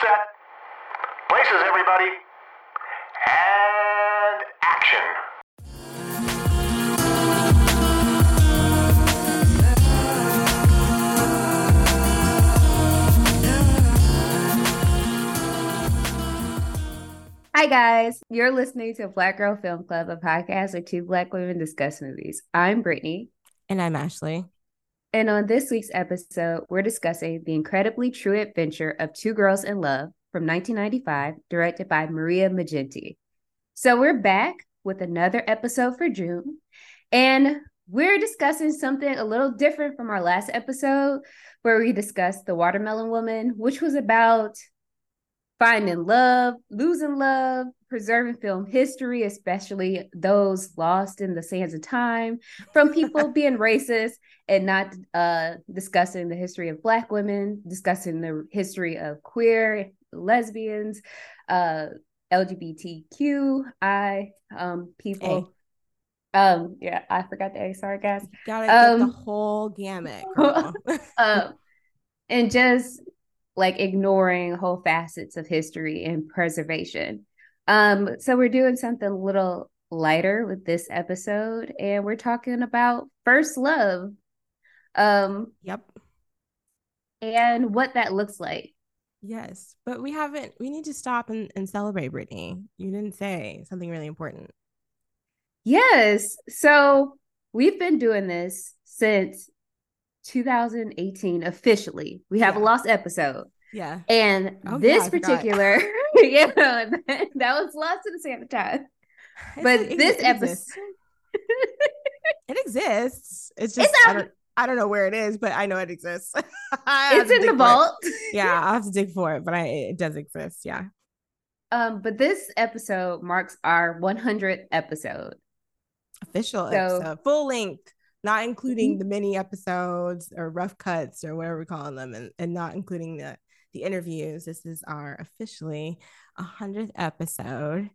set. Places, everybody. And action. Hi, guys. You're listening to Black Girl Film Club, a podcast where two Black women discuss movies. I'm Brittany. And I'm Ashley. And on this week's episode, we're discussing the incredibly true adventure of Two Girls in Love from 1995, directed by Maria Maggenti. So we're back with another episode for June. And we're discussing something a little different from our last episode, where we discussed The Watermelon Woman, which was about finding love, losing love, preserving film history, especially those lost in the sands of time, from people being racist and not uh, discussing the history of Black women, discussing the history of queer, lesbians, uh, LGBTQI um, people. Um, yeah, I forgot the A. Sorry, guys. Gotta get the Um, whole gamut. um, and just like ignoring whole facets of history and preservation. Um, so we're doing something a little lighter with this episode, and we're talking about first love, um, yep. and what that looks like. Yes. But we haven't, we need to stop and, and celebrate Brittany. You didn't say something really important. Yes, so we've been doing this since 2018 officially. We have a lost episode. Yeah. And Oh, this I forgot. particular, yeah, that was lost in the sand of time. But it- this it episode. It exists. It's just, It's I, don't, I don't know where it is, but I know it exists. It's in the vault. Yeah. I'll have to dig for it, but I, it does exist. Yeah. Um, but this episode marks our 100th episode. Official So- episode, full length, not including the mini episodes or rough cuts or whatever we call them, and, and not including the the interviews. This is our officially a hundredth episode.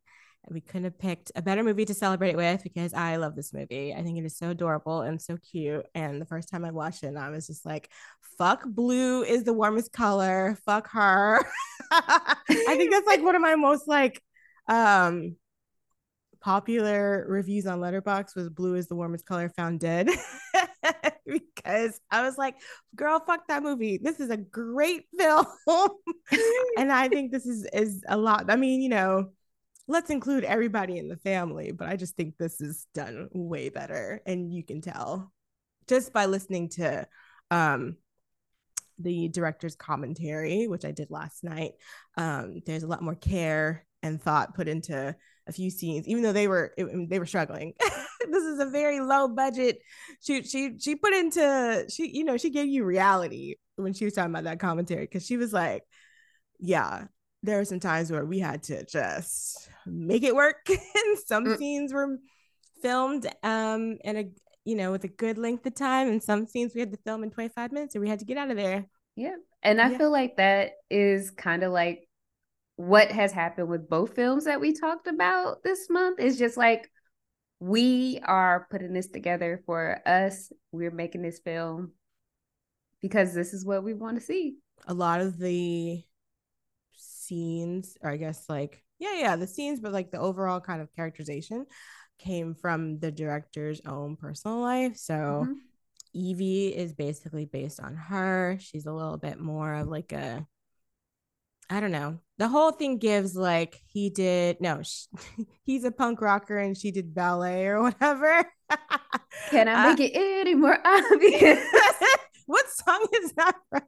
We couldn't have picked a better movie to celebrate it with because I love this movie. I think it is so adorable and so cute. And the first time I watched it, I was just like, fuck blue is the warmest color. Fuck her. I think that's like one of my most like um popular reviews on Letterboxd was blue is the warmest color found dead because I was like, girl, fuck that movie. This is a great film. and I think this is is a lot. I mean, you know, let's include everybody in the family, but I just think this is done way better. And you can tell just by listening to um the director's commentary, which I did last night. Um, there's a lot more care and thought put into a few scenes, even though they were it, they were struggling. this is a very low budget. She she she put into she you know she gave you reality when she was talking about that commentary because she was like, yeah, there were some times where we had to just make it work, and some Mm. scenes were filmed um in a you know with a good length of time, and some scenes we had to film in 25 minutes, or we had to get out of there. Yeah. And I Yeah. feel like that is kind of like what has happened with both films that we talked about this month. is just like we are putting this together for us. We're making this film because this is what we want to see. a lot of the scenes or i guess like yeah yeah the scenes but like the overall kind of characterization came from the director's own personal life so Mhm. evie is basically based on her she's a little bit more of like a i don't know the whole thing gives like he did no sh- he's a punk rocker and she did ballet or whatever Can I Uh, make it any more obvious? what song is that from?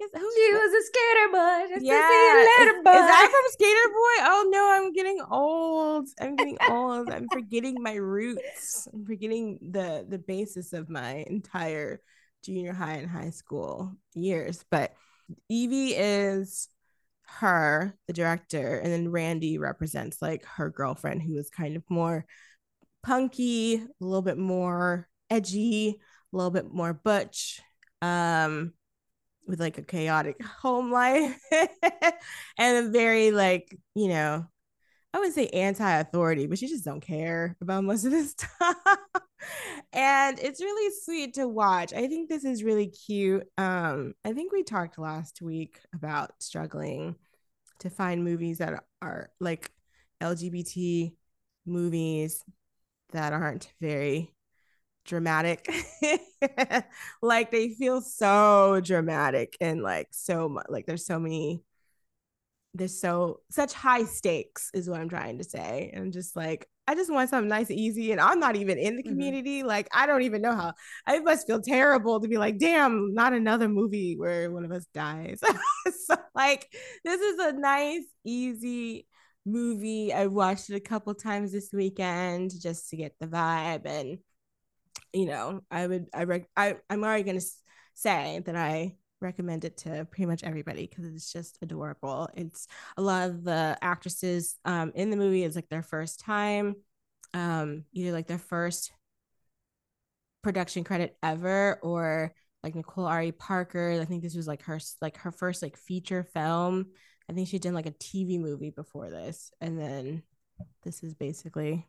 Is, who's she was a skater boy. Just Yeah, see you is, is that from Skater Boy? Oh no, I'm getting old. I'm getting old. I'm forgetting my roots. I'm forgetting the the basis of my entire junior high and high school years. But Evie is her, the director, and then Randy represents like her girlfriend, who is kind of more punky, a little bit more edgy, a little bit more butch. Um, with like a chaotic home life and a very like you know i would say anti-authority but she just don't care about most of this stuff and it's really sweet to watch i think this is really cute um i think we talked last week about struggling to find movies that are like LGBT movies that aren't very dramatic. like they feel so dramatic and like so much like there's so many there's so such high stakes is what I'm trying to say. And just like I just want something nice and easy. And I'm not even in the mm-hmm. community. Mm-hmm. Like I don't even know how I must feel terrible to be like, damn, not another movie where one of us dies. so like this is a nice, easy movie. I watched it a couple times this weekend just to get the vibe. And you know, I would I rec- I I'm already gonna say that I recommend it to pretty much everybody because it's just adorable. It's a lot of the actresses um, in the movie is like their first time, um, either like their first production credit ever or like Nicole Ari Parker. I think this was like her like her first like feature film. I think she did like a TV movie before this, and then this is basically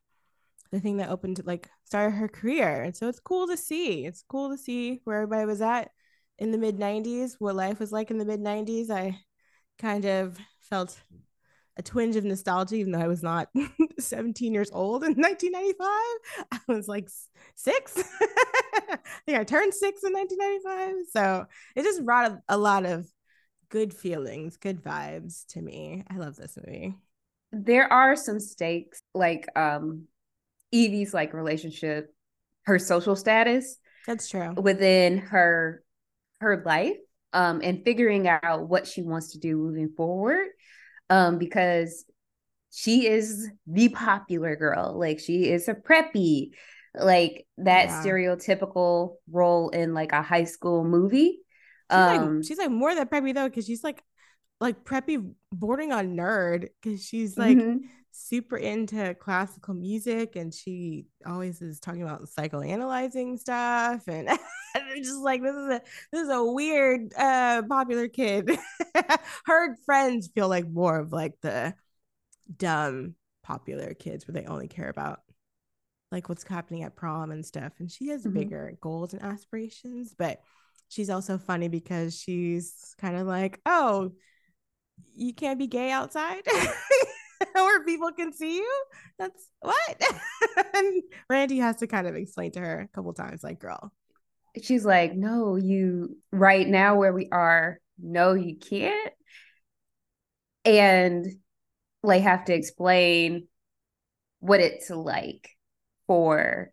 the thing that opened like started her career. And so it's cool to see. It's cool to see where everybody was at in the mid 90s, what life was like in the mid 90s, I kind of felt a twinge of nostalgia, even though I was not 17 years old in 1995. I was like six. I think I turned six in 1995. So it just brought a, a lot of good feelings, good vibes to me. I love this movie. There are some stakes, like um Evie's like relationship, her social status. That's true. Within her her life um, and figuring out what she wants to do moving forward um, because she is the popular girl. Like she is a preppy. Like that stereotypical role in like a high school movie. She's, um, like, she's like more than preppy though because she's like like preppy bordering on nerd because she's like mm-hmm. super into classical music and she always is talking about psychoanalyzing stuff and just like this is a this is a weird uh popular kid her friends feel like more of like the dumb popular kids where they only care about like what's happening at prom and stuff and she has mm-hmm. bigger goals and aspirations but she's also funny because she's kind of like oh you can't be gay outside where people can see you. That's what? and Randy has to kind of explain to her a couple times, like, girl. She's like, no, you right now where we are, no, you can't. And like have to explain what it's like for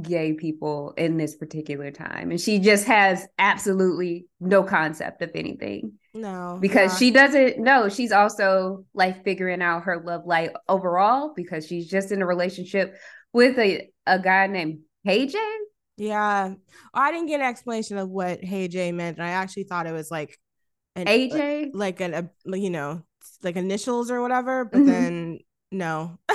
gay people in this particular time. And she just has absolutely no concept of anything. No because she doesn't know she's also like figuring out her love life overall because she's just in a relationship with a, a guy named hey jay yeah i didn't get an explanation of what hey jay meant and i actually thought it was like an aj like an a, you know like initials or whatever but mm-hmm. then no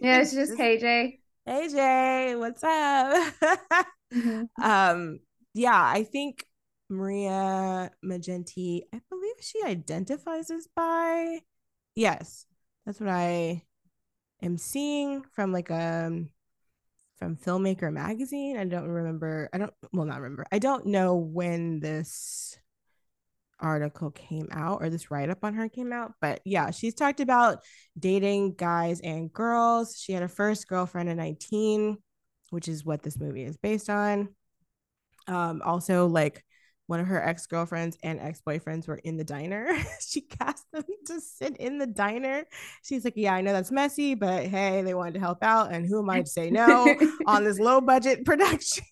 yeah it's just hey jay Hey Jay, what's up? mm-hmm. Um, yeah, I think Maria Maggenti, I believe she identifies as by. Yes, that's what I am seeing from like um from filmmaker magazine. I don't remember. I don't well not remember. I don't know when this article came out or this write up on her came out. But yeah, she's talked about dating guys and girls. She had a first girlfriend at 19, which is what this movie is based on. Um, also, like one of her ex girlfriends and ex boyfriends were in the diner. she cast them to sit in the diner. She's like, Yeah, I know that's messy, but hey, they wanted to help out. And who am I to say no on this low budget production?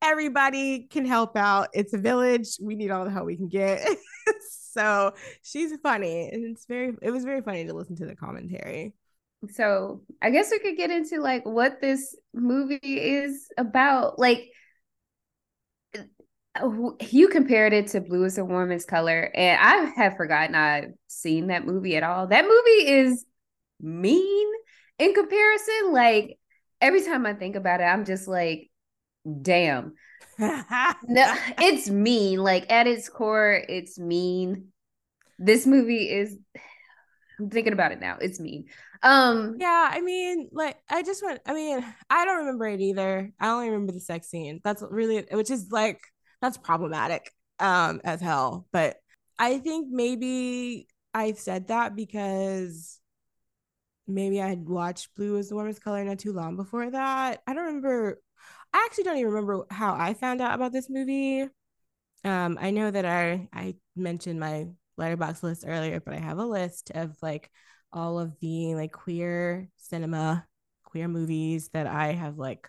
Everybody can help out. It's a village. We need all the help we can get. so she's funny. And it's very, it was very funny to listen to the commentary. So I guess we could get into like what this movie is about. Like, you compared it to Blue is a Woman's Color, and I have forgotten I've seen that movie at all. That movie is mean in comparison. Like every time I think about it, I'm just like, damn. no, it's mean. Like at its core, it's mean. This movie is I'm thinking about it now. It's mean. Um yeah, I mean, like I just went I mean, I don't remember it either. I only remember the sex scene. That's really which is like that's problematic um as hell but I think maybe I said that because maybe I had watched Blue is the warmest color not too long before that. I don't remember. I actually don't even remember how I found out about this movie. Um, I know that I I mentioned my letterboxd list earlier, but I have a list of like all of the like queer cinema, queer movies that I have like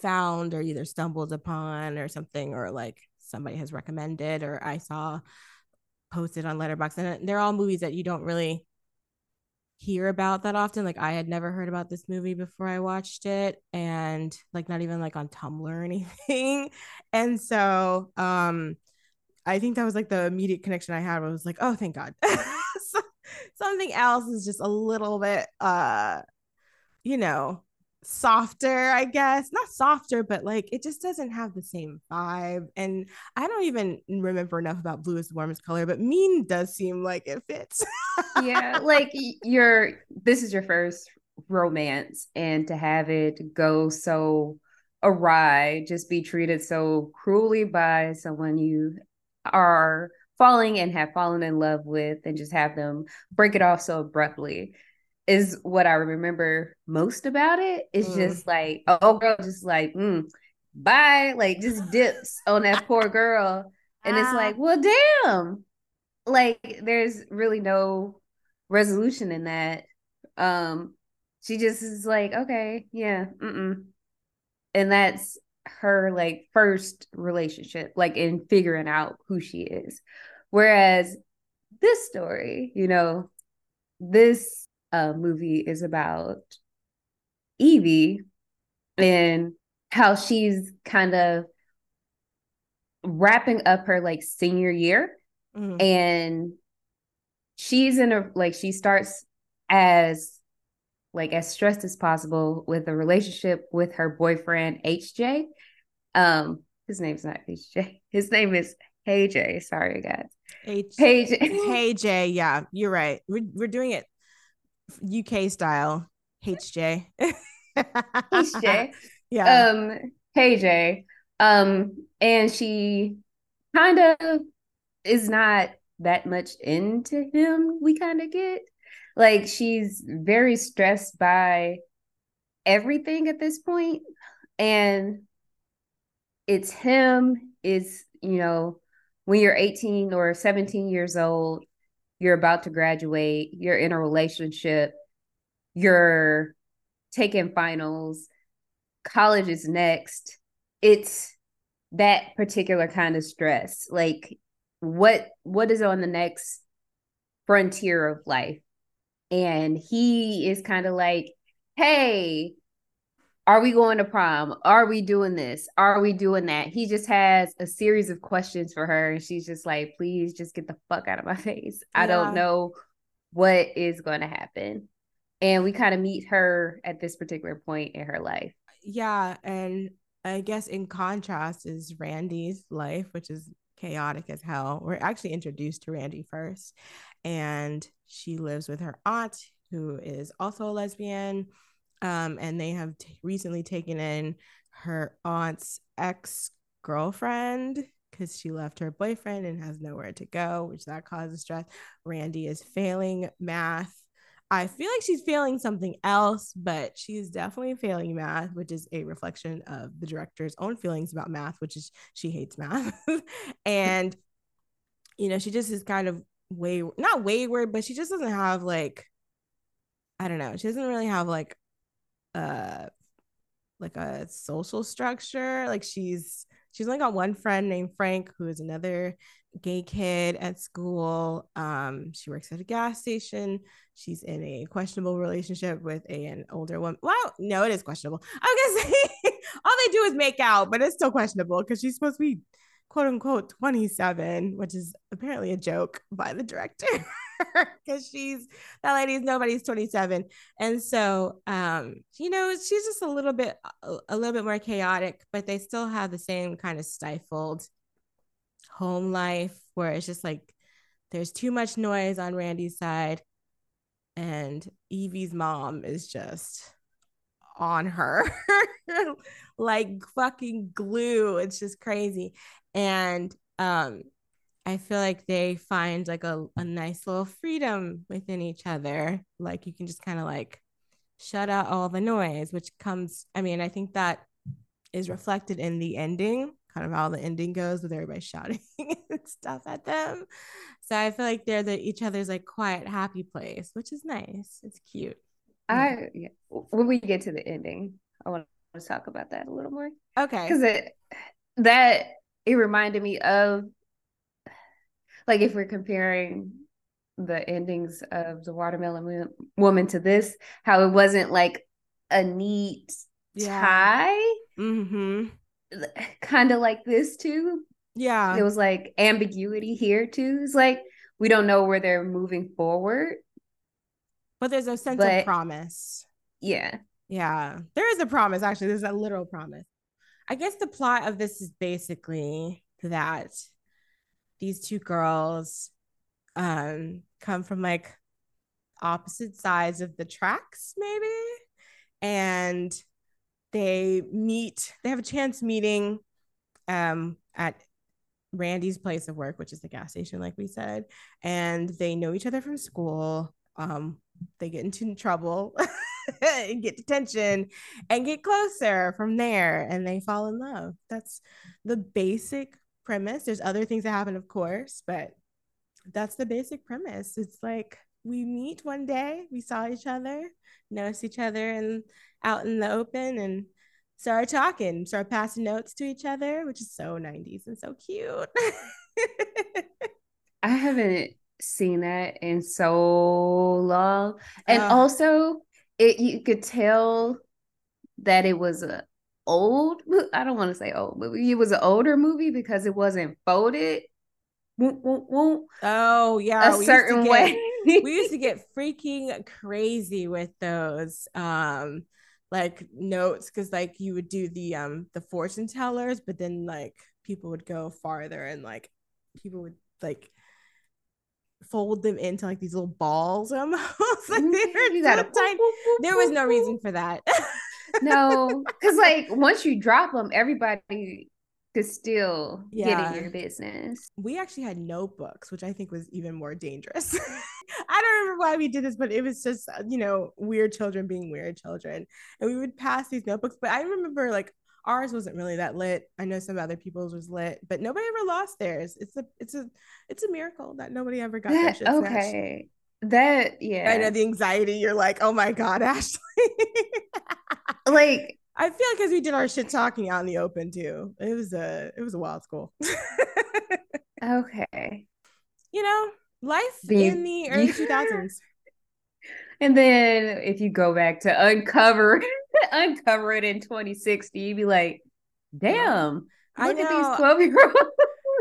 found or either stumbled upon or something, or like somebody has recommended or I saw posted on Letterboxd and they're all movies that you don't really hear about that often. Like I had never heard about this movie before I watched it and like not even like on Tumblr or anything. and so um I think that was like the immediate connection I had. I was like, oh thank God. something else is just a little bit uh you know softer, I guess. Not softer, but like it just doesn't have the same vibe. And I don't even remember enough about blue is the warmest color, but mean does seem like it fits. yeah, like you're this is your first romance and to have it go so awry, just be treated so cruelly by someone you are falling and have fallen in love with and just have them break it off so abruptly is what I remember most about it. It's mm. just like, oh, girl, just like, mm, bye, like just dips on that poor girl. And it's ah. like, well, damn. Like, there's really no resolution in that. Um, she just is like, okay, yeah, mm-mm. And that's her like first relationship, like in figuring out who she is. Whereas this story, you know, this uh, movie is about Evie and how she's kind of wrapping up her like senior year mm-hmm. and she's in a like she starts as like as stressed as possible with a relationship with her boyfriend HJ. Um, his name's not HJ. His name is Hey J. Sorry, guys. H- hey J. Yeah, you're right. We're we're doing it UK style. HJ. HJ. yeah. Um, KJ. Um, and she kind of is not that much into him, we kind of get. Like she's very stressed by everything at this point. And it's him, it's, you know, when you're 18 or 17 years old, you're about to graduate, you're in a relationship, you're taking finals, college is next. It's that particular kind of stress. Like what what is on the next frontier of life? And he is kind of like, "Hey, are we going to prom? Are we doing this? Are we doing that? He just has a series of questions for her. And she's just like, please just get the fuck out of my face. Yeah. I don't know what is going to happen. And we kind of meet her at this particular point in her life. Yeah. And I guess in contrast is Randy's life, which is chaotic as hell. We're actually introduced to Randy first. And she lives with her aunt, who is also a lesbian um, and they have t- recently taken in her aunt's ex girlfriend because she left her boyfriend and has nowhere to go, which that causes stress. Randy is failing math. I feel like she's failing something else, but she's definitely failing math, which is a reflection of the director's own feelings about math, which is she hates math. and, you know, she just is kind of way, not wayward, but she just doesn't have like, I don't know, she doesn't really have like uh like a social structure. Like she's she's only got one friend named Frank, who is another gay kid at school. Um, she works at a gas station. She's in a questionable relationship with a, an older woman. Well, no, it is questionable. I was gonna say all they do is make out, but it's still questionable because she's supposed to be quote unquote 27, which is apparently a joke by the director. because she's that lady's nobody's 27 and so um you know she's just a little bit a, a little bit more chaotic but they still have the same kind of stifled home life where it's just like there's too much noise on Randy's side and Evie's mom is just on her like fucking glue it's just crazy and um I feel like they find like a, a nice little freedom within each other. Like you can just kind of like shut out all the noise, which comes, I mean, I think that is reflected in the ending, kind of how the ending goes with everybody shouting and stuff at them. So I feel like they're the each other's like quiet, happy place, which is nice. It's cute. I yeah. when we get to the ending, I want to talk about that a little more. Okay. Because it that it reminded me of like if we're comparing the endings of the watermelon woman to this, how it wasn't like a neat Yeah. tie, Mm-hmm. kind of like this too. Yeah. It was like ambiguity here too. It's like we don't know where they're moving forward. But there's a sense But- of promise. Yeah. Yeah, there is a promise. Actually, there's a literal promise. I guess the plot of this is basically that these two girls um come from like opposite sides of the tracks, maybe, and they meet. They have a chance meeting um at Randy's place of work, which is the gas station, like we said, and they know each other from school. Um, they get into trouble and get detention and get closer from there and they fall in love. That's the basic premise. There's other things that happen, of course, but that's the basic premise. It's like we meet one day, we saw each other, noticed each other and out in the open and started talking, started passing notes to each other, which is so 90s and so cute. I haven't seen that in so long. And Ugh. also it you could tell that it was a old I don't want to say old movie. It was an older movie because it wasn't folded whoop, whoop, whoop, oh yeah, a we used to certain get- way. we used to get freaking crazy with those um like notes because like you would do the um the fortune tellers but then like people would go farther and like people would like fold them into like these little balls almost like they were you gotta tiny. there was no reason for that no, because like once you drop them, everybody could still get in your business. we actually had notebooks, which I think was even more dangerous. I don't remember why we did this, but it was just, you know, weird children being weird children. And we would pass these notebooks. But I remember like ours wasn't really that lit. I know some other people's was lit, but nobody ever lost theirs. It's a it's a it's a miracle that nobody ever got their That, shit snatched. okay, that yeah, I know the anxiety. You're like, oh my God, Ashley. like I feel like because we did our shit talking out in the open too. It was a it was a wild school. okay. you know, life in the early 2000s. And then if you go back to uncover uncover it in 2060, you'd be like, damn, I look at these 12 year olds.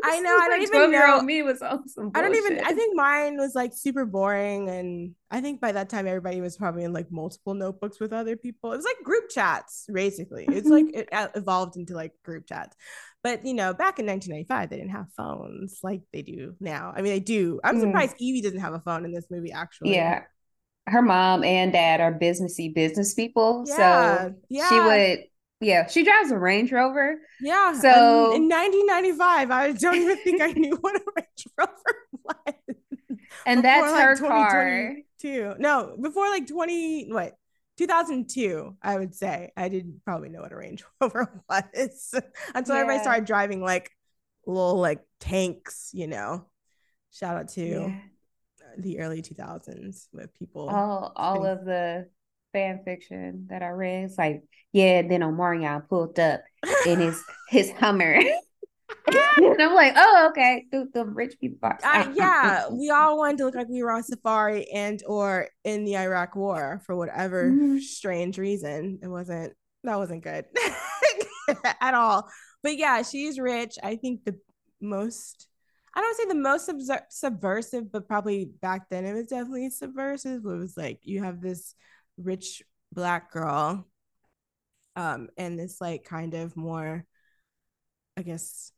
I know, I don't even 12 year old know- me was on some I don't even. I think mine was like super boring, and I think by that time everybody was probably in like multiple notebooks with other people. It was like group chats, basically. It's like it uh, evolved into like group chats. But you know, back in 1995, they didn't have phones like they do now. I mean, they do. I'm Mm. surprised Evie doesn't have a phone in this movie. Actually, Yeah. Her mom and dad are businessy business people. yeah, So yeah. she would, yeah, she drives a Range Rover. Yeah. So- in, in 1995, I don't even think I knew what a Range Rover was. And Before, that's like, her car. 2022. No, before like 20, what? 2002, I would say. I didn't probably know what a Range Rover was until everybody started driving like little like tanks, you know. Shout out to Yeah. The early 2000s with people. All all of the fan fiction that I read, it's like, yeah, then Omarion pulled up in his his Hummer. and I'm like, oh, okay. The, the rich people box. Uh, yeah, we all wanted to look like we were on safari and or in the Iraq War for whatever Mhm. strange reason. It wasn't that wasn't good at all. But yeah, she's rich. I think the most I don't say the most subver- subversive, but probably back then it was definitely subversive. It was like you have this rich black girl um and this like kind of more I guess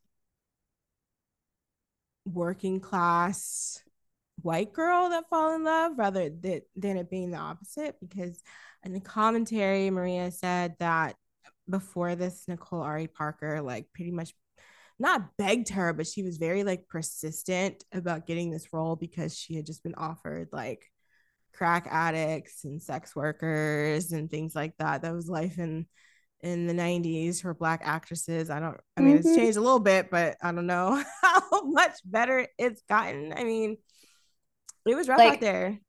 working class white girl that fall in love rather than it being the opposite because in the commentary maria said that before this nicole ari parker like pretty much not begged her, but she was very like persistent about getting this role because she had just been offered like crack addicts and sex workers and things like that. That was life in in the 90s for black actresses. I don't I mean mm-hmm. it's changed a little bit, but I don't know how much better it's gotten. I mean, it was rough like, out there.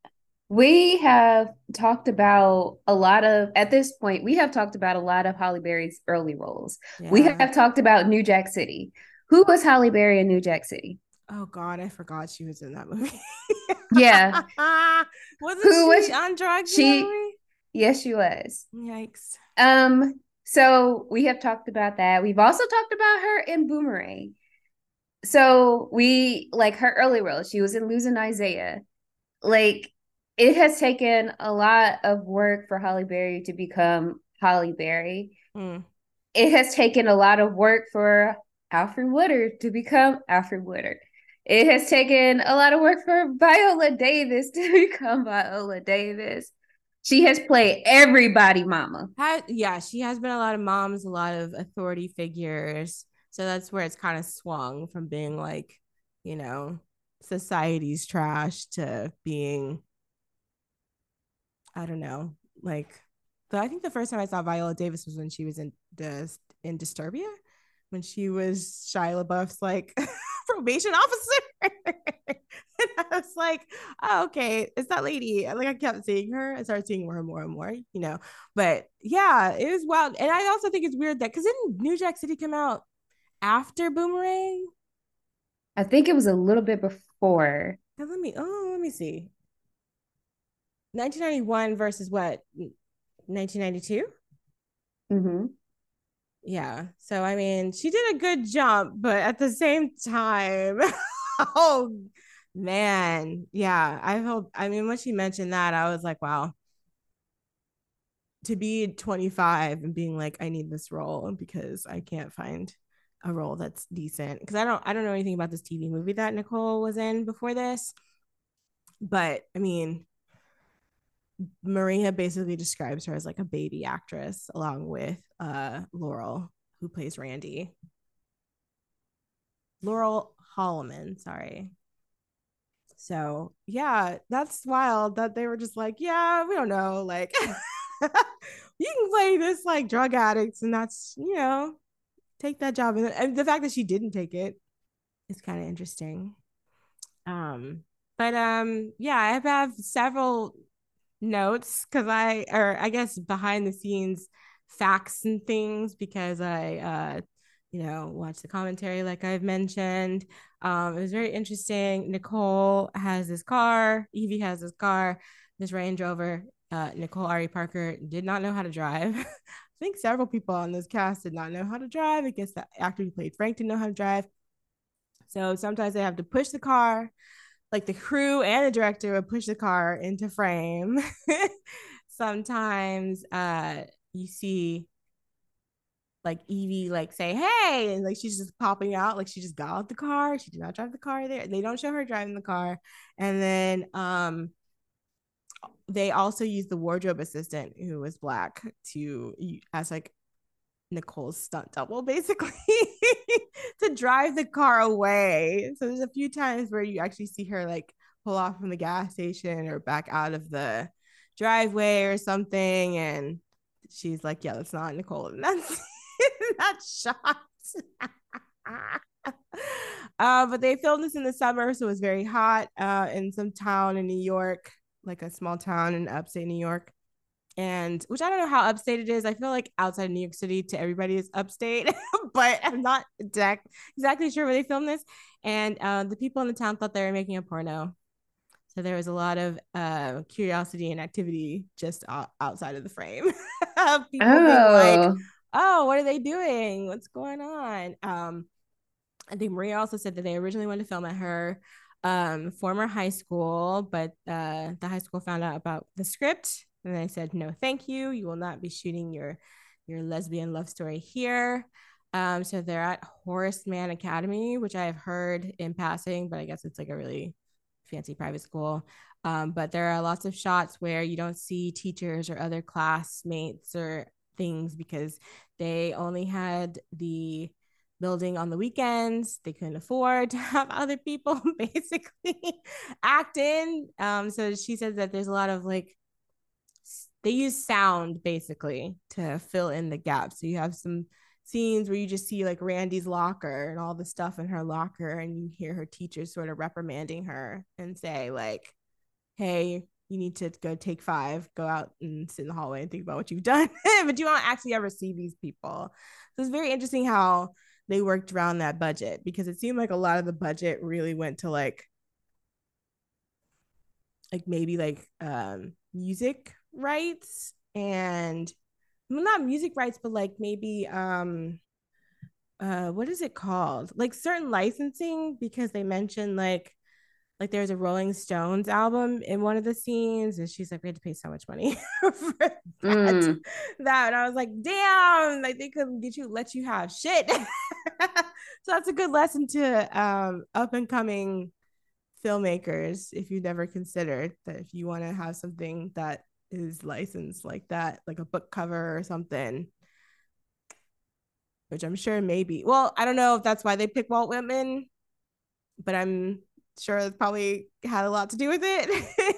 We have talked about a lot of at this point, we have talked about a lot of Halle Berry's early roles. Yeah. We have talked about New Jack City. Who was Halle Berry in New Jack City? Oh God, I forgot she was in that movie. yeah. Wasn't Who she was on drugs? She yes, she was. Yikes. Um, so we have talked about that. We've also talked about her in Boomerang. So we like her early role. She was in Losing Isaiah. Like it has taken a lot of work for Halle Berry to become Halle Berry. Mm. It has taken a lot of work for Alfre Woodard to become Alfre Woodard. It has taken a lot of work for Viola Davis to become Viola Davis. She has played everybody mama. yeah, she has been a lot of moms, a lot of authority figures. So that's where it's kind of swung from being like, you know, society's trash to being, I don't know, like. I think the first time I saw Viola Davis was when she was in the in Disturbia, when she was Shia LaBeouf's like probation officer. and I was like, oh, okay, it's that lady. Like I kept seeing her. I started seeing more and more and more, you know. But yeah, it was wild. And I also think it's weird that because didn't New Jack City come out after Boomerang? I think it was a little bit before. Now let me oh let me see. 1991 versus what? 1992? Mm-hmm yeah so i mean she did a good jump but at the same time oh man yeah i hope i mean when she mentioned that i was like wow to be 25 and being like i need this role because i can't find a role that's decent because i don't i don't know anything about this tv movie that nicole was in before this but i mean Maria basically describes her as like a baby actress, along with uh, Laurel, who plays Randy. Laurel Holloman, sorry. So yeah, that's wild that they were just like, yeah, we don't know, like you can play this like drug addicts, and that's you know, take that job, and, the fact that she didn't take it is kind of interesting. Um, but um, yeah, I have several notes because I, or I guess behind the scenes facts and things because I, uh, you know, watched the commentary like I've mentioned. Um, it was very interesting. Nicole has this car, Evie has this car, this Range Rover. Uh, Nicole Ari Parker did not know how to drive. I think several people on this cast did not know how to drive. I guess the actor who played Frank didn't know how to drive. So sometimes they have to push the car like the crew and the director would push the car into frame. Sometimes uh you see like Evie like say hey and like she's just popping out like she just got out the car she did not drive the car there they don't show her driving the car and then um they also use the wardrobe assistant who was black to as like Nicole's stunt double basically to drive the car away. So there's a few times where you actually see her like pull off from the gas station or back out of the driveway or something. And she's like, Yeah, that's not Nicole. And that's that shot. uh, but they filmed this in the summer, so it was very hot uh, in some town in New York, like a small town in upstate New York and which I don't know how upstate it is. I feel like outside of New York City to everybody is upstate, but I'm not exact, exactly sure where they filmed this. And uh, the people in the town thought they were making a porno. So there was a lot of uh, curiosity and activity just outside of the frame. people oh. like, oh, what are they doing? What's going on? Um, I think Maria also said that they originally wanted to film at her um, former high school, but uh, the high school found out about the script and I said, no, thank you. You will not be shooting your your lesbian love story here. Um, so they're at Horace Mann Academy, which I have heard in passing, but I guess it's like a really fancy private school. Um, but there are lots of shots where you don't see teachers or other classmates or things because they only had the building on the weekends. They couldn't afford to have other people basically act in. Um, so she says that there's a lot of like they use sound basically to fill in the gaps. So you have some scenes where you just see like Randy's locker and all the stuff in her locker, and you hear her teachers sort of reprimanding her and say, like, hey, you need to go take five, go out and sit in the hallway and think about what you've done. but you don't actually ever see these people. So it's very interesting how they worked around that budget because it seemed like a lot of the budget really went to like like maybe like um music rights and well, not music rights but like maybe um uh what is it called like certain licensing because they mentioned like like there's a Rolling Stones album in one of the scenes, and she's like, we had to pay so much money for that. Mm. that. And I was like, damn, like they couldn't get you, let you have shit. so that's a good lesson to um, up and coming filmmakers if you've never considered that if you want to have something that is licensed like that, like a book cover or something, which I'm sure maybe. Well, I don't know if that's why they pick Walt Whitman, but I'm sure it probably had a lot to do with it.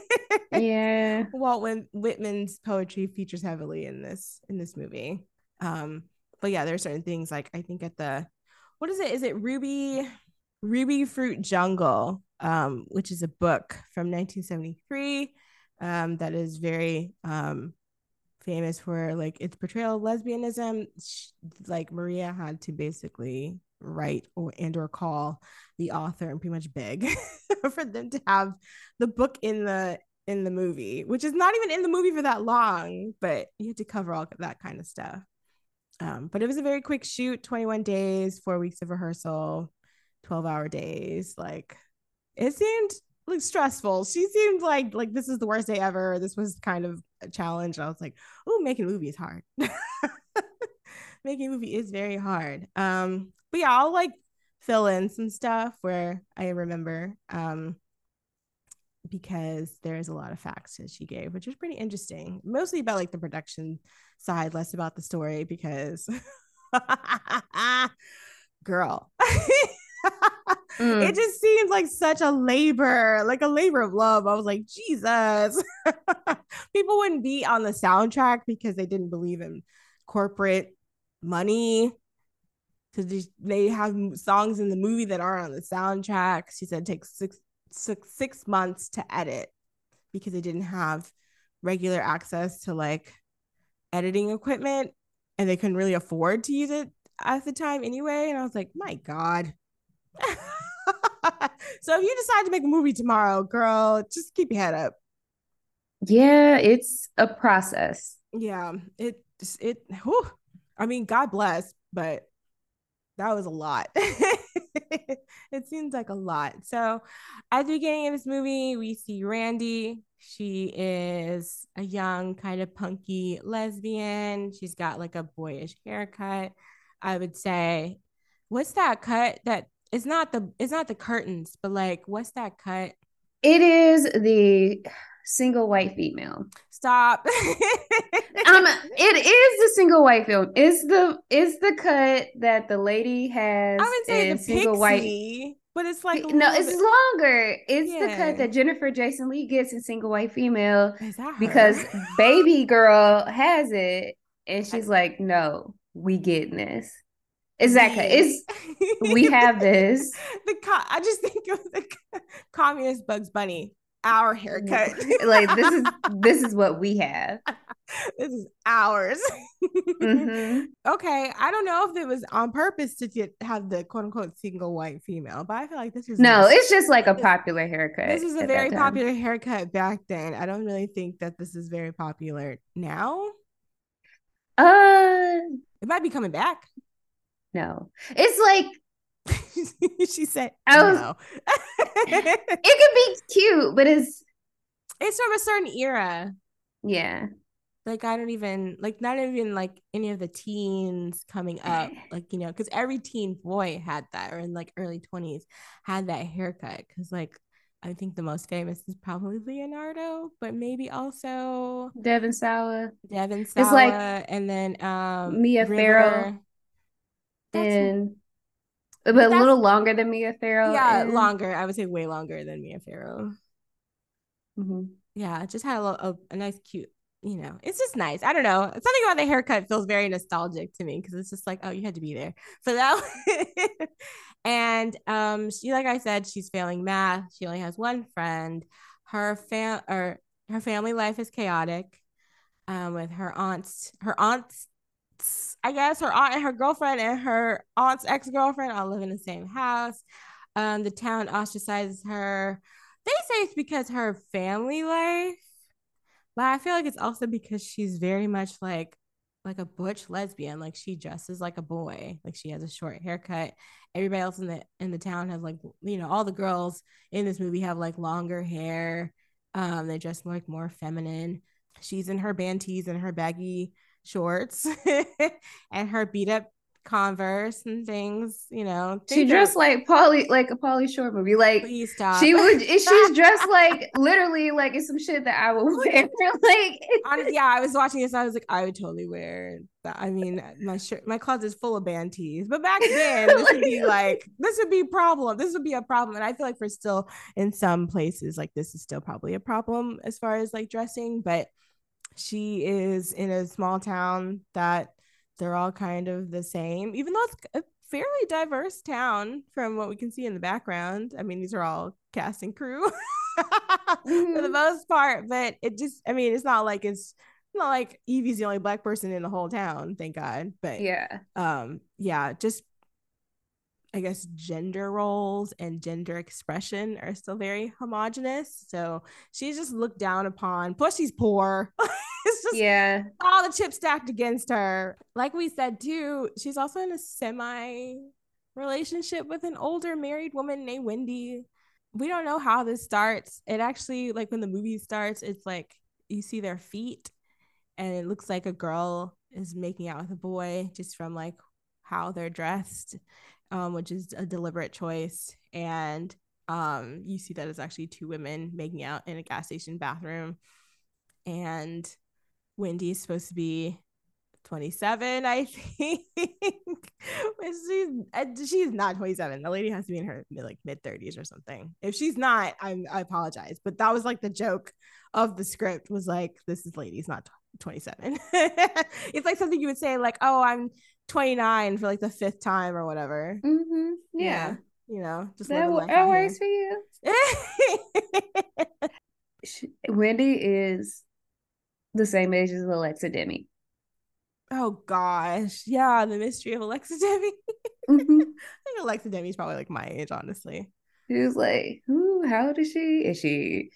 yeah. Walt Whitman's poetry features heavily in this in this movie. Um, but yeah, there are certain things like I think at the what is it? Is it Ruby Rubyfruit Jungle, um, which is a book from 1973 um, that is very um, famous for like its portrayal of lesbianism. She, like Maria had to basically write or and or call the author and pretty much beg for them to have the book in the in the movie, which is not even in the movie for that long, but you had to cover all that kind of stuff. Um, but it was a very quick shoot 21 days, four weeks of rehearsal, 12 hour days. Like it seemed like stressful. She seemed like like this is the worst day ever. This was kind of a challenge. I was like, oh, making a movie is hard. making a movie is very hard. Um, but yeah, I'll like fill in some stuff where I remember. Um, because there's a lot of facts that she gave, which is pretty interesting. Mostly about like the production side, less about the story because girl. mm. It just seems like such a labor, like a labor of love. I was like, Jesus. People wouldn't be on the soundtrack because they didn't believe in corporate money because they have songs in the movie that aren't on the soundtrack. She said it takes six, six, six months to edit because they didn't have regular access to like editing equipment and they couldn't really afford to use it at the time anyway. And I was like, my God. so if you decide to make a movie tomorrow, girl, just keep your head up. Yeah, it's a process. Yeah, it it. Whew, I mean, God bless, but that was a lot. it seems like a lot. So, at the beginning of this movie, we see Randy. She is a young, kind of punky lesbian. She's got like a boyish haircut. I would say, what's that cut that it's not the it's not the curtains, but like what's that cut? It is the single white female. Stop. um, it is the single white film. Is the is the cut that the lady has? I would say the single pixie, white. But it's like no, it's bit... longer. It's yeah. the cut that Jennifer Jason Lee gets in single white female because baby girl has it, and she's I... like, "No, we getting this." Exactly. It's we have this. the co- I just think it was the communist Bugs Bunny our haircut. like this is this is what we have. This is ours. mm-hmm. Okay, I don't know if it was on purpose to get have the quote unquote single white female, but I feel like this is no. This, it's just like a popular haircut. This is a very popular haircut back then. I don't really think that this is very popular now. Uh, it might be coming back. No, it's like she said, was, "No." it could be cute, but it's it's from a certain era. Yeah, like I don't even like not even like any of the teens coming up, like you know, because every teen boy had that, or in like early twenties had that haircut. Because like I think the most famous is probably Leonardo, but maybe also Devon Sawa. Devon Sawa, it's like and then um Mia River. Farrow and but, But a little longer than Mia Farrow. yeah, is. longer. I would say way longer than Mia Farrow. Mhm. Yeah, just had a, lo- a a nice, cute. You know, it's just nice. I don't know. Something about the haircut feels very nostalgic to me because it's just like, oh, you had to be there for that. and um, she, like I said, she's failing math. She only has one friend. Her fam or her family life is chaotic. Um, with her aunts, her aunts, I guess her aunt and her girlfriend and her aunt's ex girlfriend all live in the same house. Um, the town ostracizes her. They say it's because her family life, but I feel like it's also because she's very much like like a butch lesbian. Like she dresses like a boy. Like she has a short haircut. Everybody else in the in the town has like you know all the girls in this movie have like longer hair. Um, they dress like more feminine. She's in her band tees and her baggy shorts and her beat up Converse and things. You know, She dressed like Pauly, like a Pauly Shore movie. Like Please stop. she would, she's dressed like literally like it's some shit that I would wear. like Honestly, yeah, I was watching this. I was like, I would totally wear that. I mean, my shirt, my closet is full of band tees. But back then, this would be like, this would be a problem. This would be a problem. And I feel like we're still in some places, like this is still probably a problem as far as like dressing. But she is in a small town that they're all kind of the same, even though it's a fairly diverse town from what we can see in the background. I mean, these are all cast and crew for the Mhm. most part, but it just, I mean, it's not like it's not like Evie's the only black person in the whole town, thank God. But yeah, um, yeah, just I guess gender roles and gender expression are still very homogenous. So she's just looked down upon. Plus, she's poor. it's just yeah. all the chips stacked against her. Like we said too, she's also in a semi relationship with an older married woman named Wendy. We don't know how this starts. It actually, like when the movie starts, it's like you see their feet and it looks like a girl is making out with a boy just from like how they're dressed, um, which is a deliberate choice. And um, you see that it's actually two women making out in a gas station bathroom. And Wendy is supposed to be 27, I think. She's uh, she's not 27. The lady has to be in her mid, like mid 30s or something. If she's not, I'm I apologize. But that was like the joke of the script was like, this is lady's not 27. it's like something you would say, like, oh, I'm 29 for like the fifth time or whatever. hmm Yeah. Yeah. You know, just That, living that works for you. She, Wendy is the same age as Alexa Demie. oh gosh. Yeah, the mystery of Alexa Demie. Mhm. I think Alexa Demie's probably like my age, honestly. She was like, "Ooh, how old is she? Is she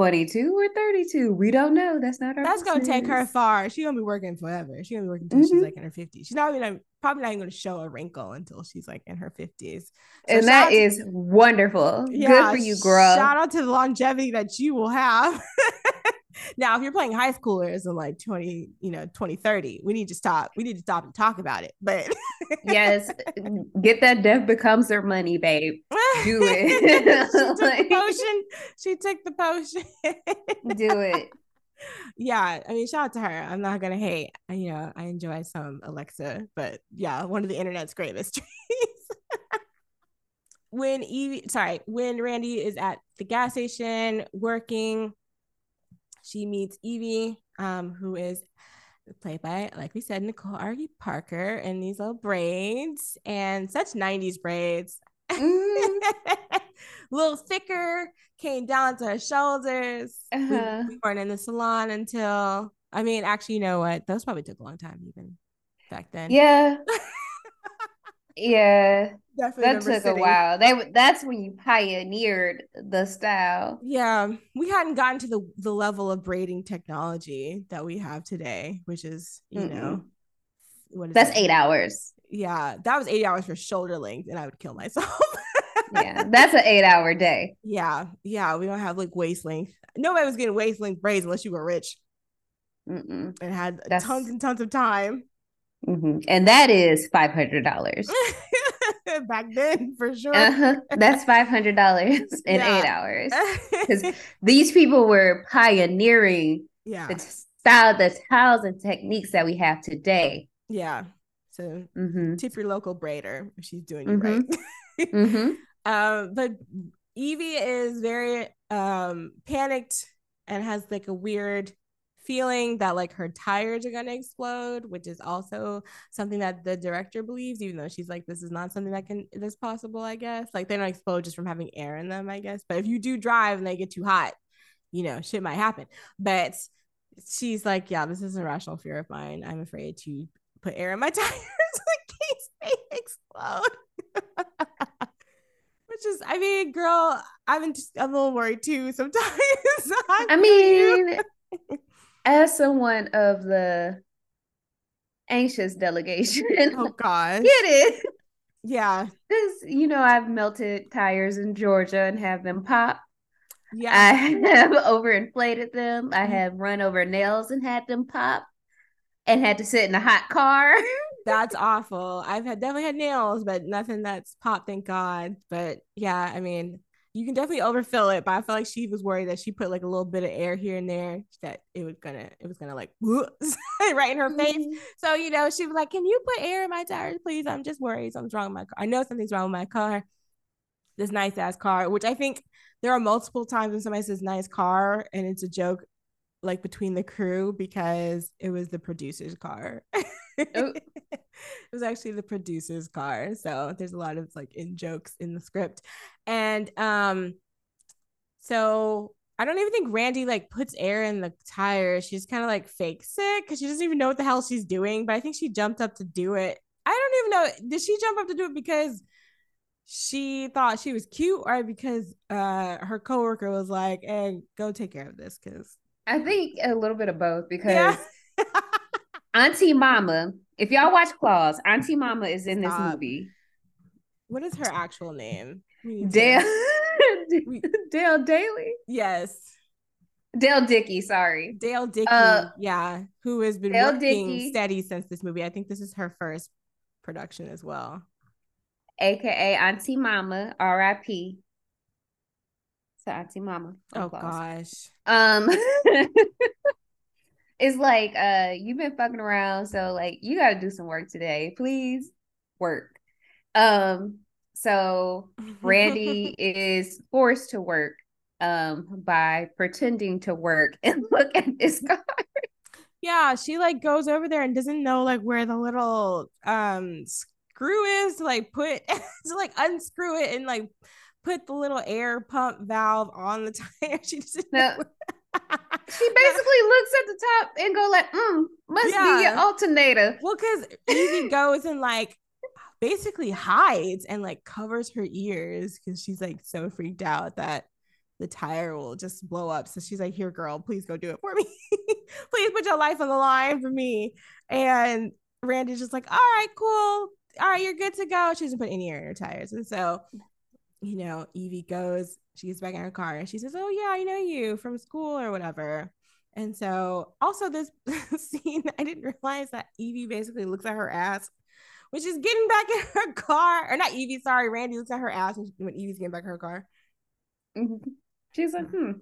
22 or 32? We don't know. That's not our That's gonna take her far. She's gonna be working forever. She's gonna be working until she's Mhm. like in her 50s. She's not even probably not even gonna show a wrinkle until she's like in her 50s. So and that to- is wonderful. Good for you, girl. Shout out to the longevity that you will have. now, if you're playing high schoolers in like 20, you know, 2030, we need to stop. We need to stop and talk about it. But yes, get that death becomes their money, babe. Do it. she took Like- the potion. She took the potion. Do it. yeah, I mean, shout out to her. I'm not gonna hate. I- You know, I enjoy some Alexa, but yeah, one of the internet's great mysteries. when Evie, sorry, when Randy is at the gas station working, she meets Evie, um, who is played by, like we said, Nicole Ari Parker, in these little braids and such '90s braids. Mhm. little thicker, came down to her shoulders. We- Uh-huh. We, weren't in the salon until I mean, actually, you know what? Those probably took a long time even back then. Yeah. Yeah definitely that took city. a while. They that's when you pioneered the style. Yeah, we hadn't gotten to the the level of braiding technology that we have today, which is you Mm-mm. know what is that's that? eight hours. Yeah, that was eight hours for shoulder length, and I would kill myself. yeah, that's an eight hour day. Yeah, yeah, we don't have like waist length. Nobody was getting waist length braids unless you were rich Mm-mm. and had that's... tons and tons of time. Mm-hmm. And that is $500. it back then for sure. Uh-huh. That's five hundred dollars in yeah. eight hours because these people were pioneering yeah. the style, the tiles, and techniques that we have today. Yeah. So mm-hmm. tip your local braider if she's doing mm-hmm. you right. mm-hmm. Um, but Evie is very um panicked and has like a weird feeling that like her tires are gonna explode, which is also something that the director believes, even though she's like, this is not something that can that's possible, I guess. Like they don't explode just from having air in them, I guess. But if you do drive and they get too hot, you know, shit might happen. But she's like, yeah, this is a rational fear of mine. I'm afraid to put air in my tires in case they explode. Which is, I mean, girl, I'm just I'm a little worried too sometimes. I mean, as someone of the anxious delegation, oh gosh, get it. yeah, Because, you know, I've melted tires in Georgia and have them pop. yeah. I have overinflated them. I Mhm. have run over nails and had them pop and had to sit in a hot car. That's awful. I've had definitely had nails, but nothing that's popped, thank God. But yeah, I mean, you can definitely overfill it. But I felt like she was worried that she put like a little bit of air here and there that it was gonna, it was gonna like right in her face. Mm-hmm. So you know, she was like, "Can you put air in my tires, please? I'm just worried something's wrong with my car. I know something's wrong with my car. This nice ass car, which I think there are multiple times when somebody says nice car and it's a joke, like between the crew because it was the producer's car. Oh. it was actually the producer's car. So there's a lot of like in jokes in the script. And um so I don't even think Randy like puts air in the tire. She's kind of like fake sick because she doesn't even know what the hell she's doing. But I think she jumped up to do it. I don't even know. Did she jump up to do it because she thought she was cute or because uh her coworker was like, "Hey, go take care of this"? Because I think a little bit of both because yeah, Auntie Mama, if y'all watch Claws, Auntie Mama is in this Stop. movie. what is her actual name? We need to- Dale Dale Daly? Yes. Dale Dickey, sorry. Dale Dickey, Uh, yeah, who has been Dale working Dickey. steady since this movie. I think this is her first production as well. AKA Auntie Mama, R.I.P. Auntie Mama. Oh gosh. Um it's like uh you've been fucking around, so like you gotta do some work today. Please work. Um so Randy is forced to work um by pretending to work and look at this car. yeah, she like goes over there and doesn't know like where the little um screw is to like put to like unscrew it and like put the little air pump valve on the tire. She doesn't No. She basically looks at the top and go like, mm, must be Yeah. your alternator. Well, because Evie goes and like basically hides and like covers her ears because she's like so freaked out that the tire will just blow up. So she's like, Here, girl, please go do it for me. please put your life on the line for me. And Randy's just like, All right, cool. All right, you're good to go. She doesn't put any air in her tires. And so, you know, Evie goes, she gets back in her car and she says, Oh, yeah, I know you from school or whatever. And so, also, this scene, I didn't realize that Evie basically looks at her ass when she's getting back in her car. Or not Evie, sorry, Randy looks at her ass when, when Evie's getting back in her car. She's like, hmm.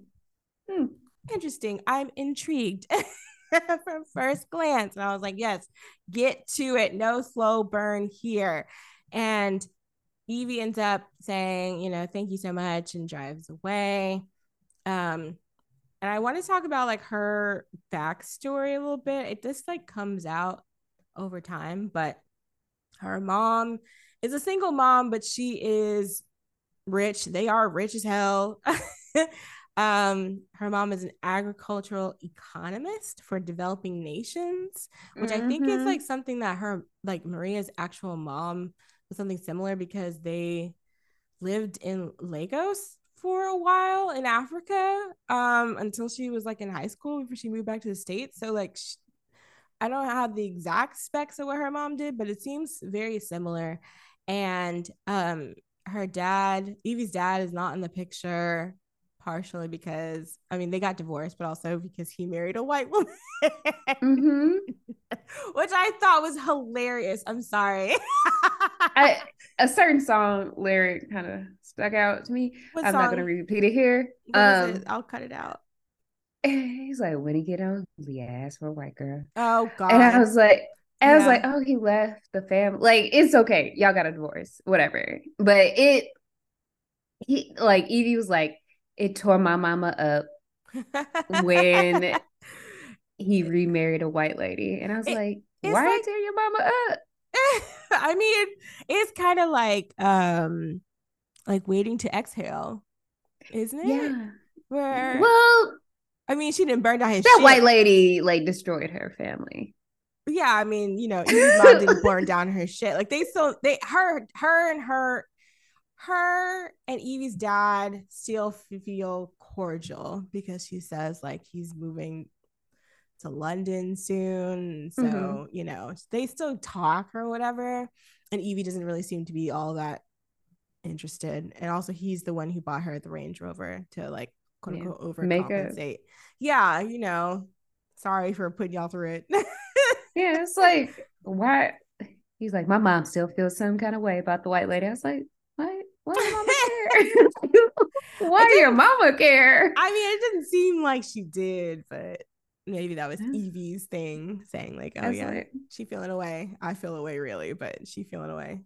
Hmm. Interesting. I'm intrigued from first glance. And I was like, Yes, get to it. No slow burn here. And Evie ends up saying, You know, thank you so much and drives away. Um, and I want to talk about like her backstory a little bit. It just like comes out over time, but her mom is a single mom, but she is rich. They are rich as hell. um, her mom is an agricultural economist for developing nations, which I think is Mhm. like something that her like Maria's actual mom something similar because they lived in Lagos for a while in Africa um until she was like in high school before she moved back to the states. So like sh- I don't have the exact specs of what her mom did but it seems very similar. And um her dad Evie's dad is not in the picture partially because I mean they got divorced but also because he married a white woman. Hmm which I thought was hilarious. I'm sorry I a certain song lyric kind of stuck out to me. What I'm not gonna repeat it here. Um, it? I'll cut it out he's like, when he get on, he asked for a white girl, oh god and I was like, I was like, oh, he left the family. Like, it's okay. Y'all got a divorce, whatever. But it, he, like, Evie was like, it tore my mama up when he remarried a white lady. And I was It- like, why like- tear your mama up? I mean, it's kind of like um like waiting to exhale, isn't it? Yeah. Where Well, I mean, she didn't burn down his that shit. white lady, like, destroyed her family. Yeah, I mean, you know, Evie's mom didn't burn down her shit. Like they still they her her and her her and Evie's dad still feel cordial because she says like he's moving to London soon. So, Mhm. you know, they still talk or whatever. And Evie doesn't really seem to be all that interested. And also he's the one who bought her the Range Rover to like quote Yeah. unquote Make a- overcompensate. Yeah, you know. Sorry for putting y'all through it. Yeah, it's like, why? He's like, my mom still feels some kind of way about the white lady. I was like, what? Why does mama care? why do your mama care? I mean, it didn't seem like she did, but maybe that was Yeah. Evie's thing, saying like, "Oh yeah, she feeling away. I feel away, really, but she feeling away."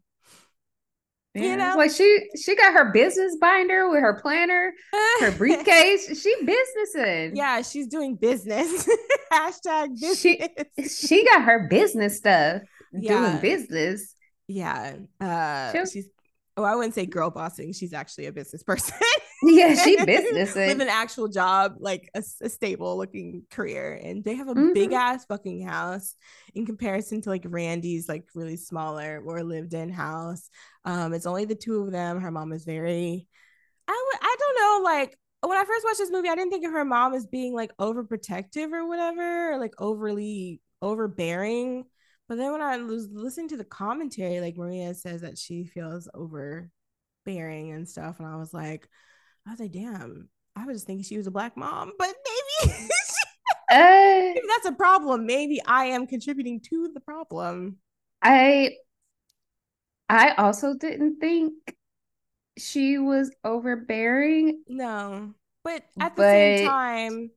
yeah, You know? like she she got her business binder with her planner, her briefcase. she businessing. yeah, she's doing business. Hashtag She- business. she got her business stuff Yeah. doing business. yeah, uh, she's. Oh, I wouldn't say girl bossing. She's actually a business person. Yeah, she business with an actual job, like a, a stable looking career, and they have a Mhm. big ass fucking house in comparison to like Randy's like really smaller or lived in house. Um, it's only the two of them. Her mom is very, I would, I don't know, like when I first watched this movie, I didn't think of her mom as being like overprotective or whatever, or like overly overbearing. But then when I was listening to the commentary, like Maria says that she feels overbearing and stuff, and I was like, I was like, damn, I was thinking she was a black mom, but maybe, Uh, maybe that's a problem. Maybe I am contributing to the problem. I I also didn't think she was overbearing. No, but at the same time,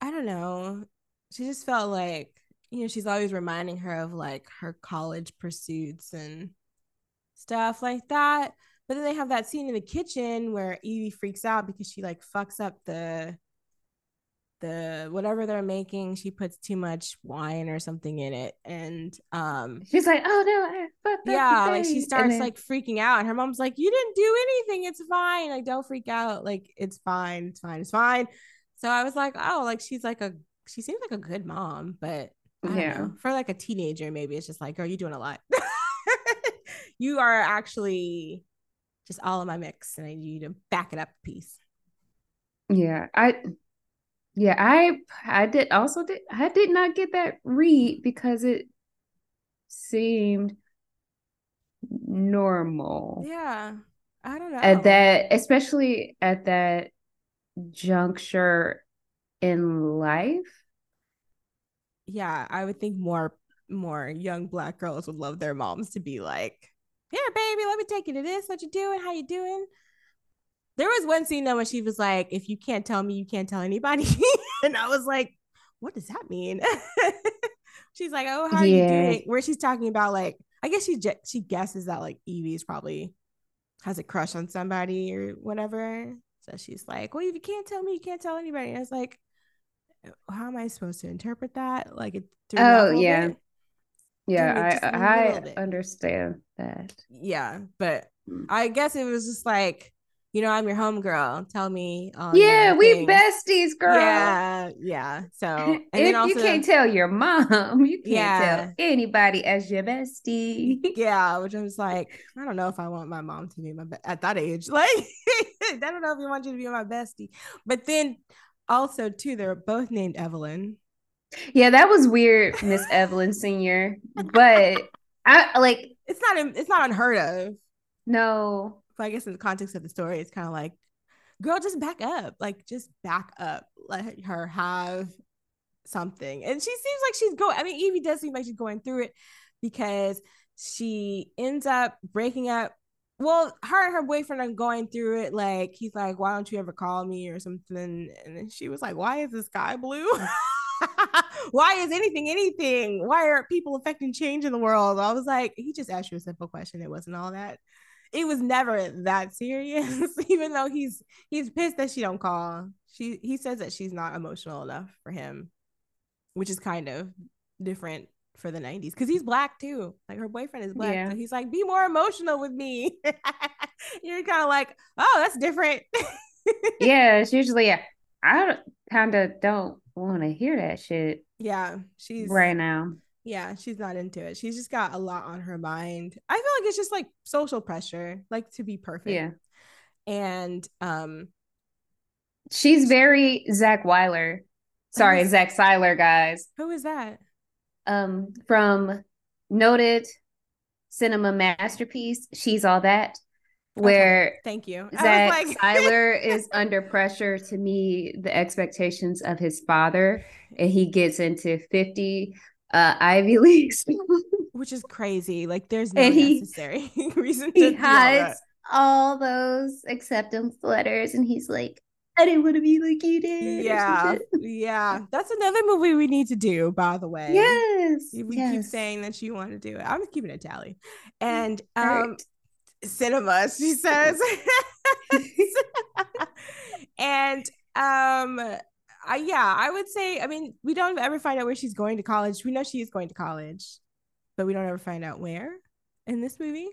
I don't know. She just felt like, you know, she's always reminding her of like her college pursuits and stuff like that. But then they have that scene in the kitchen where Evie freaks out because she like fucks up the the whatever they're making. She puts too much wine or something in it, and um, She's like, "Oh no, I fucked yeah, like she starts then- like freaking out, and her mom's like, "You didn't do anything. It's fine. Like, don't freak out. Like, it's fine. It's fine. It's fine." So I was like, "Oh, like she's like a she seems like a good mom, but Yeah. know. for like a teenager, maybe it's just like, girl, you doing a lot. you are actually just all in my mix, and I need you to back it up a piece." yeah, I yeah, I I did also did I did not get that read because it seemed normal Yeah, I don't know. at that, especially at that juncture in life. yeah, I would think more more young black girls would love their moms to be like, "Here, baby, let me take you to this. What you doing? How you doing?" There was one scene though when she was like, "If you can't tell me, you can't tell anybody," and I was like, "What does that mean?" she's like, "Oh, how are you doing?" Where she's talking about like, I guess she je- she guesses that like Evie's probably has a crush on somebody or whatever. So she's like, "Well, if you can't tell me, you can't tell anybody." And I was like, how am I supposed to interpret that? Like it threw me off oh, a Oh yeah. Yeah, just a little I I understand that. Yeah, but Mm. I guess it was just like, you know, I'm your homegirl. Tell me Yeah, we things. besties, girl. Yeah, yeah. So and if then also you can't tell your mom, you can't Yeah. tell anybody as your bestie. yeah, which I was like, I don't know if I want my mom to be my be- at that age. Like, I don't know if you want you to be my bestie. But then also too, they're both named Evelyn. Yeah, that was weird, Miss Evelyn Senior. But I like It's not it's not unheard of. no. But I guess in the context of the story, it's kind of like, girl, just back up. Like, just back up. Let her have something. And she seems like she's going. I mean, Evie does seem like she's going through it because she ends up breaking up. Well, her and her boyfriend are going through it. Like, he's like, why don't you ever call me or something? And then she was like, why is the sky blue? why is anything anything? Why are people affecting change in the world? I was like, he just asked you a simple question. It wasn't all that. It was never that serious, even though he's he's pissed that she don't call. She he says that she's not emotional enough for him, which is kind of different for the 90s because he's black too. Like her boyfriend is black. Yeah. So he's like, be more emotional with me. You're kind of like, oh, that's different. yeah, it's usually I kind of don't want to hear that shit yeah, she's right now. yeah, she's not into it. She's just got a lot on her mind. I feel like it's just like social pressure, like to be perfect. Yeah. And um She's very Zach Weiler. Sorry, Zach Siler, guys. who is that? Um, from noted cinema masterpiece, She's All That, where Thank you. Zach like Siler is under pressure to meet the expectations of his father, and he gets into 50 uh, Ivy Leagues. which is crazy. Like there's no And he- necessary reason to he do all hides all those acceptance letters, and he's like, I didn't want to be like you did. Yeah. Yeah. That's another movie we need to do, by the way. Yes. We keep saying that you want to do it. I'm keeping a tally. And um Right. Cinema, she says. and um I, yeah, I would say, I mean, we don't ever find out where she's going to college. We know she is going to college, but we don't ever find out where in this movie.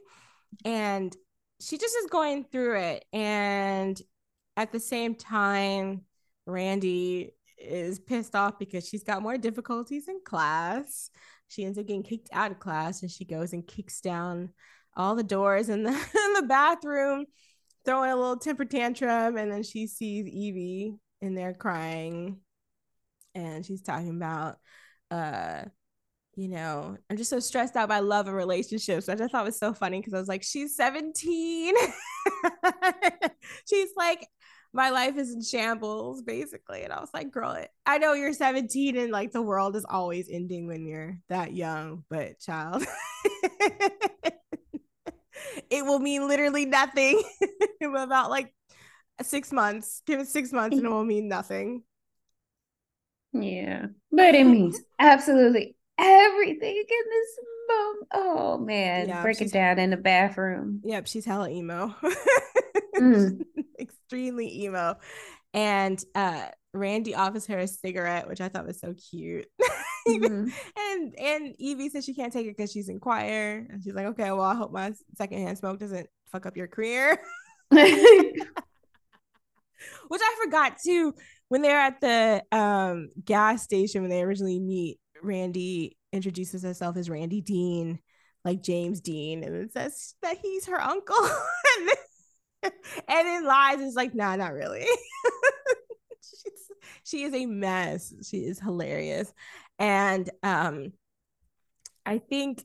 And she just is going through it. And at the same time, Randy is pissed off because she's got more difficulties in class. She ends up getting kicked out of class and she goes and kicks down all the doors in the in the bathroom, throwing a little temper tantrum, and then she sees Evie in there crying, and she's talking about, uh, you know, I'm just so stressed out by love and relationships, which I thought was so funny because I was like, she's 17, she's like. My life is in shambles, basically. And I was like, girl, I know you're 17 and like the world is always ending when you're that young, but child, it will mean literally nothing in about like six months. Give it six months and it will mean nothing. Yeah. But it means absolutely everything in this moment. Oh man. Yeah, Break it down in the bathroom. Yep, she's hella emo. Mm. Extremely emo. And uh Randy offers her a cigarette, which I thought was so cute. Mhm. and and Evie says she can't take it because she's in choir. And she's like, okay, well, I hope my secondhand smoke doesn't fuck up your career. Mm-hmm. Which I forgot too. When they're at the um gas station when they originally meet, Randy introduces herself as Randy Dean, like James Dean, and it says that he's her uncle. and, then, and then lies is like, nah, not really. She's, she is a mess. She is hilarious. And um I think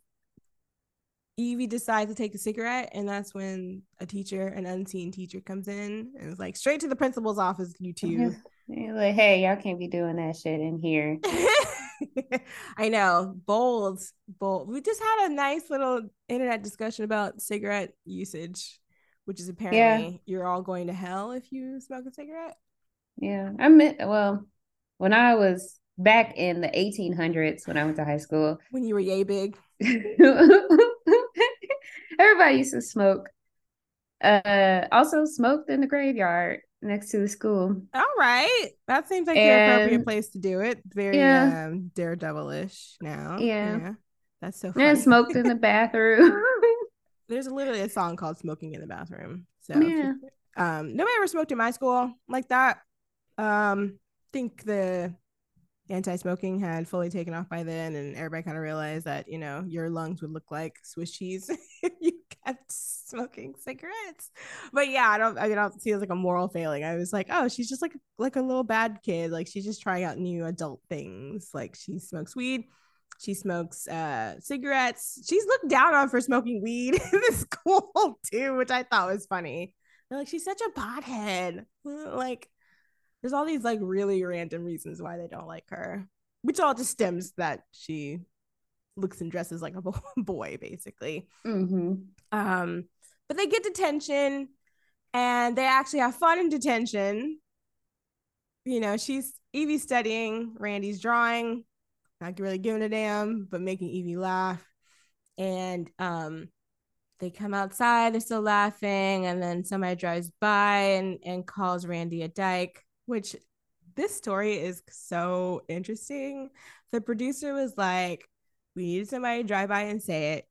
Evie decides to take a cigarette, and that's when a teacher, an unseen teacher, comes in and is like, straight to the principal's office, you two. Like, hey, y'all can't be doing that shit in here. I know. Bold, bold. We just had a nice little internet discussion about cigarette usage, which is apparently you're all going to hell if you smoke a cigarette. Yeah. I meant well, when I was back in the 1800s when I went to high school, When you were yay big. everybody used to smoke. Uh also smoked in the graveyard next to the school. All right. That seems like the appropriate place to do it. Very Yeah. um daredevilish now. Yeah. That's so funny. Yeah, smoked in the bathroom. There's literally a song called Smoking in the Bathroom. So yeah. um nobody ever smoked in my school like that um think the anti-smoking had fully taken off by then and everybody kind of realized that you know your lungs would look like swiss cheese if you kept smoking cigarettes. But yeah i don't i don't see it as like a moral failing. I was like oh she's just like like a little bad kid. Like she's just trying out new adult things. Like she smokes weed. She smokes uh cigarettes. She's looked down on for smoking weed in the school too which i thought was funny. They're like she's such a pothead. Like there's all these like really random reasons why they don't like her which all just stems that she looks and dresses like a boy basically. Hmm um but they get detention and they actually have fun in detention. You know she's Evie studying, Randy's drawing, not really giving a damn, but making Evie laugh. And um, they come outside, they're still laughing, and then somebody drives by and, and calls Randy a dyke, which this story is so interesting. The producer was like, We needed somebody to drive by and say it.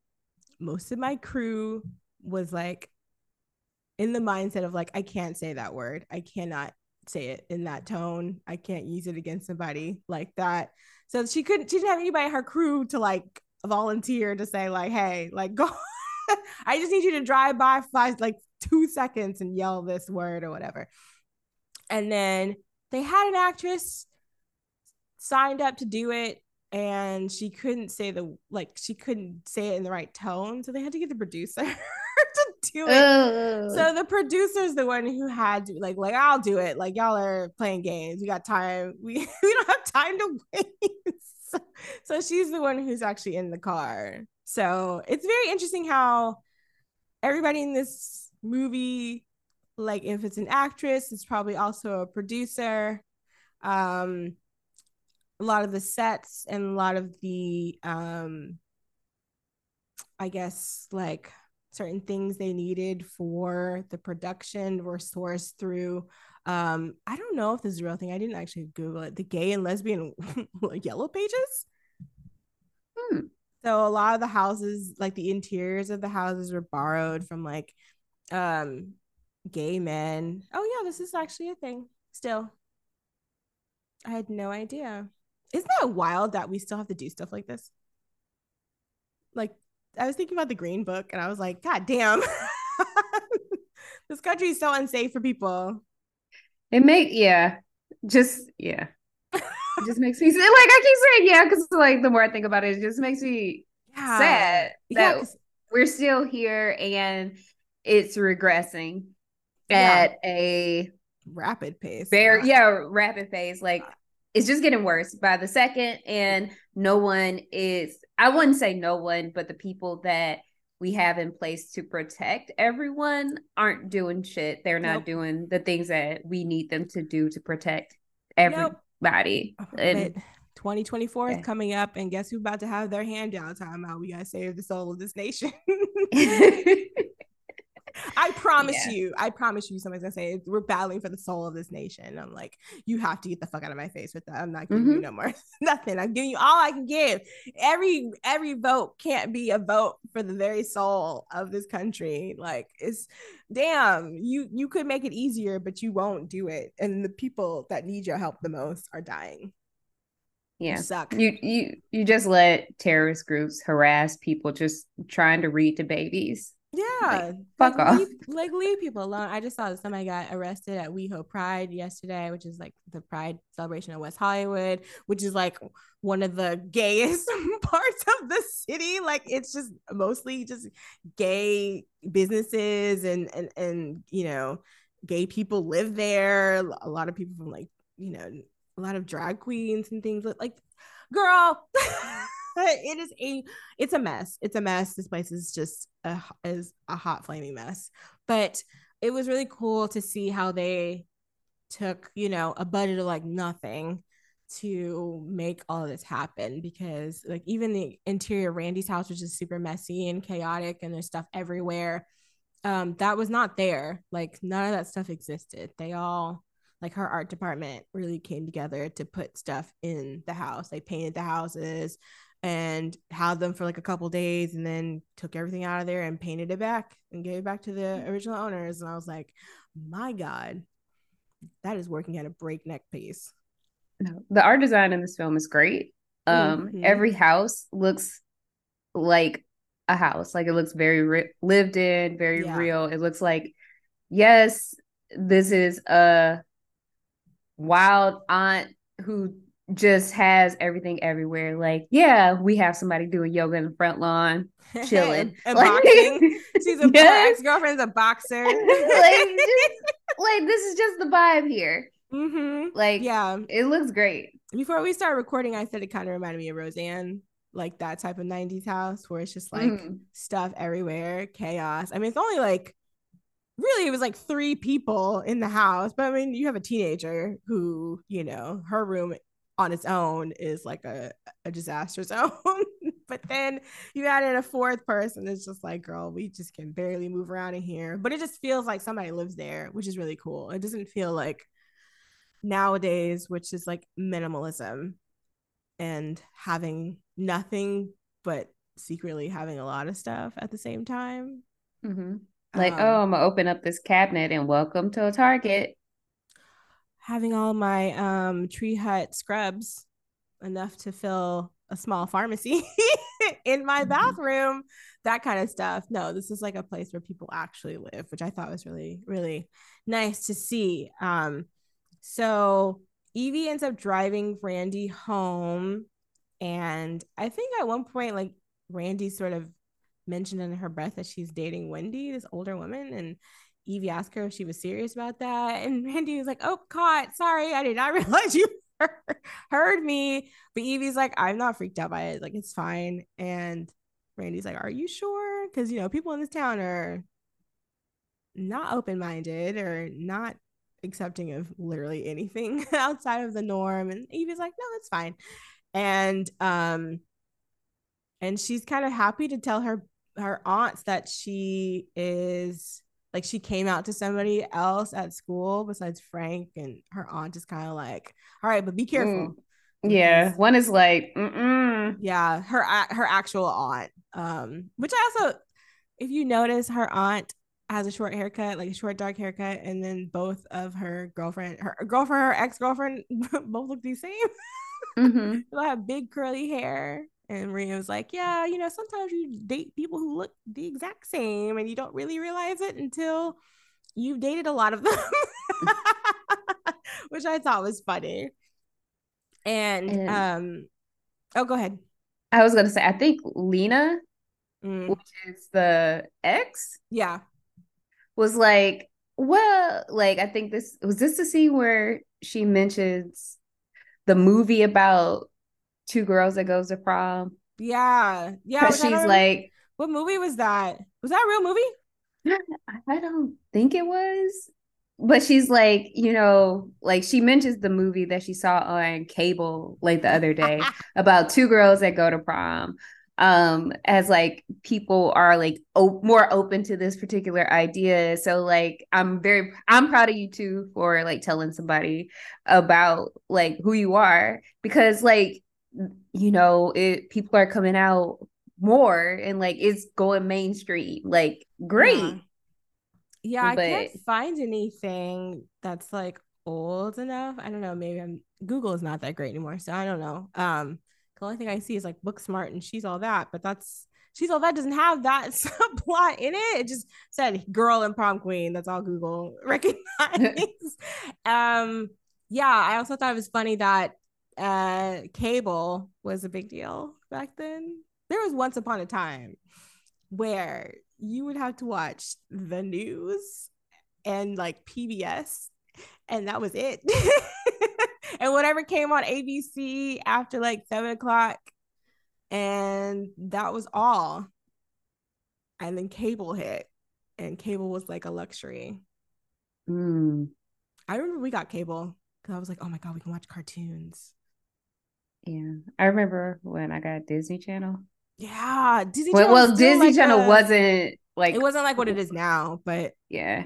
Most of my crew was like in the mindset of like, I can't say that word. I cannot say it in that tone. I can't use it against somebody like that. So she couldn't, she didn't have anybody in her crew to like volunteer to say, like, hey, like go. I just need you to drive by five like two seconds and yell this word or whatever. And then they had an actress signed up to do it and she couldn't say the like she couldn't say it in the right tone so they had to get the producer to do it. Ugh. so the producer's the one who had to like like I'll do it. Like y'all are playing games. We got time. We we don't have time to wait so, so she's the one who's actually in the car. So it's very interesting how everybody in this movie like if it's an actress it's probably also a producer. Um a lot of the sets and a lot of the um i guess like certain things they needed for the production were sourced through um i don't know if this is a real thing. I didn't actually google it. The gay and lesbian yellow pages? Hmm. so a lot of the houses like the interiors of the houses were borrowed from like um gay men oh yeah this is actually a thing still i had no idea isn't that wild that we still have to do stuff like this like I was thinking about the green book and I was like, God damn. this country is so unsafe for people. It make yeah, just yeah, it just makes me like I keep saying yeah because like the more I think about it, it just makes me Yeah. sad Yeah, we're still here and it's regressing Yeah. at a rapid pace. very yeah rapid pace. Like it's just getting worse by the second, and no one is. I wouldn't say no one, but the people that we have in place to protect everyone aren't doing shit. They're not Nope. doing the things that we need them to do to protect Nope. everybody. And 2024 Yeah. is coming up, and guess who's about to have their hand down time out? We gotta save the soul of this nation. I promise Yeah. you, I promise you, somebody's gonna say we're battling for the soul of this nation. I'm like, you have to get the fuck out of my face with that. I'm not giving you Mhm. no more nothing. I'm giving you all I can give. Every every vote can't be a vote for the very soul of this country. Like it's damn, you you could make it easier, but you won't do it. And the people that need your help the most are dying. yeah You suck. You you you just let terrorist groups harass people just trying to read to babies. Yeah, fuck like, off. Leave, like leave people alone. I just saw that somebody got arrested at WeHo Pride yesterday, which is like the Pride celebration of West Hollywood, which is like one of the gayest parts of the city. Like it's just mostly just gay businesses and and and you know, gay people live there. A lot of people from like you know, a lot of drag queens and things like, girl. it is a it's a mess. It's a mess. This place is just a is a hot flaming mess. But it was really cool to see how they took, you know, a budget of like nothing to make all this happen because like even the interior Randy's house which is super messy and chaotic and there's stuff everywhere um that was not there like none of that stuff existed they all like her art department really came together to put stuff in the house they painted the houses and had them for like a couple days and then took everything out of there and painted it back and gave it back to the original owners and i was like my god that is working at a breakneck pace No, the art design in this film is great. Um, Mhm. every house looks like a house. Like it looks very ri- lived in, very Yeah. real. It looks like yes, this is a wild aunt who just has everything everywhere. Like, yeah, we have somebody doing yoga in the front lawn, chilling. and Like- boxing she's a poor Yes. ex-girlfriend's a boxer like, just- like this is just the vibe here. hmm Like, yeah it looks great. before we start recording i said it kind of reminded me of roseanne like that type of 90s house where it's just like Mhm. stuff everywhere chaos i mean it's only like really it was like three people in the house. But I mean, you have a teenager who, you know, her room on its own is like a, a disaster zone. but then you add in a fourth person, it's just like, girl, we just can barely move around in here. But it just feels like somebody lives there, which is really cool. It doesn't feel like nowadays, which is like minimalism and having nothing but secretly having a lot of stuff at the same time. Mm-hmm. Like, um, oh, I'm gonna open up this cabinet and welcome to a Target. Having all my um tree hut scrubs enough to fill a small pharmacy in my mm-hmm. bathroom, that kind of stuff. No, this is like a place where people actually live, which I thought was really, really nice to see. Um, so Evie ends up driving Randy home. And I think at one point, like Randy sort of mentioned in her breath that she's dating Wendy, this older woman. And Evie asked her if she was serious about that. And Randy was like, Oh, caught. Sorry, I did not realize you heard me. But Evie's like, I'm not freaked out by it. Like, it's fine. And Randy's like, Are you sure? Because, you know, people in this town are not open minded or not accepting of literally anything outside of the norm. And Evie's like, No, that's fine. And, um, and she's kind of happy to tell her her aunts that she is like she came out to somebody else at school besides Frank, and her aunt is kind of like, "All right, but be careful." Mm. Yeah, one is like, Mm-mm. yeah, her her actual aunt. Um, which I also, if you notice, her aunt has a short haircut, like a short dark haircut, and then both of her girlfriend, her girlfriend, her ex girlfriend, both look the same. Mm-hmm. they have big curly hair. And Maria was like, Yeah, you know, sometimes you date people who look the exact same and you don't really realize it until you've dated a lot of them, which I thought was funny. And, and, um, oh, go ahead. I was gonna say, I think Lena, mm. which is the ex, yeah, was like, well, like I think this was this the scene where she mentions the movie about two girls that goes to prom. Yeah, yeah. She's like, what movie was that? Was that a real movie? I don't think it was. But she's like, you know, like she mentions the movie that she saw on cable like the other day about two girls that go to prom um as like people are like o- more open to this particular idea so like i'm very i'm proud of you too for like telling somebody about like who you are because like you know, it people are coming out more and like it's going mainstream. Like great. Yeah, yeah but... I can't find anything that's like old enough. I don't know, maybe I'm Google is not that great anymore. So I don't know. Um the only thing I see is like Booksmart and she's all that, but that's she's all that doesn't have that plot in it. It just said girl and prom queen. That's all Google recognizes. um yeah, I also thought it was funny that uh cable was a big deal back then. There was once upon a time where you would have to watch the news and like PBS, and that was it. and whatever came on ABC after like seven o'clock, and that was all. And then cable hit, and cable was like a luxury. Mm. I remember we got cable because I was like, oh my God, we can watch cartoons. Yeah, I remember when I got Disney Channel. Yeah, Disney. Well, well Disney like Channel a, wasn't like it wasn't like what it is now, but yeah,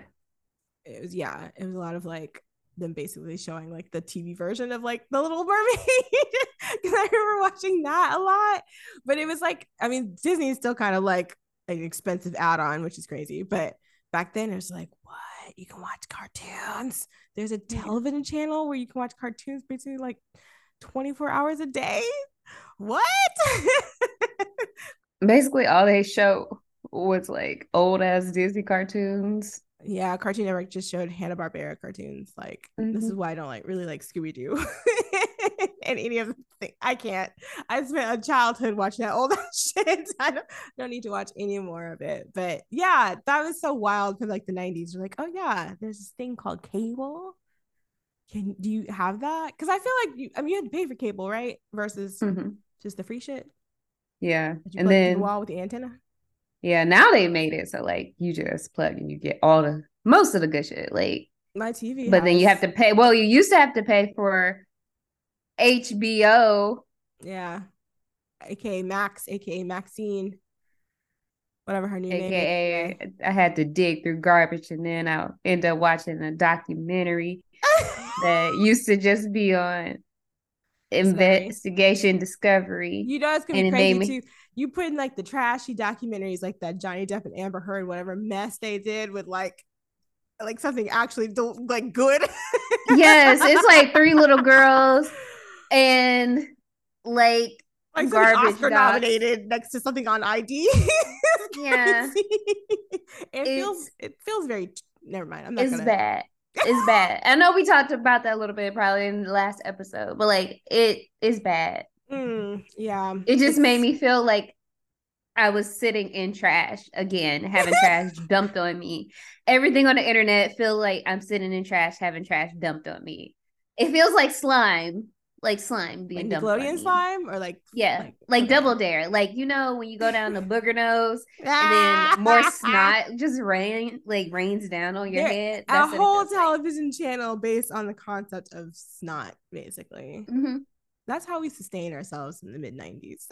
it was. Yeah, it was a lot of like them basically showing like the TV version of like the Little Mermaid because I remember watching that a lot. But it was like, I mean, Disney is still kind of like an expensive add-on, which is crazy. But back then, it was like, what? You can watch cartoons. There's a television channel where you can watch cartoons basically like 24 hours a day? What? Basically, all they show was like old ass Disney cartoons. Yeah, Cartoon Network just showed Hanna Barbera cartoons. Like mm-hmm. this is mm-hmm. why I don't like really like Scooby Doo and any of the things. I can't. I spent a childhood watching that old shit. I don't, don't need to watch any more of it. But yeah, that was so wild for like the '90s. You're like, oh yeah, there's this thing called cable can do you have that? Because I feel like you, I mean, you had to pay for cable, right? Versus mm-hmm. just the free shit. Yeah, and then the wall with the antenna. Yeah, now they made it so like you just plug and you get all the most of the good shit. Like, My TV. but then you have to pay. Well, you used to have to pay for HBO. Yeah. AKA Max, AKA Maxine. Whatever her new name is. AKA, I had to dig through garbage, and then I'll end up watching a documentary that used to just be on investigation discovery. You know it's gonna be crazy made me- too. You put in like the trashy documentaries like that Johnny Depp and Amber Heard, whatever mess they did with like like something actually like good. yes, it's like three little girls and like like garbage Oscar nominated next to something on ID. Yeah. It feels it feels very never mind. I'm not it's gonna bad. It's bad. I know we talked about that a little bit probably in the last episode, but like it is bad. Mm, yeah. It just made me feel like I was sitting in trash again, having trash dumped on me. Everything on the internet feel like I'm sitting in trash, having trash dumped on me. It feels like slime, like slime being like dumped on Nickelodeon me. slime or like Yeah, like, okay. double dare. Like you know when you go down the booger nose and then more snot just rain like rains down on your There- head. a That's it whole feels like. television channel based on the concept of snot, basically. Mhm, That's how we sustain ourselves in the mid 90s.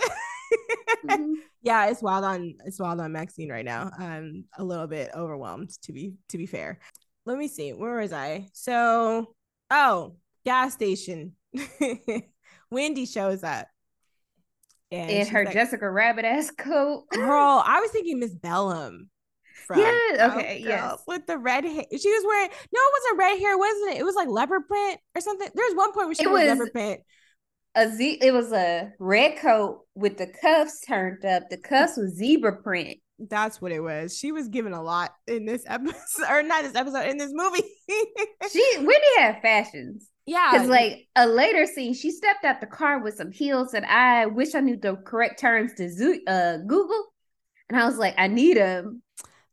mhm. yeah, it's wild on it's wild on Maxine right now. I'm a little bit overwhelmed to be to be fair. Let me see. Where was I? So oh, gas station. Wendy shows up. And In her like, Jessica Rabbit ass coat. girl, I was thinking Miss Bellum. From Yeah, okay, Powerpuff yes. With the red hair. She was wearing no, it wasn't red hair, wasn't it? It was like leopard print or something. There's one point where she It was, was- leopard print. a z it was a red coat with the cuffs turned up. The cuffs was zebra print. That's what it was. She was given a lot in this episode, or not this episode, in this movie. She Wendy had fashions. Yeah, Cause like a later scene, she stepped out the car with some heels that I wish I knew the correct terms to zo- uh Google. And I was like, I need them.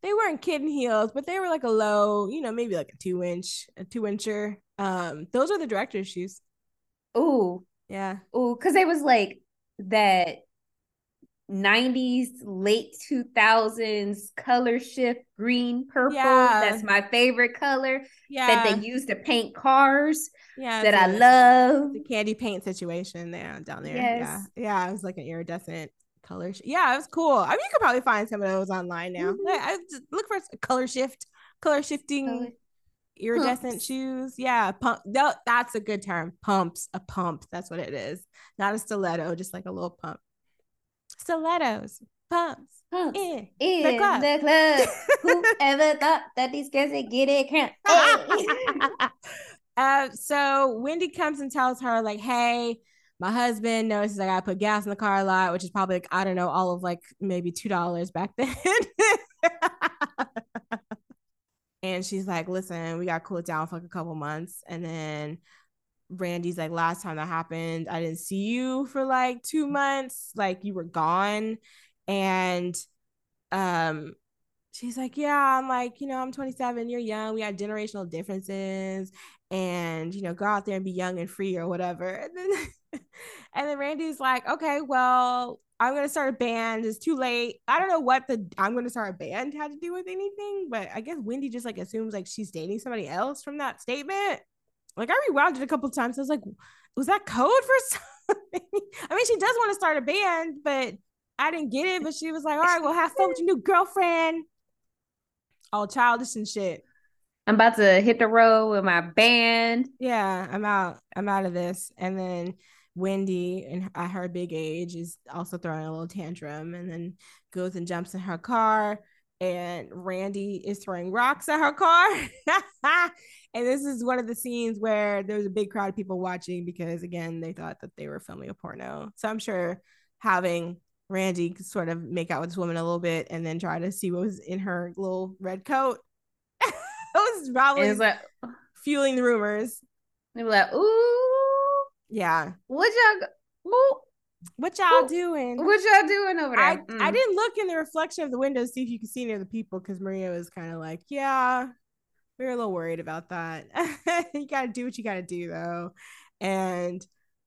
they weren't kitten heels, but they were like a low, you know, maybe like a two inch, a two incher. Um, those are the director's shoes. Ooh, Yeah, ooh, cause they was like that 90s, late 2000s color shift, green, purple. Yeah. That's my favorite color yeah, that they used to paint cars yeah. that I a- love. the candy paint situation there down there. Yes. Yeah, yeah. It was like an iridescent color. sh- yeah, it was cool. I mean, you could probably find some of those online now. Mhm. Like, I just look for a color shift, color shifting. Color- iridescent Pumps. shoes. Yeah, pump. No, that's a good term. Pumps, a pump. That's what it is. Not a stiletto, just like a little pump. Stilettos, pumps. Pumps In in the club. the club. Whoever thought that these girls would get it cramp? Hey. uh, so Wendy comes and tells her, like, hey, my husband notices I gotta put gas in the car a lot, which is probably like, I don't know, all of like maybe two dollars back then. and she's like, listen, we gotta cool it down for like a couple months. And then Randy's like, last time that happened, I didn't see you for like two months, like you were gone. And um she's like, Yeah, I'm like, you know, I'm 27, you're young, we got generational differences, and you know, go out there and be young and free or whatever. And then and then Randy's like, Okay, well, I'm gonna start a band. It's too late. I don't know what the I'm gonna start a band had to do with anything, but I guess Wendy just like assumes like she's dating somebody else from that statement. Like I rewound it a couple times. I was like, was that code for something? I mean, she does want to start a band, but I didn't get it. But she was like, all right, well, have fun with your new girlfriend. All childish and shit. I'm about to hit the road with my band. Yeah, I'm out. I'm out of this. And then Wendy, and at her big age, is also throwing a little tantrum, and then goes and jumps in her car. And Randy is throwing rocks at her car. and this is one of the scenes where there's a big crowd of people watching because, again, they thought that they were filming a porno. So I'm sure having Randy sort of make out with this woman a little bit and then try to see what was in her little red coat. it was probably it's like fueling the rumors. they were like, ooh, Yeah. what y'all ooh, What y'all doing? what y'all doing over there? I, Mm. I didn't look in the reflection of the window to see if you could see any of the people because Maria was kind of like, yeah, we were a little worried about that. you got to do what you got to do, though. And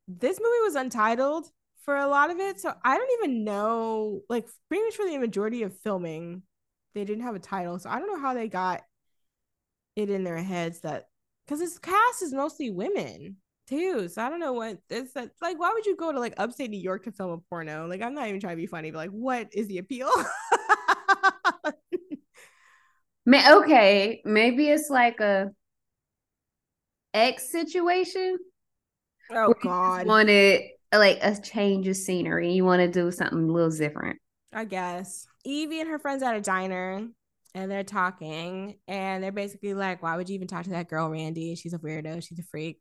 this movie was untitled for a lot of it. So I don't even know, like, pretty much for the majority of filming, they didn't have a title. So I don't know how they got it in their heads that because this cast is mostly women too. So I don't know what it's, it's uh, like. Why would you go to like upstate New York to film a porno? Like I'm not even trying to be funny, but like, what is the appeal? May- okay, maybe it's like a X situation. oh where you just God, wanted like a change of scenery. You want to do something a little different. I guess Evie and her friends at a diner. And they're talking, and they're basically like, "Why would you even talk to that girl, Randy? She's a weirdo. She's a freak.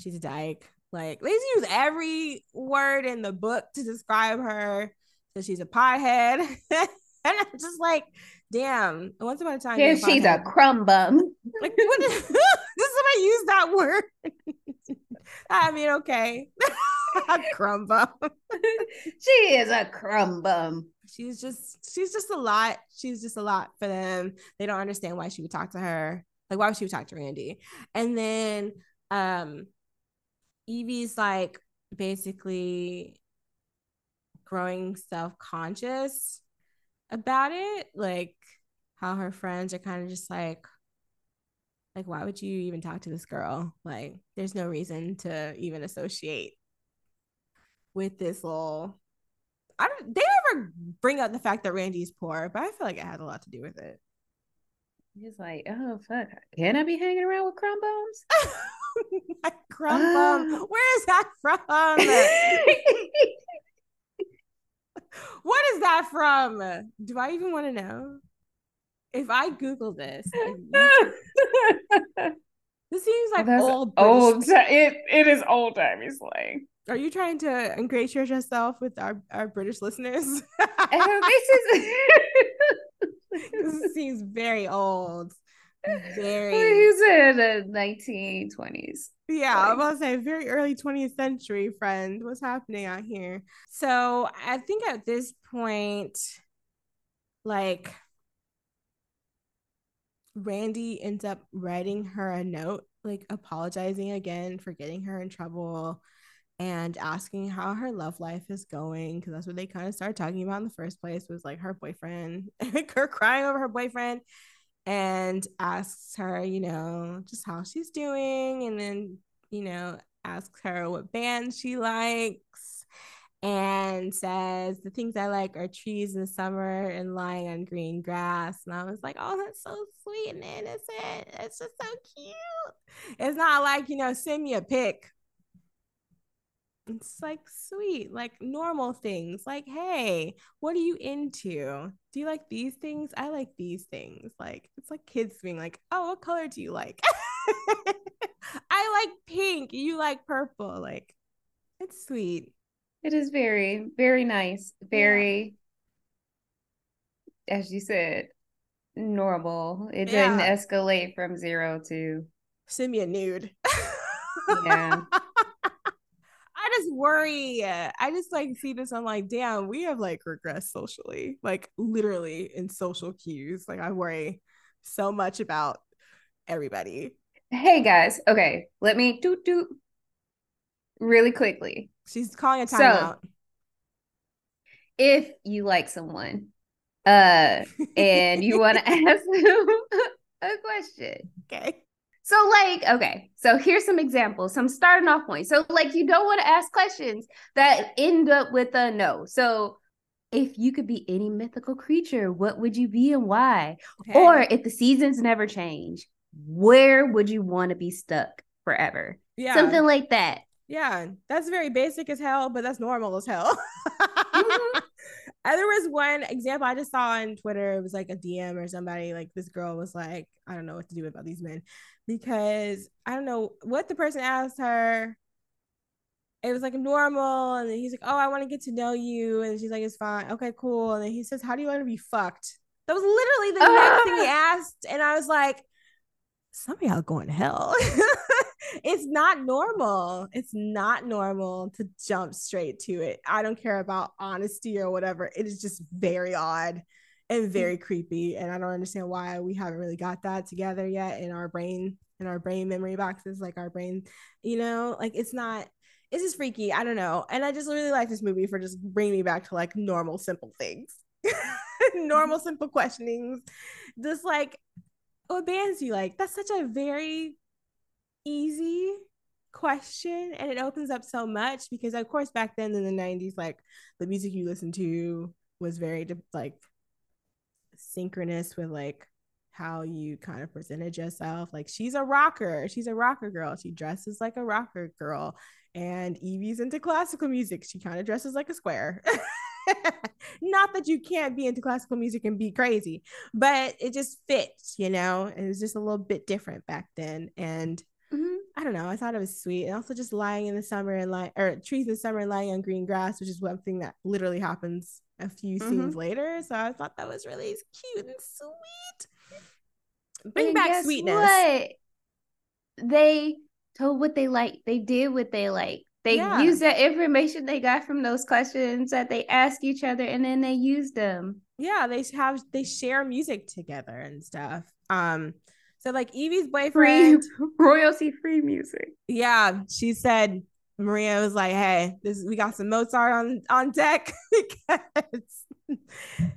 She's a dyke. Like they use every word in the book to describe her. So she's a piehead. and I'm just like, damn. Once upon a time, Yeah, she's a crumb bum. like what is, did somebody use that word? I mean, okay. Crumb bum. she is a crumb bum. She's just she's just a lot. She's just a lot for them. They don't understand why she would talk to her. Like why would she would talk to Randy? And then um Evie's like basically growing self-conscious about it. Like how her friends are kind of just like like why would you even talk to this girl? Like there's no reason to even associate with this little I don't they never bring up the fact that Randy's poor, but I feel like it had a lot to do with it. He's like, oh fuck, can I be hanging around with crumb bums? My crumb bum. Where is that from? what is that from? Do I even want to know? If I Google this, this seems like That's old. Old. It it is old timey slang. Are you trying to ingratiate yourself with our, our British listeners? And this is. this seems very old. Very. He's in the nineteen twenties. Yeah, I was about to say very early 20th century, friend. What's happening out here? So I think at this point, like Randy ends up writing her a note, like apologizing again for getting her in trouble and asking how her love life is going because that's what they kind of started talking about in the first place was like her boyfriend her crying over her boyfriend and asks her you know just how she's doing and then you know asks her what band she likes and says the things i like are trees in the summer and lying on green grass. And i was like oh that's so sweet and innocent. It's just so cute. It's not like you know send me a pic it's like sweet, like normal things. Like, hey, what are you into? Do you like these things? I like these things. Like, it's like kids being like, oh, what color do you like? I like pink. You like purple. Like, it's sweet. It is very, very nice. Very, as you said, normal. It didn't escalate from zero to Send me a nude. Yeah. I just worry. I just like see this. I'm like, damn, we have like regressed socially, like literally in social cues. Like I worry so much about everybody. Hey guys, okay, let me do do really quickly. She's calling a So- timeout. If you like someone, uh, and you want to ask them a question. okay. So, like, okay, so here's some examples, some starting off points. So, like, you don't want to ask questions that end up with a no. So, if you could be any mythical creature, what would you be and why? okay. Or if the seasons never change, where would you want to be stuck forever? yeah, Something like that. yeah, that's very basic as hell, but that's normal as hell. Mhm. And there was one example I just saw on Twitter. It was like a DM or somebody. Like this girl was like, I don't know what to do about these men because I don't know what the person asked her. It was like normal, and then he's like, "Oh, I want to get to know you," and she's like, "It's fine, okay, cool." And then he says, "How do you want to be fucked?" That was literally the next thing he asked, and I was like, "Some of y'all going to hell." it's not normal. It's not normal to jump straight to it. I don't care about honesty or whatever. It is just very odd and very creepy. And I don't understand why we haven't really got that together yet in our brain, in our brain memory boxes, like our brain, you know, like it's not. It's just freaky. I don't know. And I just really like this movie for just bringing me back to like normal, simple things, normal, simple questionings. Just like what bands do you like? That's such a very easy question and it opens up so much because of course back then in the 90s like the music you listened to was very like synchronous with like how you kind of presented yourself. Like she's a rocker. She's a rocker girl. She dresses like a rocker girl. And evie's into classical music. She kind of dresses like a square. Not that you can't be into classical music and be crazy but it just fits you know? It was just a little bit different back then. And Mhm. I don't know. I thought it was sweet. And also just lying in the summer and like or trees in the summer and lying on green grass, which is one thing that literally happens a few scenes later. So I thought that was really cute and sweet. Bring And back sweetness. What? They told what they like. They did what they like. They Yeah. used that information they got from those questions that they asked each other, and then they used them. Yeah, they have they share music together and stuff. Um, so like Evie's Free boyfriend, royalty free music. yeah, she said Maria was like, "Hey, this we got some Mozart on on deck because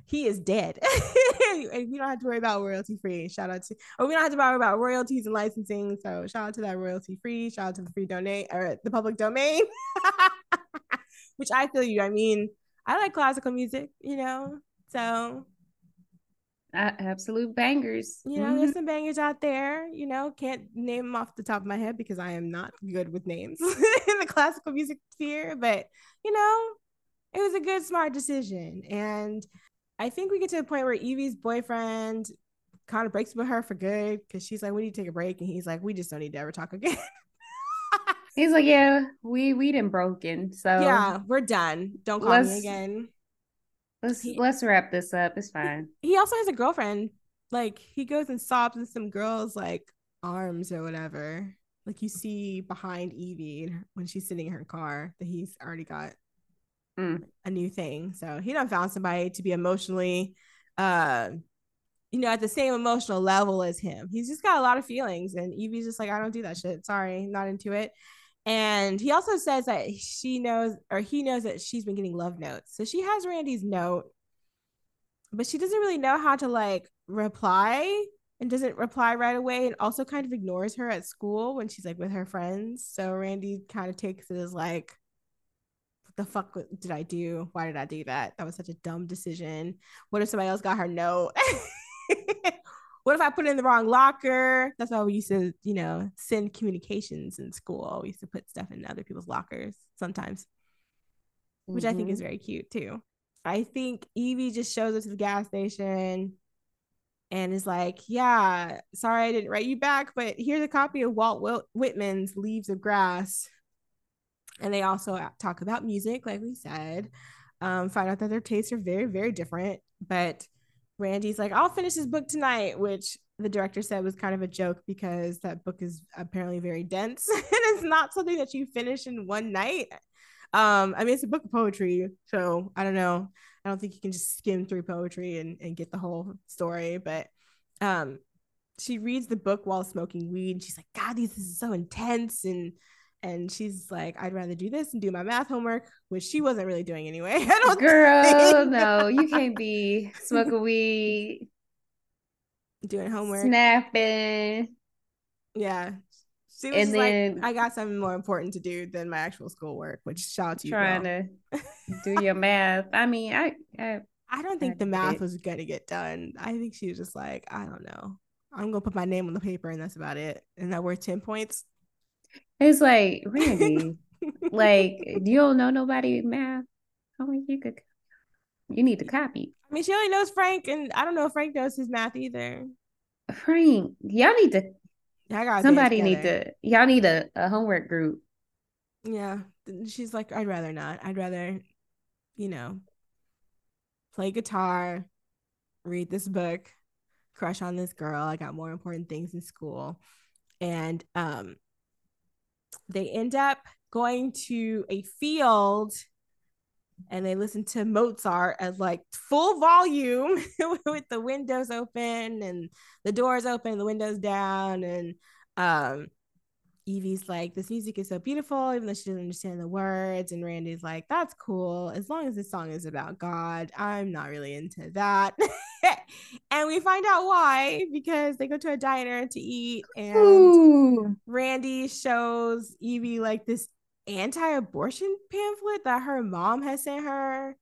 he is dead. and we don't have to worry about royalty free. Shout out to, or we don't have to worry about royalties and licensing. So shout out to that royalty free. Shout out to the free donate or the public domain, which I feel you. I mean, I like classical music, you know, so Uh, absolute bangers. you know, Mhm. there's some bangers out there. You know, can't name them off the top of my head because I am not good with names in the classical music sphere. But you know, it was a good, smart decision, and I think we get to the point where Evie's boyfriend kind of breaks up with her for good because she's like, "We need to take a break," and he's like, "We just don't need to ever talk again." He's like, yeah, we we done broken. So yeah, we're done. Don't call me again. Let's He- let's wrap this up. It's fine. he also has a girlfriend. Like he goes and sobs in some girl's like arms or whatever. Like you see behind Evie when she's sitting in her car that he's already got Mm. a new thing. So he done found somebody to be emotionally uh you know at the same emotional level as him. He's just got a lot of feelings and Evie's just like I don't do that shit. Sorry, not into it. And he also says that she knows or he knows that she's been getting love notes. So she has Randy's note but she doesn't really know how to like reply and doesn't reply right away and also kind of ignores her at school when she's like with her friends. So randy kind of takes it as like what the fuck did i do? Why did i do that? That was such a dumb decision. What if somebody else got her note what if i put it in the wrong locker that's why we used to you know send communications in school we used to put stuff in other people's lockers sometimes which I think is very cute too. I think Evie just shows up to the gas station and is like, Yeah, sorry I didn't write you back, but here's a copy of Walt Whit- Whitman's Leaves of Grass. And they also talk about music, like we said. Um, find out that their tastes are very, very different. But Randy's like, I'll finish this book tonight, which the director said was kind of a joke because that book is apparently very dense and it's not something that you finish in one night. Um, I mean, it's a book of poetry, so I don't know. I don't think you can just skim through poetry and, and get the whole story, but um, she reads the book while smoking weed. And she's like, God, this is so intense. And and she's like, I'd rather do this and do my math homework, which she wasn't really doing anyway. I don't Girl, think. no, you can't be smoking weed, doing homework. snapping. Yeah. She was And then- like, I got something more important to do than my actual schoolwork, which shout out to you. trying girl. to do your math. I mean, I, I I don't think I the math it. was gonna get done. I think she was just like, I don't know. I'm gonna put my name on the paper and that's about it. And that worth 10 points. It's like Randy, like you don't know nobody math. Oh, you could, you need to copy. I mean, she only knows Frank, and I don't know if Frank knows his math either. Frank, y'all need to. I got Somebody need to. Y'all need a, a homework group. Yeah. She's like, I'd rather not. I'd rather, you know, play guitar, read this book, crush on this girl. I got more important things in school. And um they end up going to a field and they listen to Mozart at like full volume with the windows open and the doors open, the windows down, and um Evie's like, this music is so beautiful, even though she doesn't understand the words. And Randy's like, that's cool. As long as the song is about God, I'm not really into that. and we find out why because they go to a diner to eat, and Ooh. Randy shows Evie like this anti abortion pamphlet that her mom has sent her.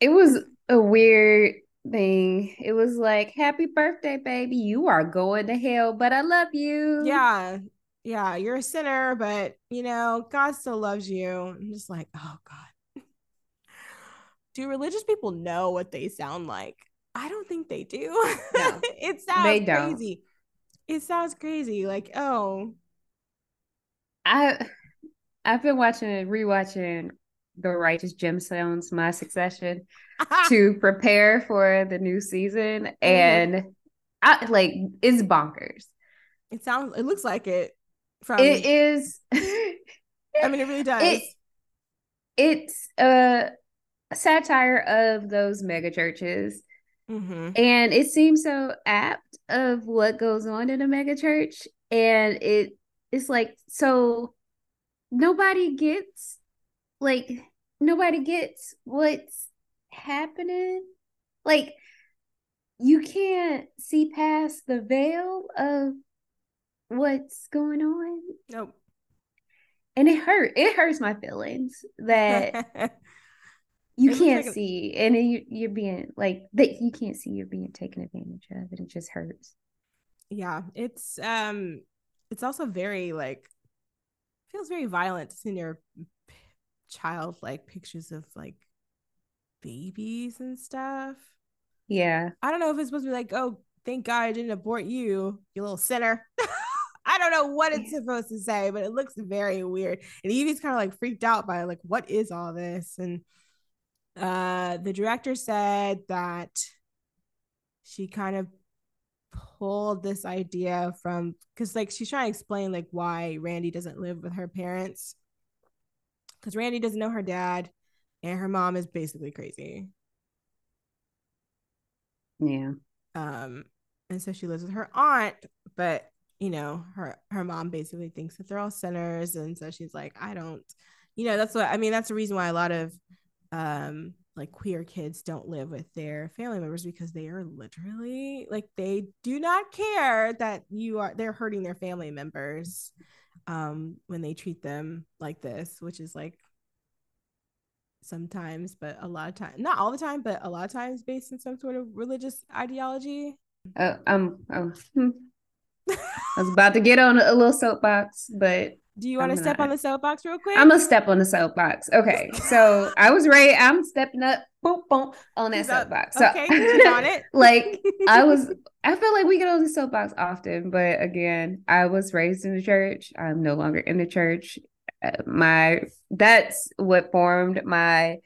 It was a weird thing. It was like, Happy birthday, baby. You are going to hell, but I love you. Yeah. Yeah. You're a sinner, but you know, God still loves you. I'm just like, oh God. Do religious people know what they sound like? I don't think they do. No, it sounds they don't. crazy. It sounds crazy. Like, oh, I I've been watching rewatching The Righteous Gemstones, My Succession, to prepare for the new season. Mm-hmm. And I like it's bonkers. it sounds it looks like it from It is I mean it really does. it it's a satire of those mega churches Mhm. and it seems so apt of what goes on in a mega church and it it's like so nobody gets like nobody gets what's happening like you can't see past the veil of what's going on Nope. and it hurt it hurts my feelings that you can't like see and you, you're being like that you can't see you're being taken advantage of and it just hurts yeah, it's um it's also very like feels very violent to see their childlike pictures of like babies and stuff. yeah I don't know if it's supposed to be like, oh, thank God I didn't abort you, you little sinner. I don't know what it's supposed to say, but it looks very weird. And Evie's kind of like freaked out by like, what is all this? And uh the director said that she kind of pulled this idea from because like she's trying to explain like why Randy doesn't live with her parents. Because Randy doesn't know her dad, and her mom is basically crazy. yeah um and so she lives with her aunt but you know her her mom basically thinks that they're all sinners and so she's like i don't you know that's what i mean that's the reason why a lot of um like queer kids don't live with their family members because they are literally like they do not care that you are they're hurting their family members um when they treat them like this which is like sometimes but a lot of time not all the time but a lot of times based in some sort of religious ideology. Uh, um oh, i was about to get on a little soapbox but do you want to step on the soapbox real quick? I'm gonna step on the soapbox. Okay so i was ready i'm stepping up boom boom on that soapbox. So okay on it. like I was I feel like we get on the soapbox often, but again, I was raised in the church. I'm no longer in the church. Uh, my that's what formed my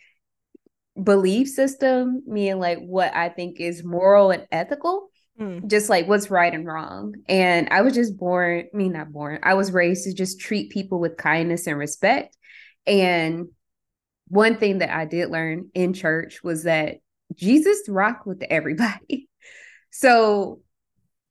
belief system, meaning like what I think is moral and ethical, Mm. just like what's right and wrong. And I was just born, I mean not born. I was raised to just treat people with kindness and respect. And one thing that I did learn in church was that Jesus rocked with everybody. So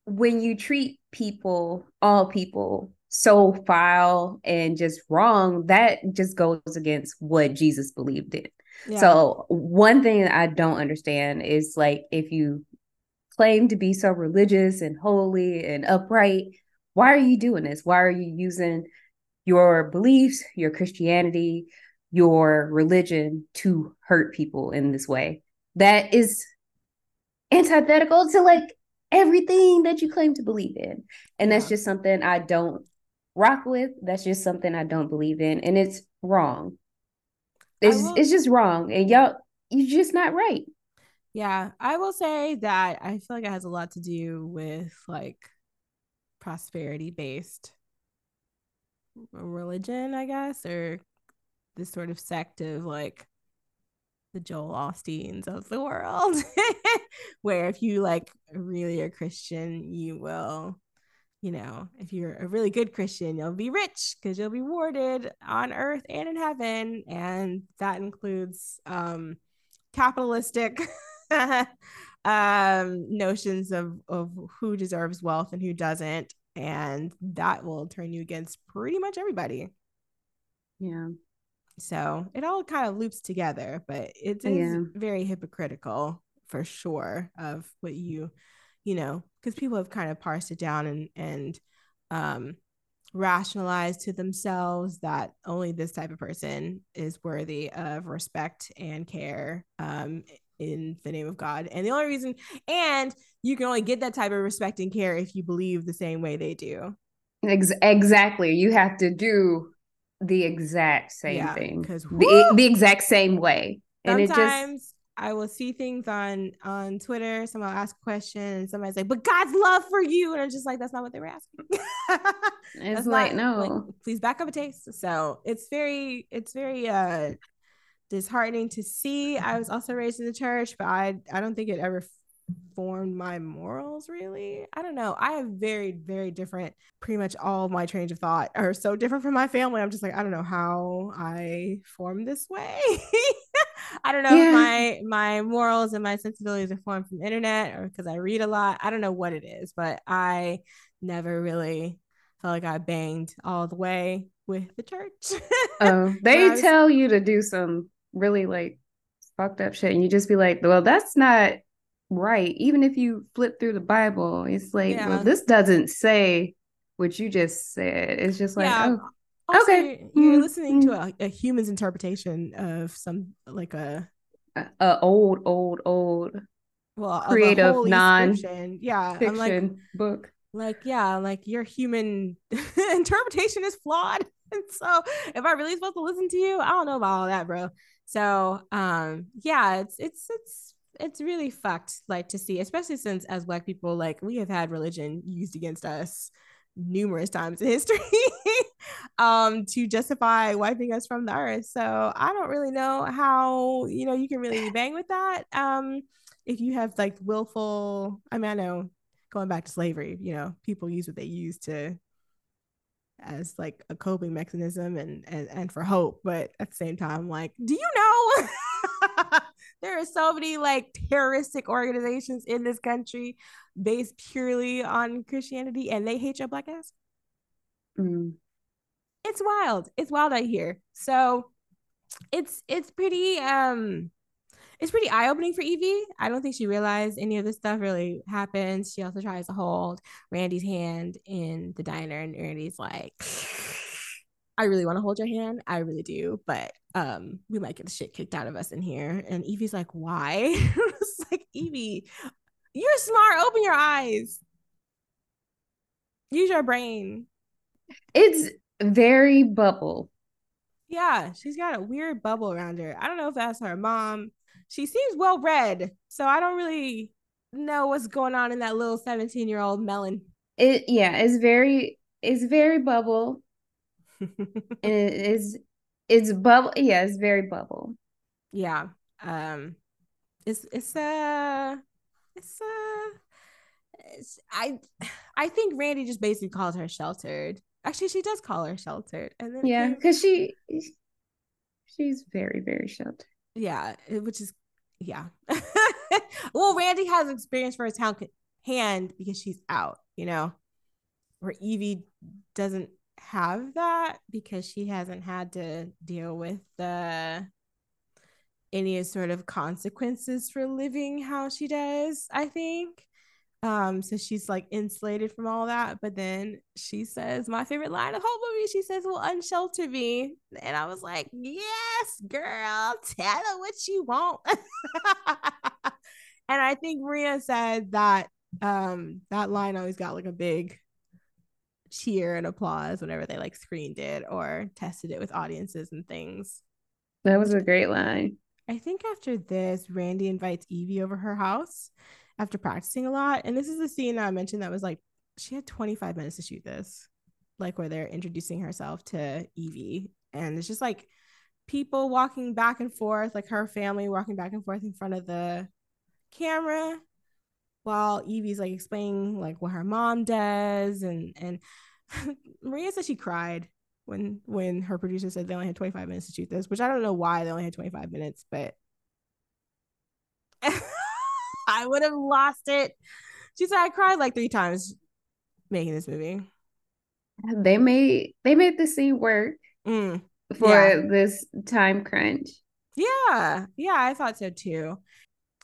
when you treat people, all people, so foul and just wrong, that just goes against what Jesus believed in. Yeah. So one thing that I don't understand is like if you claim to be so religious and holy and upright, why are you doing this? Why are you using your beliefs, your Christianity, your religion to hurt people in this way? That is antithetical to like everything that you claim to believe in. And that's just something I don't rock with. That's just something I don't believe in. And it's wrong. It's, will- it's just wrong. And y'all, you're just not right. Yeah, I will say that I feel like it has a lot to do with like prosperity based religion, I guess, or this sort of sect of like the Joel Osteens of the world, where if you like really are Christian, you will, you know, if you're a really good Christian, you'll be rich because you'll be rewarded on earth and in heaven. And that includes um capitalistic um notions of of who deserves wealth and who doesn't and that will turn you against pretty much everybody. Yeah. So it all kind of loops together, but it is Yeah. very hypocritical for sure of what you, you know, because people have kind of parsed it down and and um rationalized to themselves that only this type of person is worthy of respect and care um in the name of God. And the only reason and you can only get that type of respect and care if you believe the same way they do. Ex- exactly. You have to do the exact same Yeah, thing. the, the exact same way. And it just sometimes I will see things on on Twitter. Someone will ask a question, and somebody's like, "But God's love for you," and I'm just like, "That's not what they were asking." it's like not- like, no. please back up a taste. So it's very, it's very uh disheartening to see. I was also raised in the church, but I I don't think it ever formed my morals really. I don't know. I have very, very different, pretty much all of my trains of thought are so different from my family. I'm just like, I don't know how I formed this way. I don't know Yeah. my my morals and my sensibilities are formed from the internet or because I read a lot. I don't know what it is, but I never really felt like I banged all the way with the church. Oh, they was- tell you to do some really like fucked up shit, and you just be like, "Well, that's not right." Even if you flip through the Bible, it's like, Yeah. "Well, this doesn't say what you just said." It's just like, Yeah. "Oh, Also, Okay. you're, Mhm, listening to a, a human's interpretation of some like a a, a old, old, old well Creative, non-. Yeah, fiction I'm like book." like yeah, like your human interpretation is flawed. And so, if I really supposed to listen to you, I don't know about all that, bro. So, um, yeah, it's it's it's it's really fucked like to see, especially since as black people, like we have had religion used against us numerous times in history um to justify wiping us from the earth. So i don't really know how you know you can really bang with that um if you have like willful i mean i know going back to slavery you know people use what they use to as like a coping mechanism and and, and for hope but at the same time like do you know? There are so many like terroristic organizations in this country based purely on christianity and they hate your black ass. Mm. it's wild. It's wild out here. So it's it's pretty um it's pretty eye-opening for evie. I don't think she realized any of this stuff really happens she also tries to hold randy's hand in the diner and randy's like i really want to hold your hand. I really do but um we might get the shit kicked out of us in here. And evie's like why? It's like evie you're smart. Open your eyes. Use your brain. It's very bubble. Yeah, she's got a weird bubble around her. I don't know if that's her mom. She seems well read, so I don't really know what's going on in that little 17 year old melon. It yeah, it's very it's very bubble. And it is it's bubble yeah, it's very bubble. yeah. Um it's it's uh it's uh it's, I I think Randy just basically calls her sheltered. Actually, she does call her sheltered. And then Yeah, because she she's very, very sheltered. yeah, which is yeah. well, Randy has experience firsthand hand because she's out, you know, where Evie doesn't have that because she hasn't had to deal with the any sort of consequences for living how she does, I think. Um, so she's like insulated from all that. But then she says, my favorite line of the whole movie, she says, Well, unshelter me. And I was like, Yes, girl, tell her what you want. and I think Maria said that um that line always got like a big cheer and applause whenever they like screened it or tested it with audiences and things. That was a great line. I think after this, Randy invites Evie over her house after practicing a lot. And this is the scene that I mentioned that was like, she had 25 minutes to shoot this, like where they're introducing herself to Evie. And it's just like people walking back and forth, like her family walking back and forth in front of the camera while Evie's like explaining like what her mom does. And, and Maria said she cried when when her producer said they only had 25 minutes to shoot this, which I don't know why they only had 25 minutes, but I would have lost it. She said I cried like three times. making this movie. They made they made the scene work Mm. for Yeah. this time crunch. Yeah, yeah, I thought so too.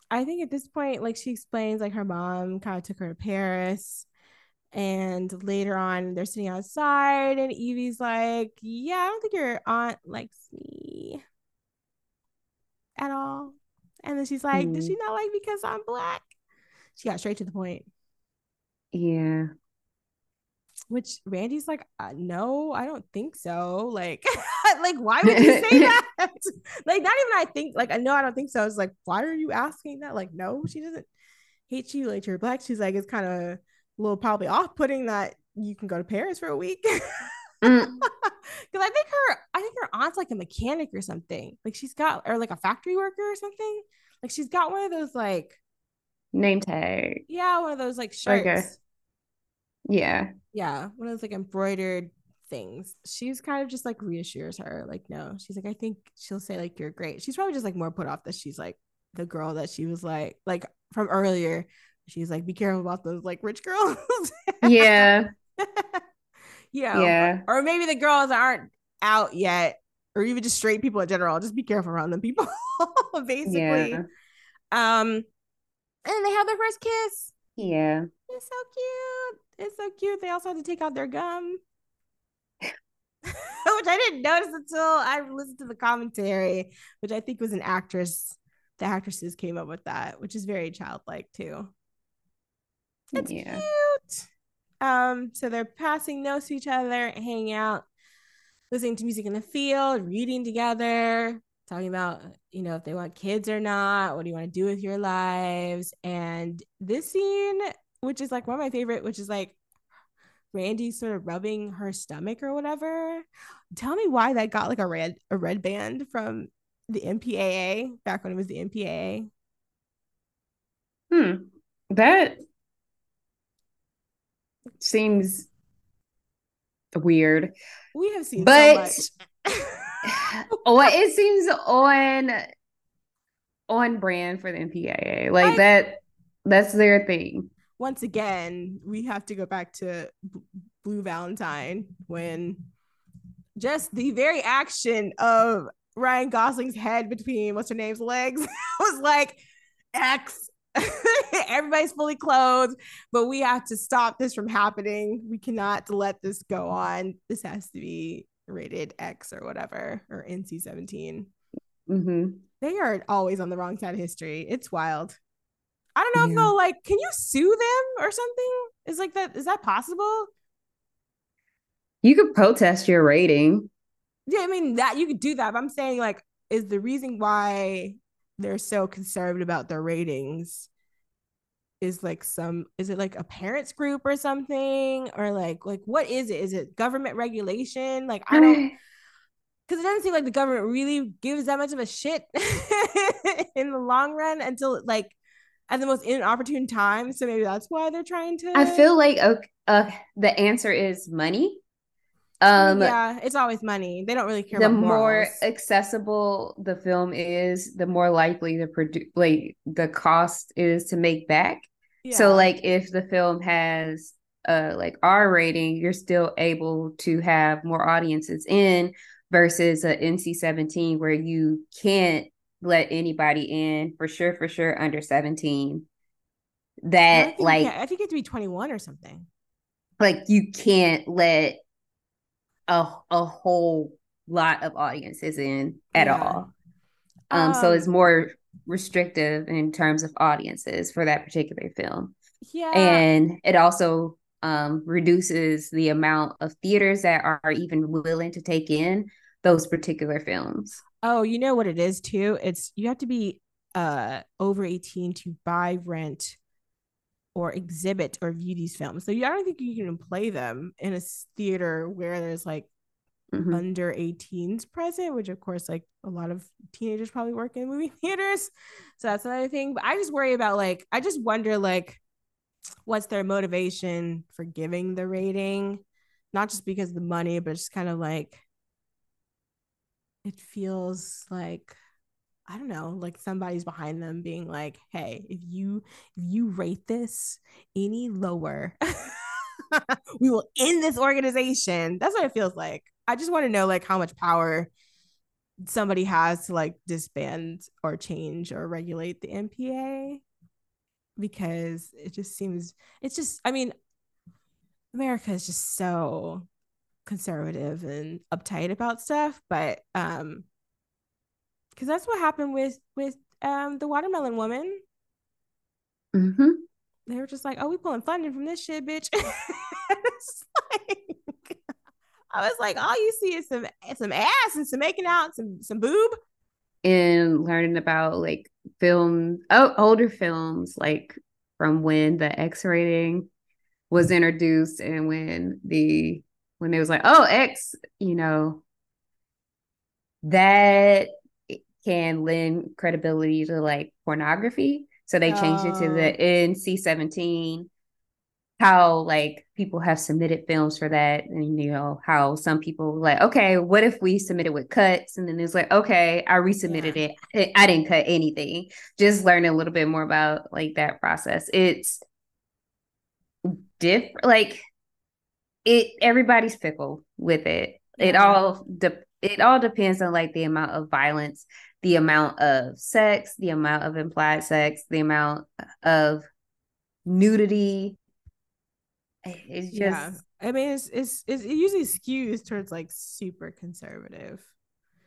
I think at this point, like she explains, like her mom kind of took her to Paris, and later on, they're sitting outside, and Evie's like, "Yeah, I don't think your aunt likes me at all." And then she's like, "Does Mm. she not like me because I'm black?" She got straight to the point. Yeah. Which Randy's like, uh, no, I don't think so. Like, like why would you say that? like, not even I think. Like, I know I don't think so. It's like, why are you asking that? Like, no, she doesn't hate you. Like, you're black. She's like, it's kind of a little probably off putting that you can go to Paris for a week. Mm, Because I think her, I think her aunt's like a mechanic or something. Like she's got, or like a factory worker or something. Like she's got one of those like, name tag. yeah, one of those like shirts. Okay. Yeah. yeah, one of those like embroidered things. She's kind of just like reassures her, like, no, she's like, I think she'll say like you're great. She's probably just like more put off that she's like the girl that she was like, like from earlier. She's like, be careful about those like rich girls. Yeah. you know, Yeah. or maybe the girls aren't out yet, or even just straight people in general. Just be careful around them people, basically. Yeah. Um, and they have their first kiss. Yeah. It's so cute. It's so cute. They also had to take out their gum, which I didn't notice until I listened to the commentary, which I think was an actress. The actresses came up with that, which is very childlike too. It's Yeah. cute. Um, so they're passing notes to each other, hanging out, listening to music in the field, reading together, talking about, you know, if they want kids or not, what do you want to do with your lives? And this scene, which is like one of my favorite, which is like Randy sort of rubbing her stomach or whatever. Tell me why that got like a red a red band from the MPAA back when it was the MPAA. Hmm. That seems weird. We have seen But- so. Oh, it seems on on brand for the MPAA. Like Like- that that's their thing. once again, we have to go back to B- Blue Valentine when just the very action of Ryan Gosling's head between what's her name's legs was like X. Everybody's fully clothed, but we have to stop this from happening. We cannot let this go on. This has to be rated X or whatever, or NC 17. hmm They are always on the wrong side of history. It's wild. I don't know if they'll like, can you sue them or something? Is like that, is that possible? You could protest your rating. Yeah, I mean that you could do that, but I'm saying like, is the reason why they're so conservative about their ratings is like some is it like a parents group or something? Or like like what is it? Is it government regulation? Like i don't because it doesn't seem like the government really gives that much of a shit in the long run until like at the most inopportune time. So maybe that's why they're trying to I feel like uh, uh, the answer is money. Um, yeah it's always money they don't really care the about more accessible the film is, the more likely the produ- like the cost is to make back. So like if the film has uh like R rating, you're still able to have more audiences in versus a NC-17 where you can't let anybody in for sure for sure under 17. That think, like yeah, I think you have to be 21 or something like you can't let a a whole lot of audiences in at Yeah. all. Um, so it's Um, more restrictive in terms of audiences for that particular film. yeah and it also um, reduces the amount of theaters that are even willing to take in those particular films. Oh, you know what it is too? It's you have to be uh over 18 to buy, rent, or exhibit or view these films. So you, I don't think you can play them in a theater where there's like Mhm. under 18s present, which of course like a lot of teenagers probably work in movie theaters. So that's another thing. But I just worry about like I just wonder like what's their motivation for giving the rating? Not just because of the money, but just kind of like it feels like I don't know, like somebody's behind them being like, "Hey, if you if you rate this any lower, we will end this organization. That's what it feels like. I just want to know like how much power somebody has to like disband or change or regulate the MPA because it just seems it's just I mean America is just so conservative and uptight about stuff, but um because that's what happened with with um the watermelon woman. Mm-hmm. They were just like, "Oh, we pulling funding from this shit, bitch." like, I was like, all you see is some some ass and some making out, some some boob, and learning about like film, oh, older films, like from when the X rating was introduced and when the when they was like, oh, X, you know, that can lend credibility to like pornography. So they changed oh. it to the oh. NC 17. How like people have submitted films for that, and you know how some people like, okay, what if we submitted with cuts, and then it's like, okay, I resubmitted yeah. it, I didn't cut anything. Just learn a little bit more about like that process. It's different, like it. Everybody's fickle with it. It all de- it all depends on like the amount of violence the amount of sex, the amount of implied sex, the amount of nudity. It's just yeah. I mean it's it's, it's it usually skews towards like super conservative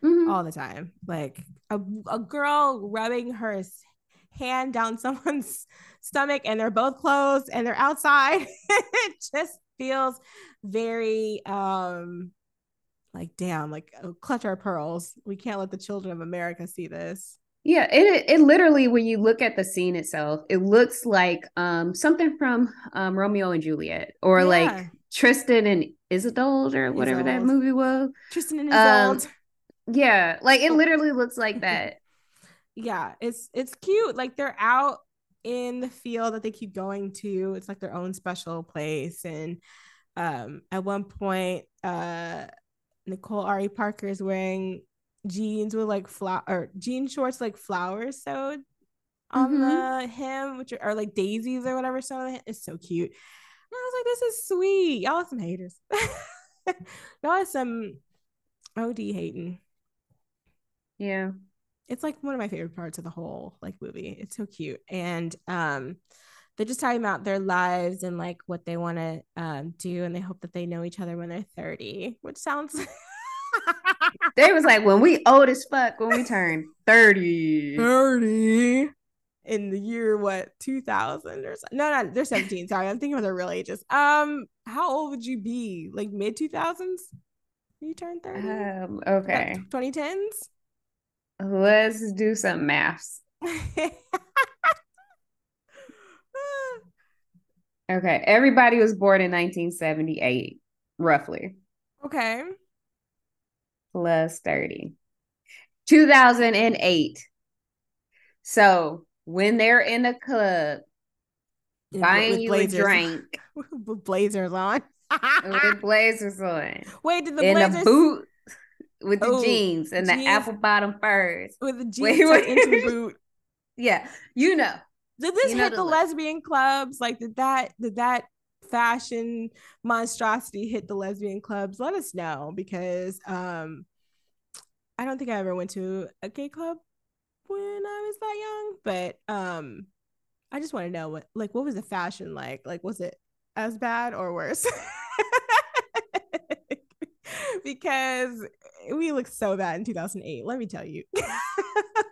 mm-hmm. all the time. Like a, a girl rubbing her hand down someone's stomach and they're both closed and they're outside. it just feels very um like damn like uh, clutch our pearls. We can't let the children of america see this. Yeah it it literally when you look at the scene itself it looks like um something from um romeo and juliet or yeah. like tristan and isolde or whatever Isolde. that movie was. Tristan and isolde. um, yeah like it literally looks like that. Yeah it's it's cute. Like they're out in the field that they keep going to. It's like their own special place. And um at one point uh Nicole Ari Parker is wearing jeans with like flower or jean shorts like flowers sewed on mm-hmm. the hem, which are, are, like daisies or whatever. So it's so cute. And I was like, this is sweet. Y'all some haters. Y'all are some OD hating. Yeah. It's like one of my favorite parts of the whole like movie. It's so cute. And um they're just talking about their lives and like what they want to um, do and they hope that they know each other when they're 30 which sounds they was like when we old as fuck when we turn 30 30 in the year what 2000 or something no no they're 17 sorry i'm thinking of their real ages. Um how old would you be? Like mid 2000s you turn 30 um okay. 2010s let's do some maths Okay. Everybody was born in 1978, roughly. Okay. Plus 30. 2008. So when they're in the club buying you blazers. a drink with blazers on. with blazers on. Wait, did the in blazers... a boot with the Ooh, jeans and jeans. the apple bottom furs. With the jeans wait, wait. into the boot. Yeah, you know. Did this you hit the, the lesbian clubs? Like, did that did that fashion monstrosity hit the lesbian clubs? Let us know because um, I don't think I ever went to a gay club when I was that young, but um, I just want to know what like what was the fashion like? Like, was it as bad or worse? because we looked so bad in 2008 let me tell you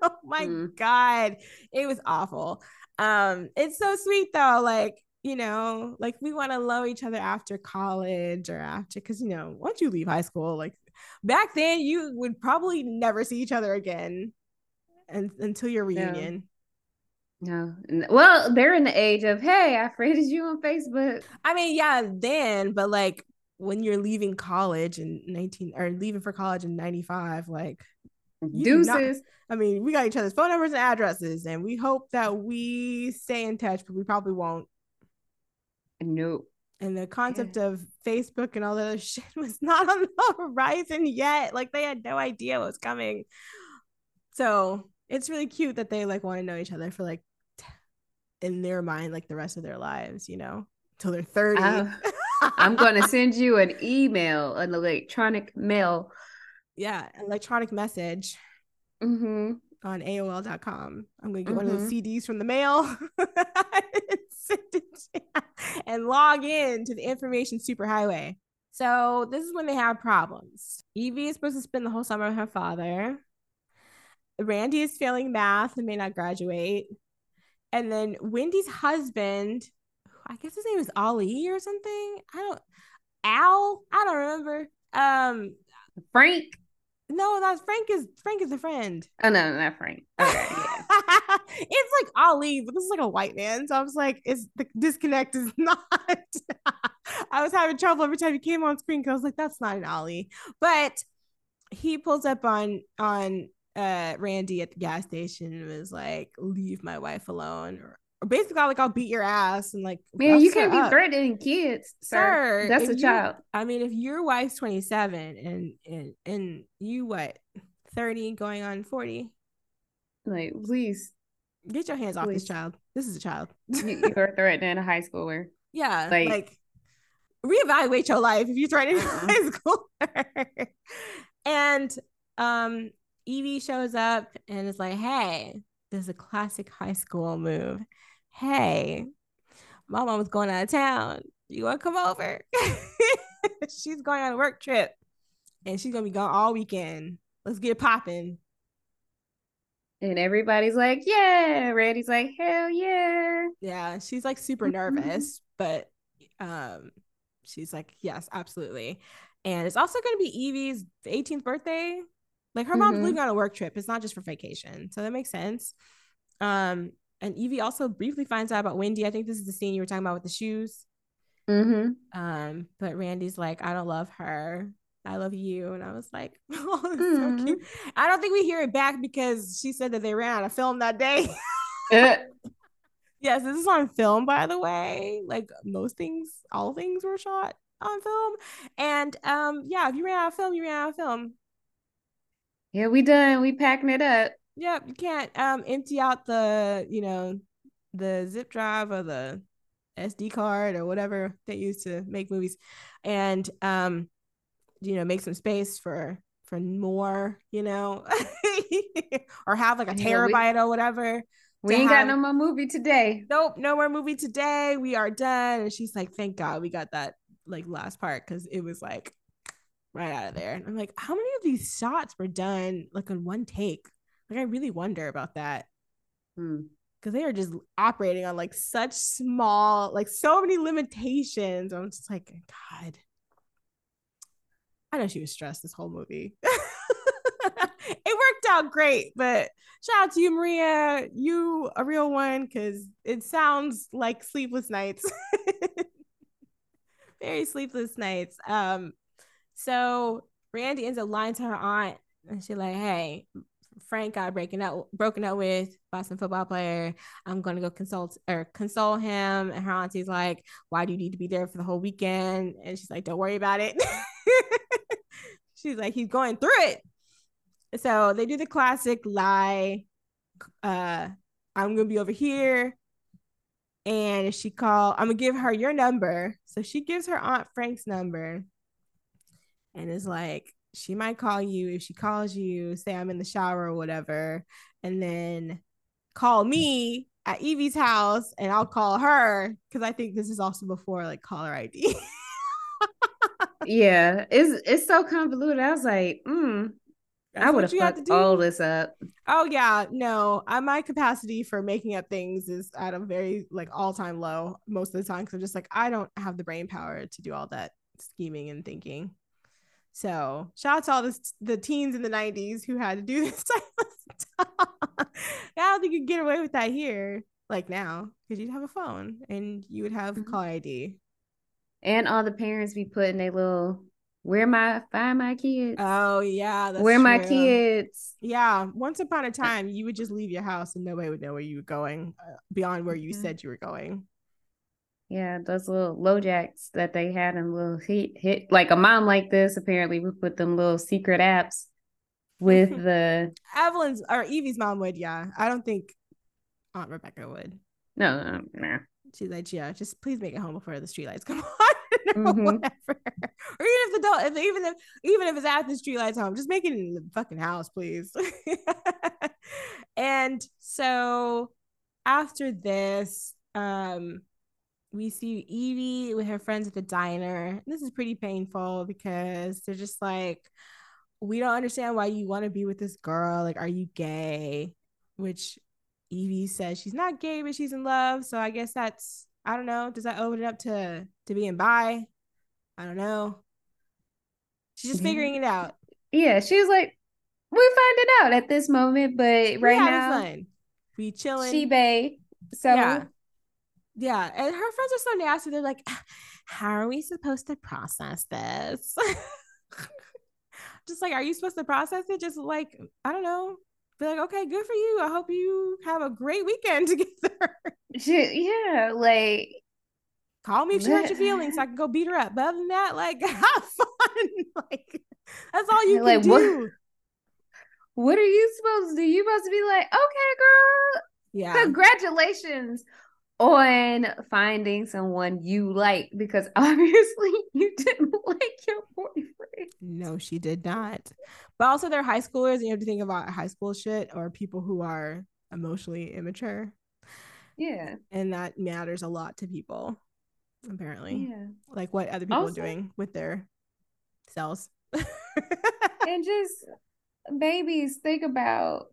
oh my mm. god it was awful um, it's so sweet though. Like, you know, like we want to love each other after college or after, because, you know, once you leave high school, like back then, you would probably never see each other again and, until your reunion. No. no. Well, they're in the age of, hey, I friended you on Facebook. I mean, yeah, then, but like when you're leaving college in 19 or leaving for college in 95, like Deuces. Not, I mean, we got each other's phone numbers and addresses, and we hope that we stay in touch, but we probably won't. Nope. And the concept yeah. of Facebook and all that other shit was not on the horizon yet. Like they had no idea what was coming. So it's really cute that they like want to know each other for like in their mind, like the rest of their lives, you know, till they're 30. I'm going to send you an email, an electronic mail. Yeah, electronic message Mm-hmm. on AOL.com. I'm gonna get one of those Mhm. CDs from the mail and send it to- and log in to the information superhighway. So this is when they have problems. Evie is supposed to spend the whole summer with her father. Randy is failing math and may not graduate. And then Wendy's husband, I guess his name is Ali or something. I don't Al. I don't remember. Um, Frank. No, that's Frank is Frank is a friend. Oh no, not Frank. Okay, yeah. it's like Ali, but this is like a white man. So I was like, it's the disconnect is not. I was having trouble every time he came on screen because I was like, that's not an Ali. But he pulls up on on uh Randy at the gas station and was like, leave my wife alone. Or, or basically like I'll beat your ass and like Man, you can't be up. threatening kids, sir. Sir, That's a you- child. I mean, if your wife's 27 and and and you what 30 going on 40, Like, please, get your hands off this child. This is a child. you, you're threatening a high schooler. Yeah, Like- like, reevaluate your life if you're trying to Uh-uh. high schooler. and um, Evie shows up and is like, "Hey, this is a classic high school move. Hey, my mom was going out of town. You want to come over? she's going on a work trip, and she's gonna be gone all weekend. Let's get popping." And everybody's like, yeah. Randy's like, hell yeah. Yeah, she's like super nervous, but um she's like, yes, absolutely. And it's also going to be Evie's 18th birthday. Like her mom's Mhm. leaving on a work trip. It's not just for vacation. So that makes sense. Um and Evie also briefly finds out about Wendy. I think this is the scene you were talking about with the shoes. Mm-hmm. Um but Randy's like, I don't love her. I love you. And I was like, oh, Mhm. so cute. I don't think we hear it back because she said that they ran out of film that day. Uh, Yes, this is on film, by the way. Like most things, all things were shot on film. And um, yeah, if you ran out of film, you ran out of film. yeah, we done. We packing it up. Yep, you can't um empty out the, you know, the zip drive or the SD card or whatever they use to make movies and um, you know, make some space for for more, you know, or have like a terabyte or whatever. We ain't have- got no more movie today. nope, no more movie today. We are done. And she's like, thank God we got that like last part because it was like right out of there. And I'm like, how many of these shots were done like in one take? Like, I really wonder about that Hmm. because they are just operating on like such small, like so many limitations. I'm just like, God. I know she was stressed this whole movie. it worked out great, but shout out to you, Maria. You a real one because it sounds like sleepless nights. Very sleepless nights. Um, so Randy ends up lying to her aunt, and she's like, "Hey, Frank got breaking up, broken up with Boston football player. I'm gonna go consult or console him." And her auntie's like, "Why do you need to be there for the whole weekend?" And she's like, "Don't worry about it." she's like, "He's going through it." So they do the classic lie. Uh, I'm gonna be over here. And she call, I'm gonna give her your number. So she gives her aunt Frank's number, and is like, she might call you. If she calls you, say I'm in the shower or whatever, and then call me at Evie's house, and I'll call her because I think this is also before like caller ID. Yeah, it's it's so convoluted. I was like, mm, I would have you have to fucked do. all this up. Oh yeah, no. I, my capacity for making up things is at a very like all time low most of the time because I'm just like I don't have the brain power to do all that scheming and thinking. So shout out to all this, the teens in the '90s who had to do this type of stuff. I don't think you could get away with that here, like now, because you'd have a phone and you would have Mhm. call ID. And all the parents be putting their little where my find my kids. Oh yeah, that's where my kids. Yeah, once upon a time, you would just leave your house and nobody would know where you were going uh, beyond where you Mhm. said you were going. Yeah, those little LoJacks that they had in little hit hit like a mom like this apparently would put them little secret apps with the Evelyn's or Evie's mom would, yeah. I don't think Aunt Rebecca would. no no no. She's like, yeah, just please make it home before the streetlights come on. Mhm. whatever. Or even if the don't, if, even if even if it's at the streetlights home, just make it in the fucking house, please. and so after this, um, we see Evie with her friends at the diner. This is pretty painful because they're just like, we don't understand why you want to be with this girl. Like, are you gay? Which Evie says she's not gay, but she's in love. So I guess that's I don't know. Does that open it up to to being bi? I don't know. She's just mm-hmm. figuring it out. Yeah, she was like, we're finding out at this moment, but right now, fun. We chilling. she bay. So Yeah. Yeah, and her friends are so nasty. They're like, "How are we supposed to process this?" just like, are you supposed to process it? Just like, I don't know. Be like, okay, good for you. I hope you have a great weekend together. she, yeah, like Call me if she hurt your feelings so I can go beat her up. But other than that, like, have fun. like, that's all you can do. what- what are you supposed to do? You supposed to be like, okay, girl, Yeah. congratulations on finding someone you like because obviously you didn't like your boyfriend. No, she did not. But also, they're high schoolers, and you have to think about high school shit or people who are emotionally immature. Yeah, and that matters a lot to people apparently yeah. like what other people Also- are doing with their cells and just babies think about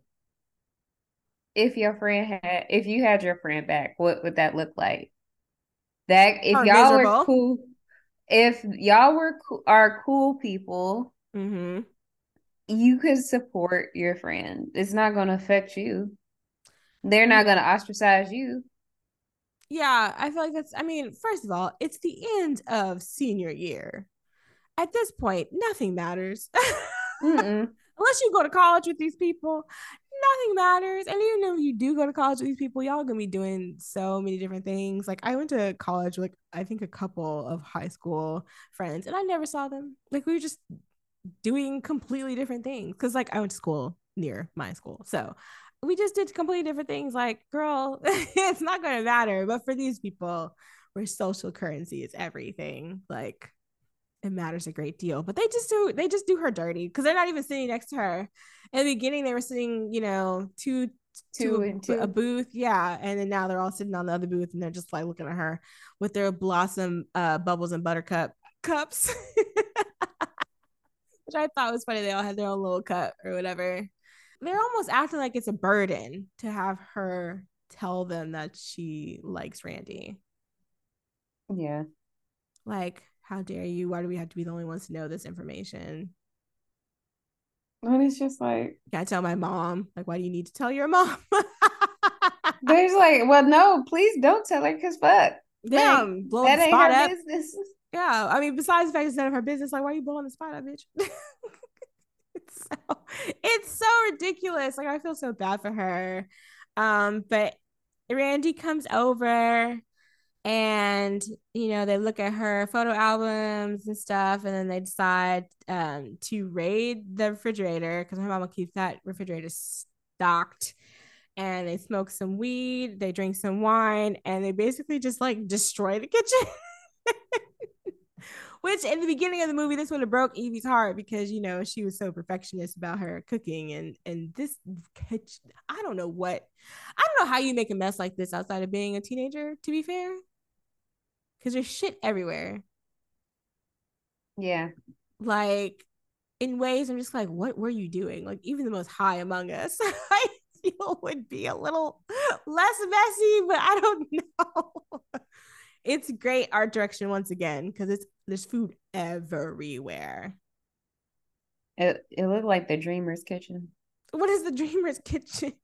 if your friend had if you had your friend back what would that look like? That if Or y'all miserable. were cool if y'all were cool, are cool people mm-hmm. you could support your friend. It's not going to affect you. They're not going to ostracize you. Yeah i feel like that's i mean first of all it's the end of senior year. At this point nothing matters. Unless you go to college with these people nothing matters and even if you do go to college with these people y'all gonna be doing so many different things. Like i went to college with, like i think a couple of high school friends and i never saw them. Like we were just doing completely different things because like i went to school near my school so we just did completely different things. Like girl it's not gonna matter but for these people where social currency is everything. Like it matters a great deal but they just do they just do her dirty because they're not even sitting next to her. In the beginning they were sitting you know two Two to a, two. a booth yeah and then now they're all sitting on the other booth and they're just like looking at her with their blossom uh bubbles and buttercup cups. Which i thought was funny they all had their own little cup or whatever. They're almost acting like it's a burden to have her tell them that she likes randy. Yeah. Like how dare you? Why do we have to be the only ones to know this information? And it's just like can i tell my mom. Like why do you need to tell your mom? There's like well no please don't tell her because fuck. Damn blow that the ain't spot her up. business. Yeah, I mean, besides the fact it's none of her business, like, why are you blowing the spot up, bitch? it's so it's so ridiculous. Like, I feel so bad for her. Um, but Randy comes over and you know, they look at her photo albums and stuff, and then they decide um to raid the refrigerator because her mama keeps that refrigerator stocked. And they smoke some weed, they drink some wine, and they basically just like destroy the kitchen. Which in the beginning of the movie, this would have broke Evie's heart because you know she was so perfectionist about her cooking and and this kitchen. I don't know what, I don't know how you make a mess like this outside of being a teenager. To be fair, because there's shit everywhere. yeah Like in ways, I'm just like, what were you doing? Like even the most high among us, I feel would be a little less messy, but I don't know. it's great art direction once again because it's there's food everywhere. it, it looked like the dreamer's kitchen What is the Dreamer's Kitchen?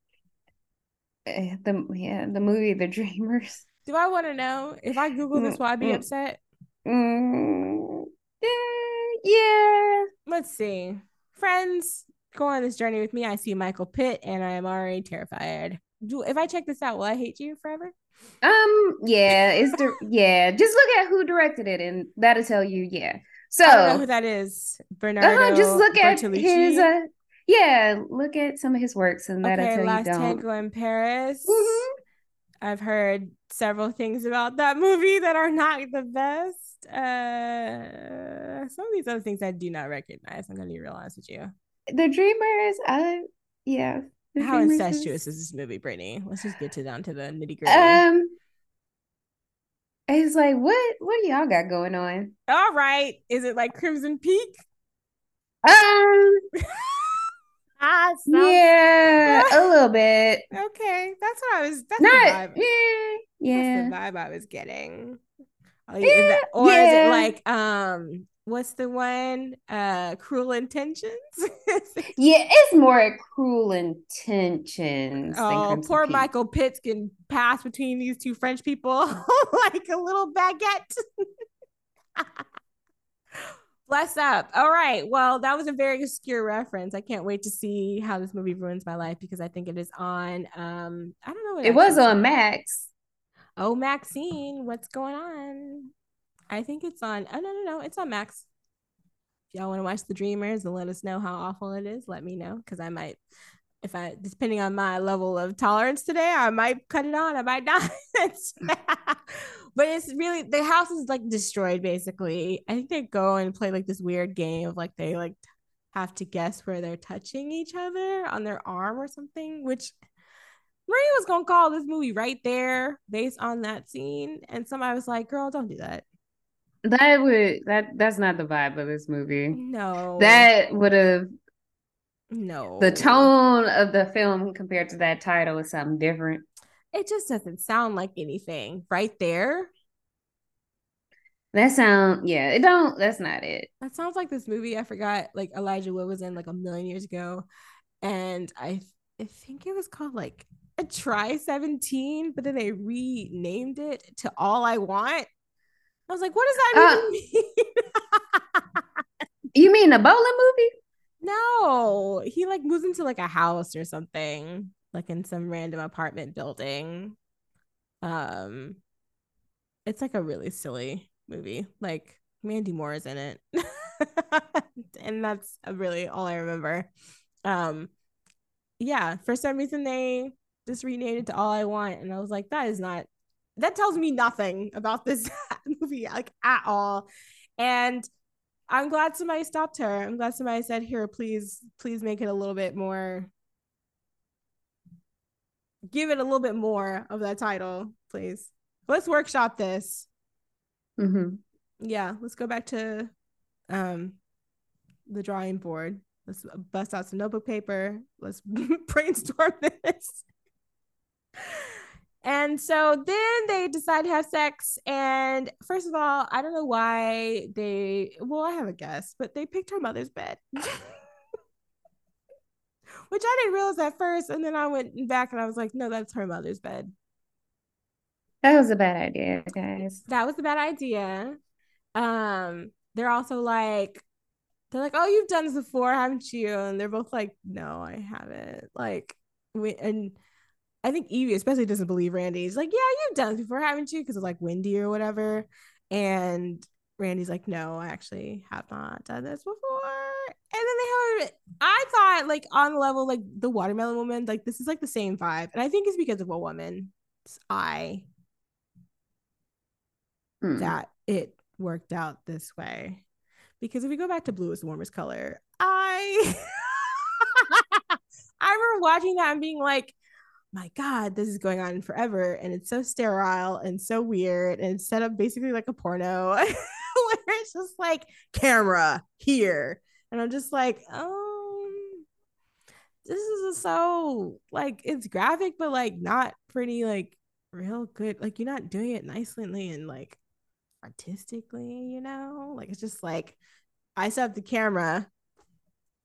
Eh, the yeah the movie the dreamers Do I want to know? If I Google this, will I be upset? mm, yeah Let's see. Friends, go on this journey with me. I see Michael Pitt and I am already terrified. Do if I check this out, will I hate you forever? um yeah it's the yeah just look at who directed it and that'll tell you yeah so I don't know who that is. Bernardo. uh-huh, just look at Bertolucci. his uh yeah look at some of his works and that'll okay, tell Last you don't Tango in Paris. Mhm. I've heard several things about that movie that are not the best. Uh, some of these other things I do not recognize. I'm gonna be real honest with you. The Dreamers, I yeah. The How Dreamers incestuous is this movie, Brittany? Let's just get to down to the nitty gritty. Um, it's like what what do y'all got going on? All right, is it like Crimson Peak? Um, Ah, yeah, a little bit. Okay, that's what I was. That's Not the yeah, vibe. yeah. That's the vibe I was getting. Oh, yeah, that- or is it like um, what's the one? Uh, Cruel Intentions. Yeah, it's more a cruel intentions. oh, poor. Michael Pitts can pass between these two French people like a little baguette. Bless up. All right. Well, that was a very obscure reference. I can't wait to see how this movie ruins my life because I think it is on. Um, I don't know. what It was on Max. Oh, Maxine, what's going on? I think it's on. Oh no, no, no, it's on Max. If y'all want to watch The Dreamers and let us know how awful it is, let me know because I might, if I, depending on my level of tolerance today, I might cut it on. I might not. Hmm. but it's really the house is like destroyed basically. I think they go and play like this weird game of like they like have to guess where they're touching each other on their arm or something, which Maria was gonna call this movie right there based on that scene, and somebody was like, "Girl, don't do that." That would that that's not the vibe of this movie. No, That would have no, the tone of the film compared to that title is something different. It just doesn't sound like anything right there. That sound yeah, it don't that's not it. That sounds like this movie I forgot, like Elijah Wood was in like a million years ago, and I I think it was called like a Try Seventeen, but then they renamed it to All I Want. I was like, what does that Uh, even mean? You mean a bowling movie? No, he like moves into like a house or something, like in some random apartment building. Um, it's like a really silly movie. Like Mandy Moore is in it, and that's really all I remember. Um, yeah, for some reason they just renamed it to All I Want, and I was like, that is not. That tells me nothing about this movie, like at all. And I'm glad somebody stopped her. I'm glad somebody said, "Here, please, please make it a little bit more. Give it a little bit more of that title, please. Let's workshop this. Mm-hmm. Yeah, let's go back to um the drawing board. Let's bust out some notebook paper. Let's brainstorm this. And so then they decide to have sex. And first of all, I don't know why they, well, I have a guess, but they picked her mother's bed, which I didn't realize at first. And then I went back and I was like, no, that's her mother's bed. That was a bad idea, guys. That was a bad idea. Um, they're also like, they're like, oh, you've done this before, haven't you? And they're both like, no, I haven't. Like, we, and I think Evie especially doesn't believe Randy. He's like, yeah, you've done this before, haven't you? Because it's like windy or whatever. And Randy's like, no, I actually have not done this before. And then they have, I thought like on the level like the watermelon woman, like this is like the same vibe, and I think it's because of a woman's eye Hmm. that it worked out this way. Because if we go back to blue is the warmest color, I I remember watching that and being like, my God, this is going on forever. And it's so sterile and so weird. And set up basically like a porno where it's just like camera here. And I'm just like, um, this is so like it's graphic, but like not pretty like real good. Like you're not doing it nicely and like artistically, you know? Like it's just like I set up the camera,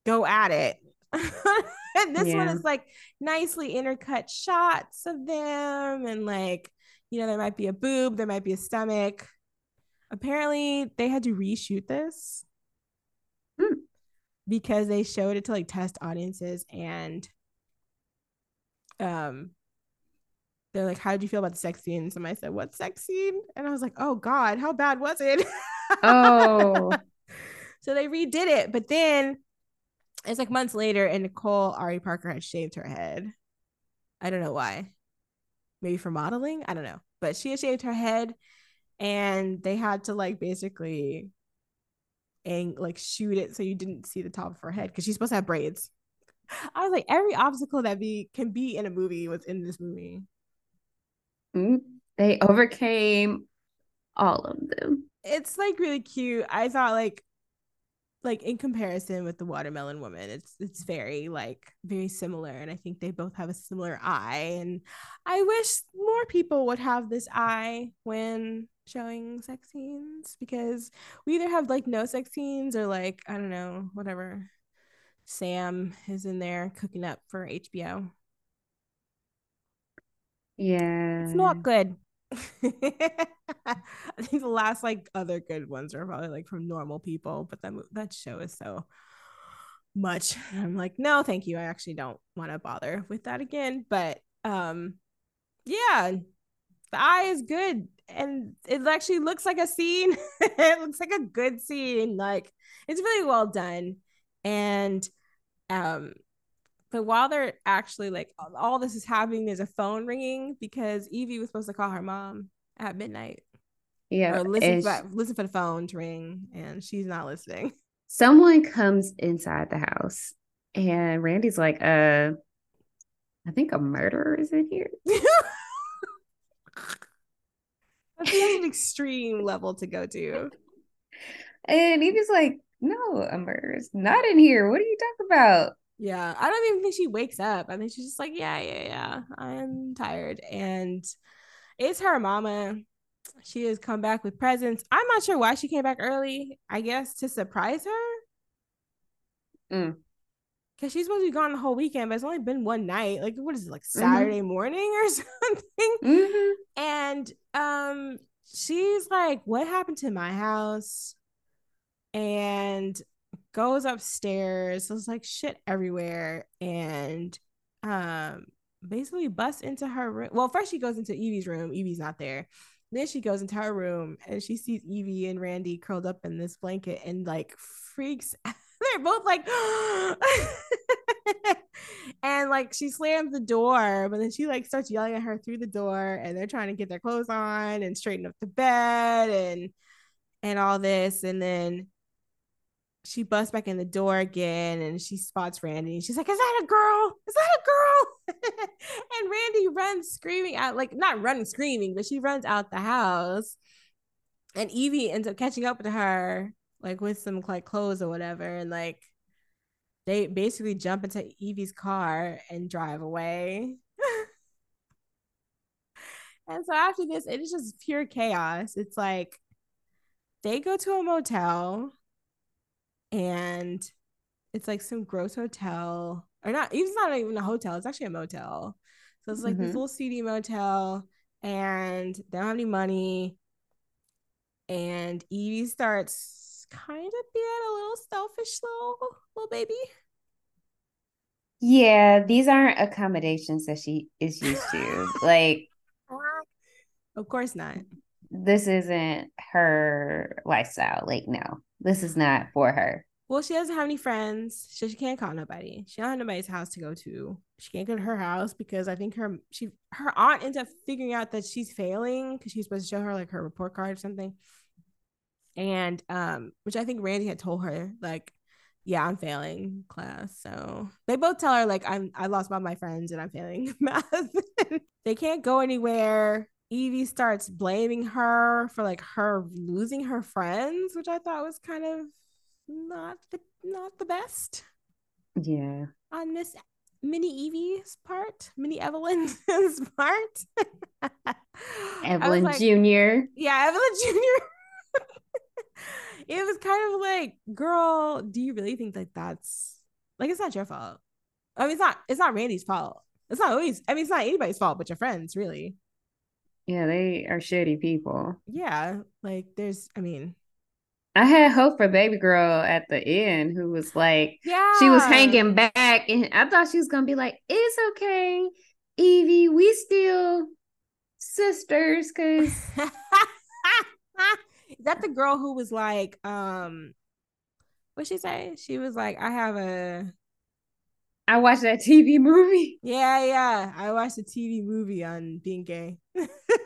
go at it. and this one is like nicely intercut shots of them and like you know there might be a boob there might be a stomach. Apparently they had to reshoot this Hmm. because they showed it to like test audiences and um they're like how did you feel about the sex scene? And somebody said what sex scene? And i was like oh god how bad was it? Oh, so they redid it but then it's like months later and nicole ari parker had shaved her head i don't know why maybe for modeling. I don't know. But she had shaved her head and they had to like basically and like shoot it so you didn't see the top of her head because she's supposed to have braids. I was like, every obstacle that be can be in a movie was in this movie. Mm, They overcame all of them. It's like really cute. I thought like like in comparison with the watermelon woman, it's it's very like very similar. And I think they both have a similar eye. And I wish more people would have this eye when showing sex scenes because we either have like no sex scenes or like, I don't know, whatever. Sam is in there cooking up for HBO. Yeah. It's not good. I think the last like other good ones are probably like from normal people, but that that show is so much. I'm like, no, thank you. I actually don't want to bother with that again. But um, yeah, the eye is good, and it actually looks like a scene. it looks like a good scene. Like it's really well done, and um, but while they're actually like all this is happening, there's a phone ringing because Evie was supposed to call her mom at midnight Yeah. or listen for, listen for the phone to ring, and she's not listening. someone comes inside the house and Randy's like, uh, I think a murderer is in here. That's an extreme level to go to. And Evie's like, no, a murderer's not in here. What are you talking about? Yeah, I don't even think she wakes up. I think she's just like, yeah, yeah, yeah. I'm tired, and it's her mama. She has come back with presents. I'm not sure why she came back early. I guess to surprise her. Mm. Cause she's supposed to be gone the whole weekend, but it's only been one night. Like, what is it, like Mhm. Saturday morning or something? hmm And um, she's like, "What happened to my house?" And goes upstairs. There's like shit everywhere, and um, basically busts into her room. Well, first she goes into Evie's room. Evie's not there. Then she goes into her room and she sees Evie and Randy curled up in this blanket and like freaks. They're both like, and like she slams the door, but then she like starts yelling at her through the door, and they're trying to get their clothes on and straighten up the bed and and all this, and then she busts back in the door again and she spots Randy and she's like, Is that a girl? Is that a girl? and Randy runs screaming out, like not running screaming, but she runs out the house. And Evie ends up catching up to her, like with some like clothes or whatever. And like they basically jump into Evie's car and drive away. and so after this, it is just pure chaos. It's like they go to a motel and it's like some gross hotel or not it's not even a hotel it's actually a motel so it's like this Mhm. little seedy motel and they don't have any money and evie starts kind of being a little selfish little little baby Yeah, these aren't accommodations that she is used to. like, of course not this isn't her lifestyle. Like, no, this is not for her. well she doesn't have any friends so she can't call nobody. She don't have nobody's house to go to. She can't go to her house because i think her she her aunt ends up figuring out that she's failing because she's supposed to show her like her report card or something. And um which i think randy had told her like yeah i'm failing class. So they both tell her like i'm i lost all my friends and i'm failing math. They can't go anywhere evie starts blaming her for like her losing her friends which i thought was kind of not the not the best Yeah. on Miss Mini Evie's part, Mini Evelyn's part. Evelyn like, Jr. yeah, Evelyn Jr. it was kind of like, girl, do you really think like that's like it's not your fault? I mean, it's not it's not Randy's fault. It's not always. I mean, it's not anybody's fault but your friends, really. Yeah, they are shitty people. Yeah, like there's. I mean, I had hope for baby girl at the end who was like, yeah, she was hanging back, and I thought she was gonna be like, "It's okay, Evie, we still sisters." Cause Is that the girl who was like, um, what she say? She was like, I have a I watched that TV movie. Yeah, yeah. I watched a TV movie on being gay.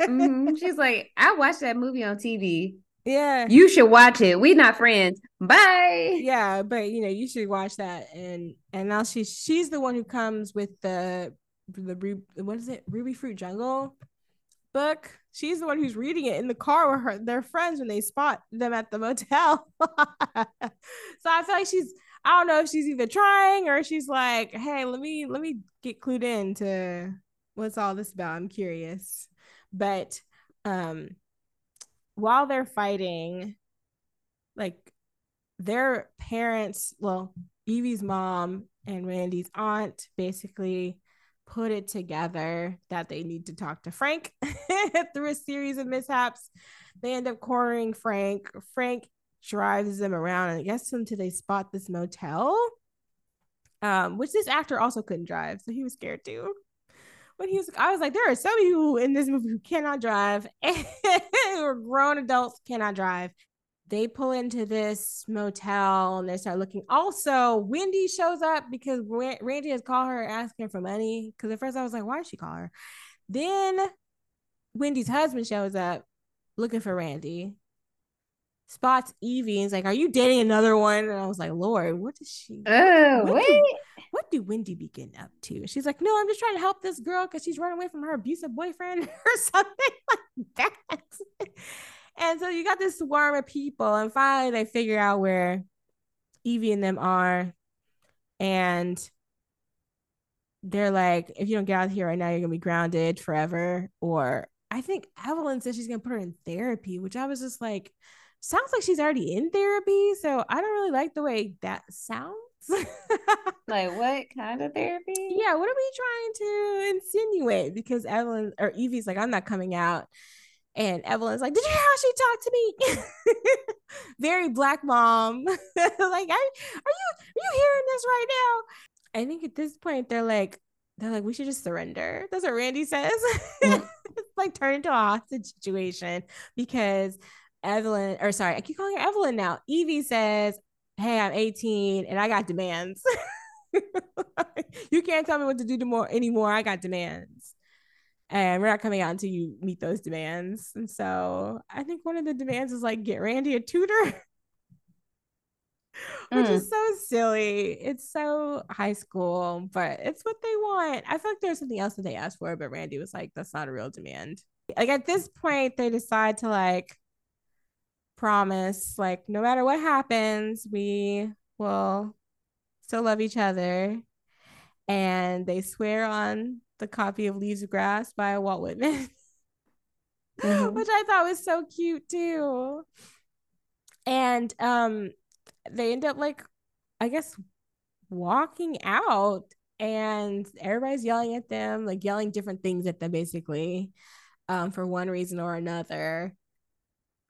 Mhm. She's like, I watched that movie on TV. yeah. You should watch it. We not friends. Bye. yeah, but you know, you should watch that. And and now she's she's the one who comes with the the what is it? Rubyfruit Jungle book. She's the one who's reading it in the car with her their friends when they spot them at the motel. so I feel like she's I don't know if she's even trying or she's like, hey, let me let me get clued in to what's all this about. I'm curious. But um while they're fighting, like their parents, well, Evie's mom and Randy's aunt basically put it together that they need to talk to Frank through a series of mishaps. They end up cornering Frank. Frank drives them around and gets them till they spot this motel. Um, which this actor also couldn't drive, so he was scared too. When he was, I was like, there are some people in this movie who cannot drive, or grown adults cannot drive they pull into this motel and they start looking. Also, Wendy shows up because Randy has called her asking for money. Because at first I was like, why did she call her? Then Wendy's husband shows up looking for Randy, spots Evie and is like, Are you dating another one? And I was like, Lord, what is she? Oh, What wait. do- what do Wendy be getting up to? And She's like, no, I'm just trying to help this girl because she's running away from her abusive boyfriend or something like that. and so you got this swarm of people, and finally they figure out where Evie and them are, and they're like, if you don't get out of here right now, you're gonna be grounded forever. Or I think Evelyn said she's gonna put her in therapy, which I was just like, sounds like she's already in therapy. So I don't really like the way that sounds. Like, what kind of therapy? yeah, what are we trying to insinuate? Because Evelyn or Evie's like, I'm not coming out. And Evelyn's like, Did you hear how she talked to me? Very black mom. like, I, are you are you hearing this right now? I think at this point they're like, they're like, we should just surrender. That's what Randy says. Mm. it's like turn into a hostage situation because Evelyn, or sorry, I keep calling her Evelyn now. Evie says, Hey, I'm 18 and I got demands. you can't tell me what to do more anymore. I got demands. And we're not coming out until you meet those demands. And so I think one of the demands is like get Randy a tutor, which Mm. is so silly. It's so high school, but it's what they want. I feel like there's something else that they asked for, but Randy was like, that's not a real demand. Like at this point, they decide to like promise, like, no matter what happens, we will still love each other. And they swear on the copy of Leaves of Grass by Walt Whitman, Mhm. which I thought was so cute too. And um they end up like, I guess, walking out and everybody's yelling at them, like yelling different things at them basically, um, for one reason or another.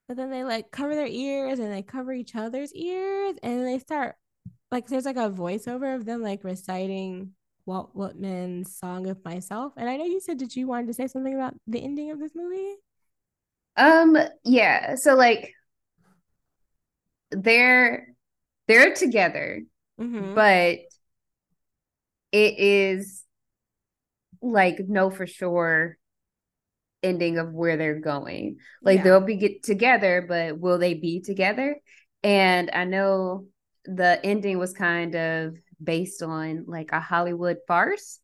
But then they like cover their ears and they cover each other's ears and they start like there's like a voiceover of them like reciting Walt Whitman's song of myself. And I know you said that you wanted to say something about the ending of this movie. Um, yeah. So like they're they're together, Mm-hmm. but it is like no for sure ending of where they're going. Like Yeah. they'll be get together, but will they be together? And I know the ending was kind of based on like a Hollywood farce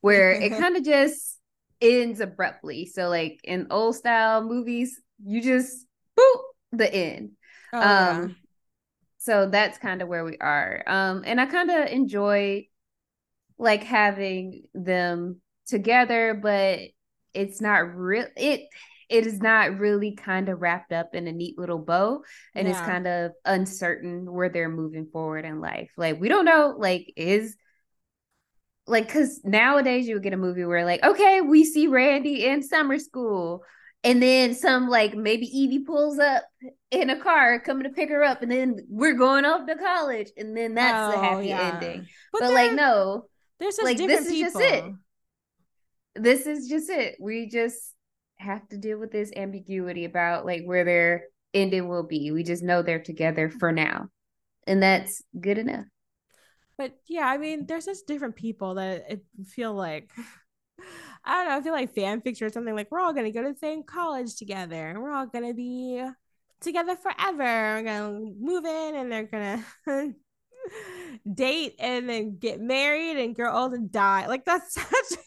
where it kind of just ends abruptly. So like in old style movies, you just boop the end. Oh, yeah. Um so that's kind of where we are. Um and I kind of enjoy like having them together, but it's not real it it is not really kind of wrapped up in a neat little bow and it's kind of uncertain where they're moving forward in life. Like we don't know like is like cuz nowadays you would get a movie where like okay, we see Randy in summer school and then some like maybe Evie pulls up in a car coming to pick her up and then we're going off to college and then that's the Oh, happy yeah. ending. But, But, like no, they're like, different this is just it. This is just it. We just have to deal with this ambiguity about like where their ending will be. We just know they're together for now. And that's good enough. but yeah, I mean, there's just different people that it feel like I don't know, I feel like fan fiction or something like we're all gonna go to the same college together and we're all gonna be together forever. We're gonna move in and they're gonna date and then get married and grow old and die. Like that's such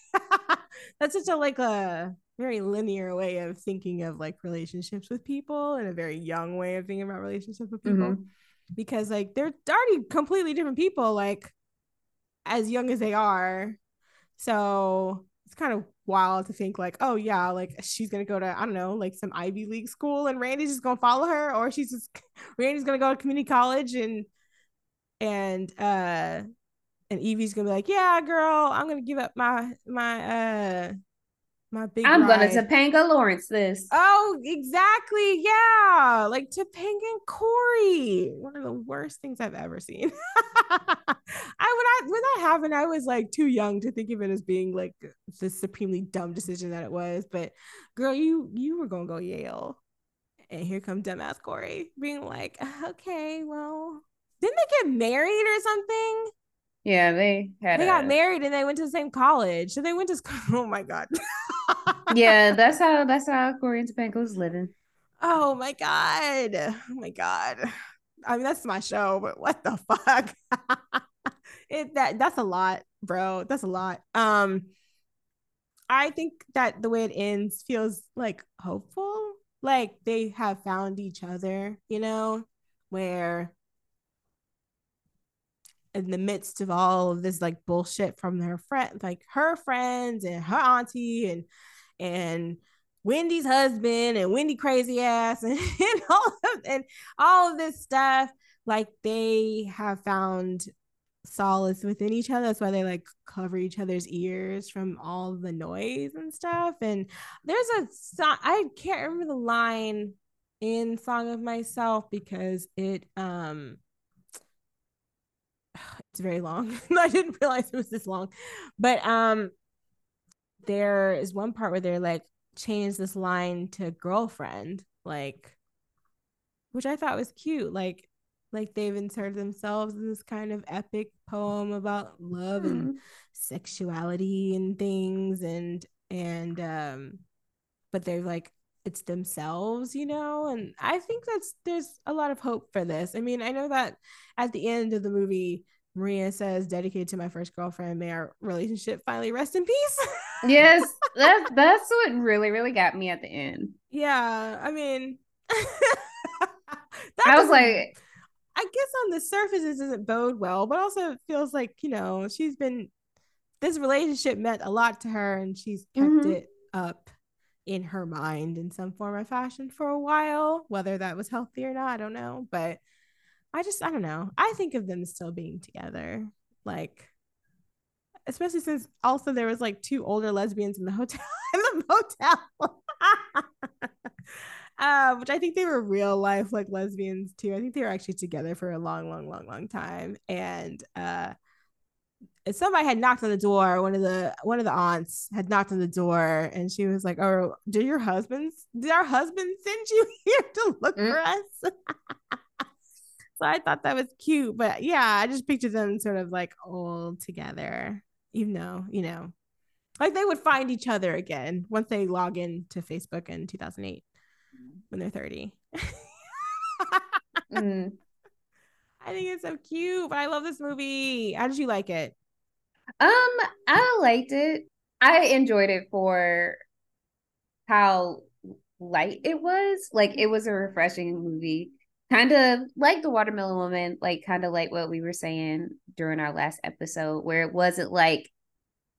that's such a like a very linear way of thinking of like relationships with people and a very young way of thinking about relationships with people. Mm-hmm. Because like they're already completely different people, like as young as they are. So it's kind of wild to think like, oh yeah, like she's gonna go to I don't know, like some Ivy League school, and Randy's just gonna follow her, or she's just Randy's gonna go to community college, and and uh and Evie's gonna be like, yeah, girl, I'm gonna give up my my uh my big. I'm ride. gonna Topanga Lawrence this. Oh, exactly. Yeah, like Topanga and Cory. One of the worst things I've ever seen. I when I when that happened, I was like too young to think of it as being like the supremely dumb decision that it was. But girl, you you were gonna go Yale, and here come dumbass Cory being like, okay, well, didn't they get married or something? Yeah, they had. They a... got married and they went to the same college. So they went to. school. Oh my god. yeah, that's how that's how Cory was living. Oh my god. Oh my god. I mean, that's my show, but what the fuck? it that that's a lot, bro. That's a lot. Um, I think that the way it ends feels like hopeful. Like they have found each other, you know, where in the midst of all of this like bullshit from her friend, like her friends and her auntie and and Wendy's husband and Wendy crazy ass and, and all of and all of this stuff, like they have found solace within each other. That's why they like cover each other's ears from all the noise and stuff. And there's a song, I can't remember the line in Song of Myself because it um it's very long. I didn't realize it was this long. But um there is one part where they're like change this line to girlfriend, like which I thought was cute. Like like they've inserted themselves in this kind of epic poem about love mm. and hmm. sexuality and things and and um but they're like it's themselves you know and i think that's there's a lot of hope for this. I mean i know that at the end of the movie maria says dedicated to my first girlfriend may our relationship finally rest in peace. Yes that's that's what really really got me at the end. Yeah i mean i was like I guess on the surface it doesn't bode well, but also it feels like, you know, she's been this relationship meant a lot to her and she's kept mm-hmm. it up in her mind in some form or fashion for a while. Whether that was healthy or not, I don't know. But I just I don't know. I think of them still being together. Like especially since also there was like two older lesbians in the hotel in the motel. uh, which I think they were real life like lesbians too. I think they were actually together for a long, long, long, long time. And uh, somebody had knocked on the door. One of the one of the aunts had knocked on the door, and she was like, "Oh, did your husbands? Did our husband send you here to look mm. for us?" so I thought that was cute. But yeah, I just pictured them sort of like all together, even though you know, like they would find each other again once they log in to Facebook in 2008 when they're 30. mm. I think it's so cute, but I love this movie. How did you like it? Um, I liked it. I enjoyed it for how light it was. Like it was a refreshing movie. Kind of like the Watermelon Woman, like kind of like what we were saying during our last episode, where it wasn't like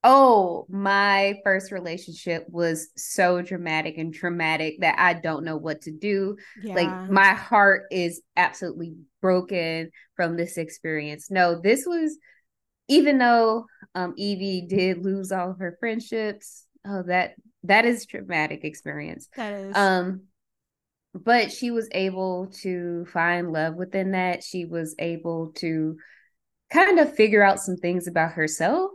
oh, my first relationship was so dramatic and traumatic that I don't know what to do. Yeah. Like my heart is absolutely broken from this experience. No, this was even though um Evie did lose all of her friendships, oh that that is traumatic experience. That is. Um but she was able to find love within that. She was able to kind of figure out some things about herself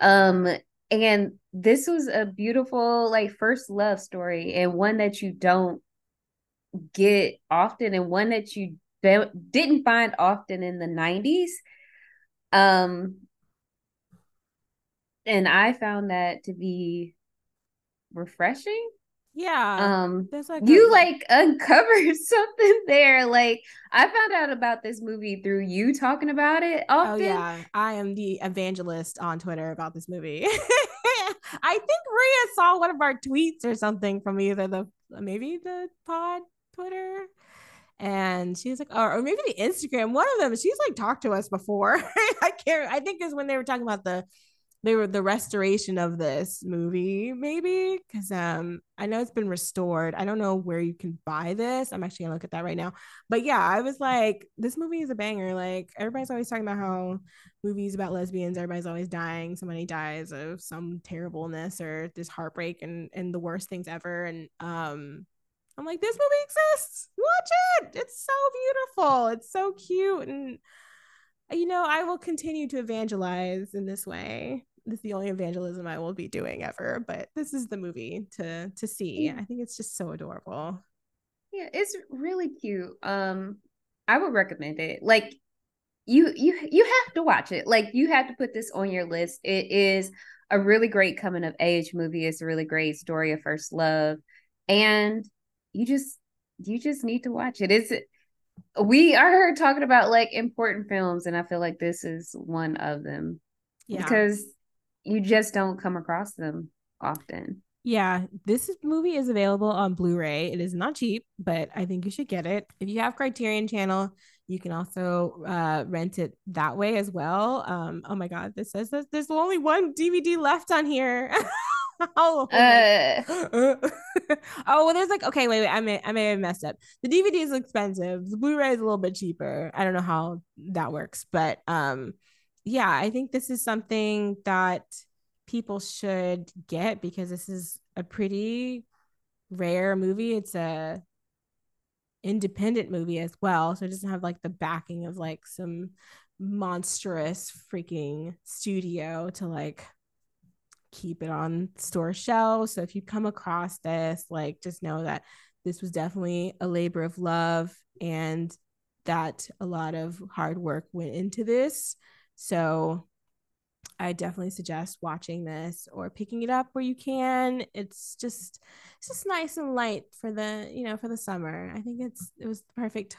um, and this was a beautiful like first love story and one that you don't get often and one that you didn't find often in the 90s Um, and I found that to be refreshing. Yeah. Um, you like uncovered something there. Like I found out about this movie through you talking about it often. Oh yeah, I am the evangelist on Twitter about this movie. I think Maria saw one of our tweets or something from either the maybe the pod Twitter, and she's like, or, or maybe the Instagram. One of them. She's like talked to us before. I can't. I think is when they were talking about the they were the restoration of this movie maybe? Because um i know it's been restored. I don't know where you can buy this. I'm actually gonna look at that right now. But yeah i was like this movie is a banger. Like everybody's always talking about how movies about lesbians everybody's always dying. Somebody dies of some terribleness or this heartbreak and and the worst things ever. And um i'm like this movie exists. Watch it. It's so beautiful. It's so cute. And you know, I will continue to evangelize in this way. This is the only evangelism I will be doing ever, but this is the movie to to see. I think it's just so adorable. Yeah, it's really cute. Um, I would recommend it. Like you you you have to watch it. Like you have to put this on your list. It is a really great coming of age movie. It's a really great story of first love. And you just you just need to watch it. It's we are talking about like important films, and I feel like this is one of them. Yeah. Because you just don't come across them often. Yeah, this movie is available on Blu-ray. It is not cheap, but I think you should get it. If you have Criterion Channel, you can also uh, rent it that way as well. Um, oh my God, this says that there's only one DVD left on here. oh, Uh oh well, there's like okay, wait, wait, I may I may have messed up. The DVD is expensive. The Blu-ray is a little bit cheaper. I don't know how that works, but um, yeah, I think this is something that people should get because this is a pretty rare movie. It's a independent movie as well, so it doesn't have like the backing of like some monstrous freaking studio to like keep it on store shelves. So if you come across this, like just know that this was definitely a labor of love and that a lot of hard work went into this. So I definitely suggest watching this or picking it up where you can. It's just it's just nice and light for the, you know, for the summer. I think it's it was the perfect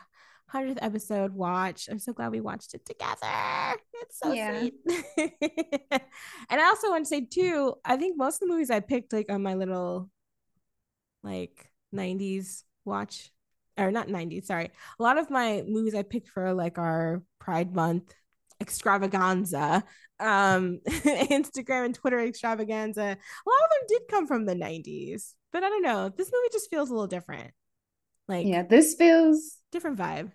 100th episode watch. I'm so glad we watched it together. It's so Yeah. sweet. and I also want to say too, I think most of the movies I picked like on my little like 90s watch or not 90s, sorry. A lot of my movies I picked for like our Pride Month extravaganza, um, Instagram and Twitter extravaganza. A lot of them did come from the 90s, but I don't know. This movie just feels a little different. Like yeah, this feels different vibe.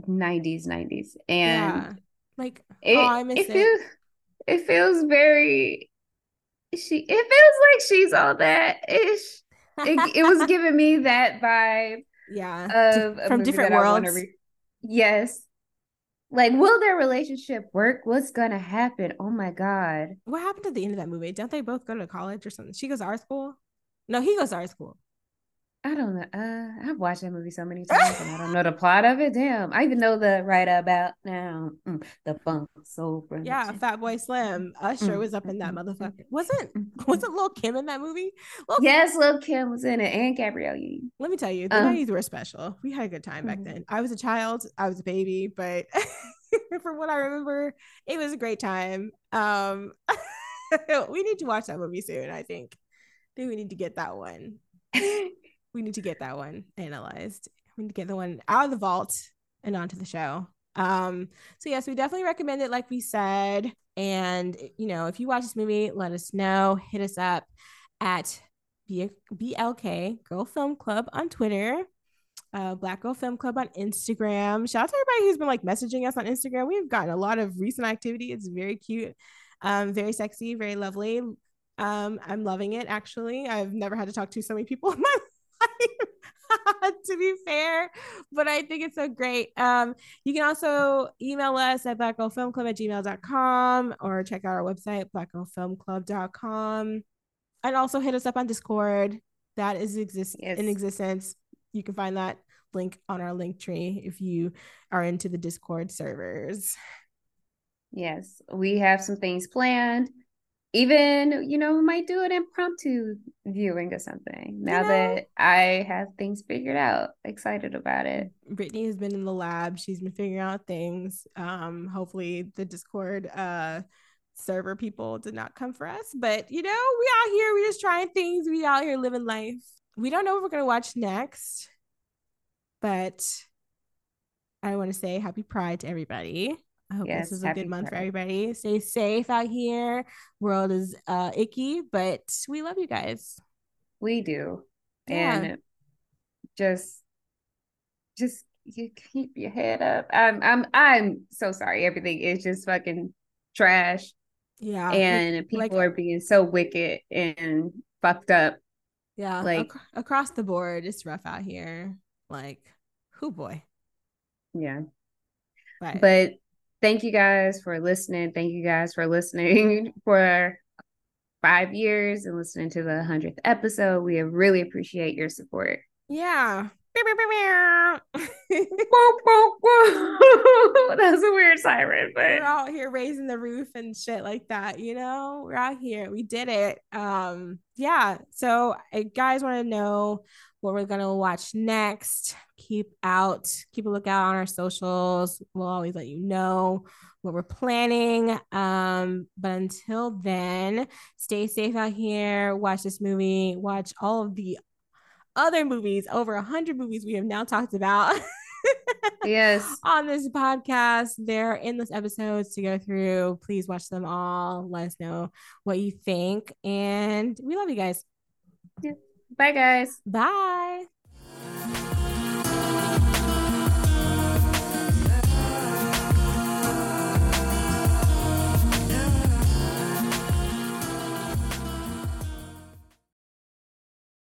90s, 90s. And yeah. Like it, oh, I miss it it. feels it feels very she it feels like she's all that ish. It, it was giving me that vibe yeah. of from different worlds. Re- yes. Like, will their relationship work? What's gonna happen? Oh my god. what happened at the end of that movie? Don't they both go to college or something? She goes to art school? No, he goes to art school. I don't know. Uh, I've watched that movie so many times and I don't know the plot of it. Damn. I even know the right about now. Mm, the funk soul brother. Yeah, Fatboy Slim. Usher Mm, was up in that mm, mm, motherfucker. Wasn't wasn't Lil Kim in that movie? Lil Yes, Lil Kim was in it and Gabrielle Union. Let me tell you, the Uh. 90s were special. We had a good time back Mhm. then. I was a child, I was a baby, but from what I remember, it was a great time. Um we need to watch that movie soon, I think. I think we need to get that one. We need to get that one analyzed. We need to get the one out of the vault and onto the show. Um, so yes, we definitely recommend it, like we said. And you know, if you watch this movie, let us know. Hit us up at BLK Girl Film Club on Twitter, uh, Black Girl Film Club on Instagram. Shout out to everybody who's been like messaging us on Instagram. We've gotten a lot of recent activity. It's very cute, um, very sexy, very lovely. Um, I'm loving it actually. I've never had to talk to so many people in my to be fair, but I think it's so great. Um, you can also email us at blackgirlfilmclub at gmail.com or check out our website, blackgirlfilmclub.com. And also hit us up on Discord. That is exist Yes. in existence. You can find that link on our link tree if you are into the Discord servers. Yes, we have some things planned. Even, you know, might do an impromptu viewing or something now know? that I have things figured out. Excited about it. Brittany has been in the lab. She's been figuring out things. Um, hopefully the Discord uh server people did not come for us. But you know, we out here, we just trying things, we out here living life. We don't know what we're gonna watch next, but I want to say happy pride to everybody. I hope Yes, this is a good month for everybody. Stay safe out here. World is uh icky, but we love you guys. We do. Yeah. And just just you keep your head up. I'm I'm I'm so sorry. Everything is just fucking trash. Yeah. and people like- are being so wicked and fucked up. yeah, like- ac- across the board, it's rough out here. Like, who boy. Yeah. But, But thank you guys for listening. Thank you guys for listening for five years and listening to the hundredth episode. We really appreciate your support. yeah. That's a weird siren, but We're out here raising the roof and shit like that, you know? We're out here. We did it. Um, yeah. So I guys want to know what we're gonna watch next. Keep out, keep a lookout on our socials. We'll always let you know what we're planning. Um, but until then, stay safe out here. Watch this movie, watch all of the other movies, over a hundred movies we have now talked about. yes, on this podcast. there are endless episodes to go through. Please watch them all. Let us know what you think. And we love you guys. Bye, guys. Bye.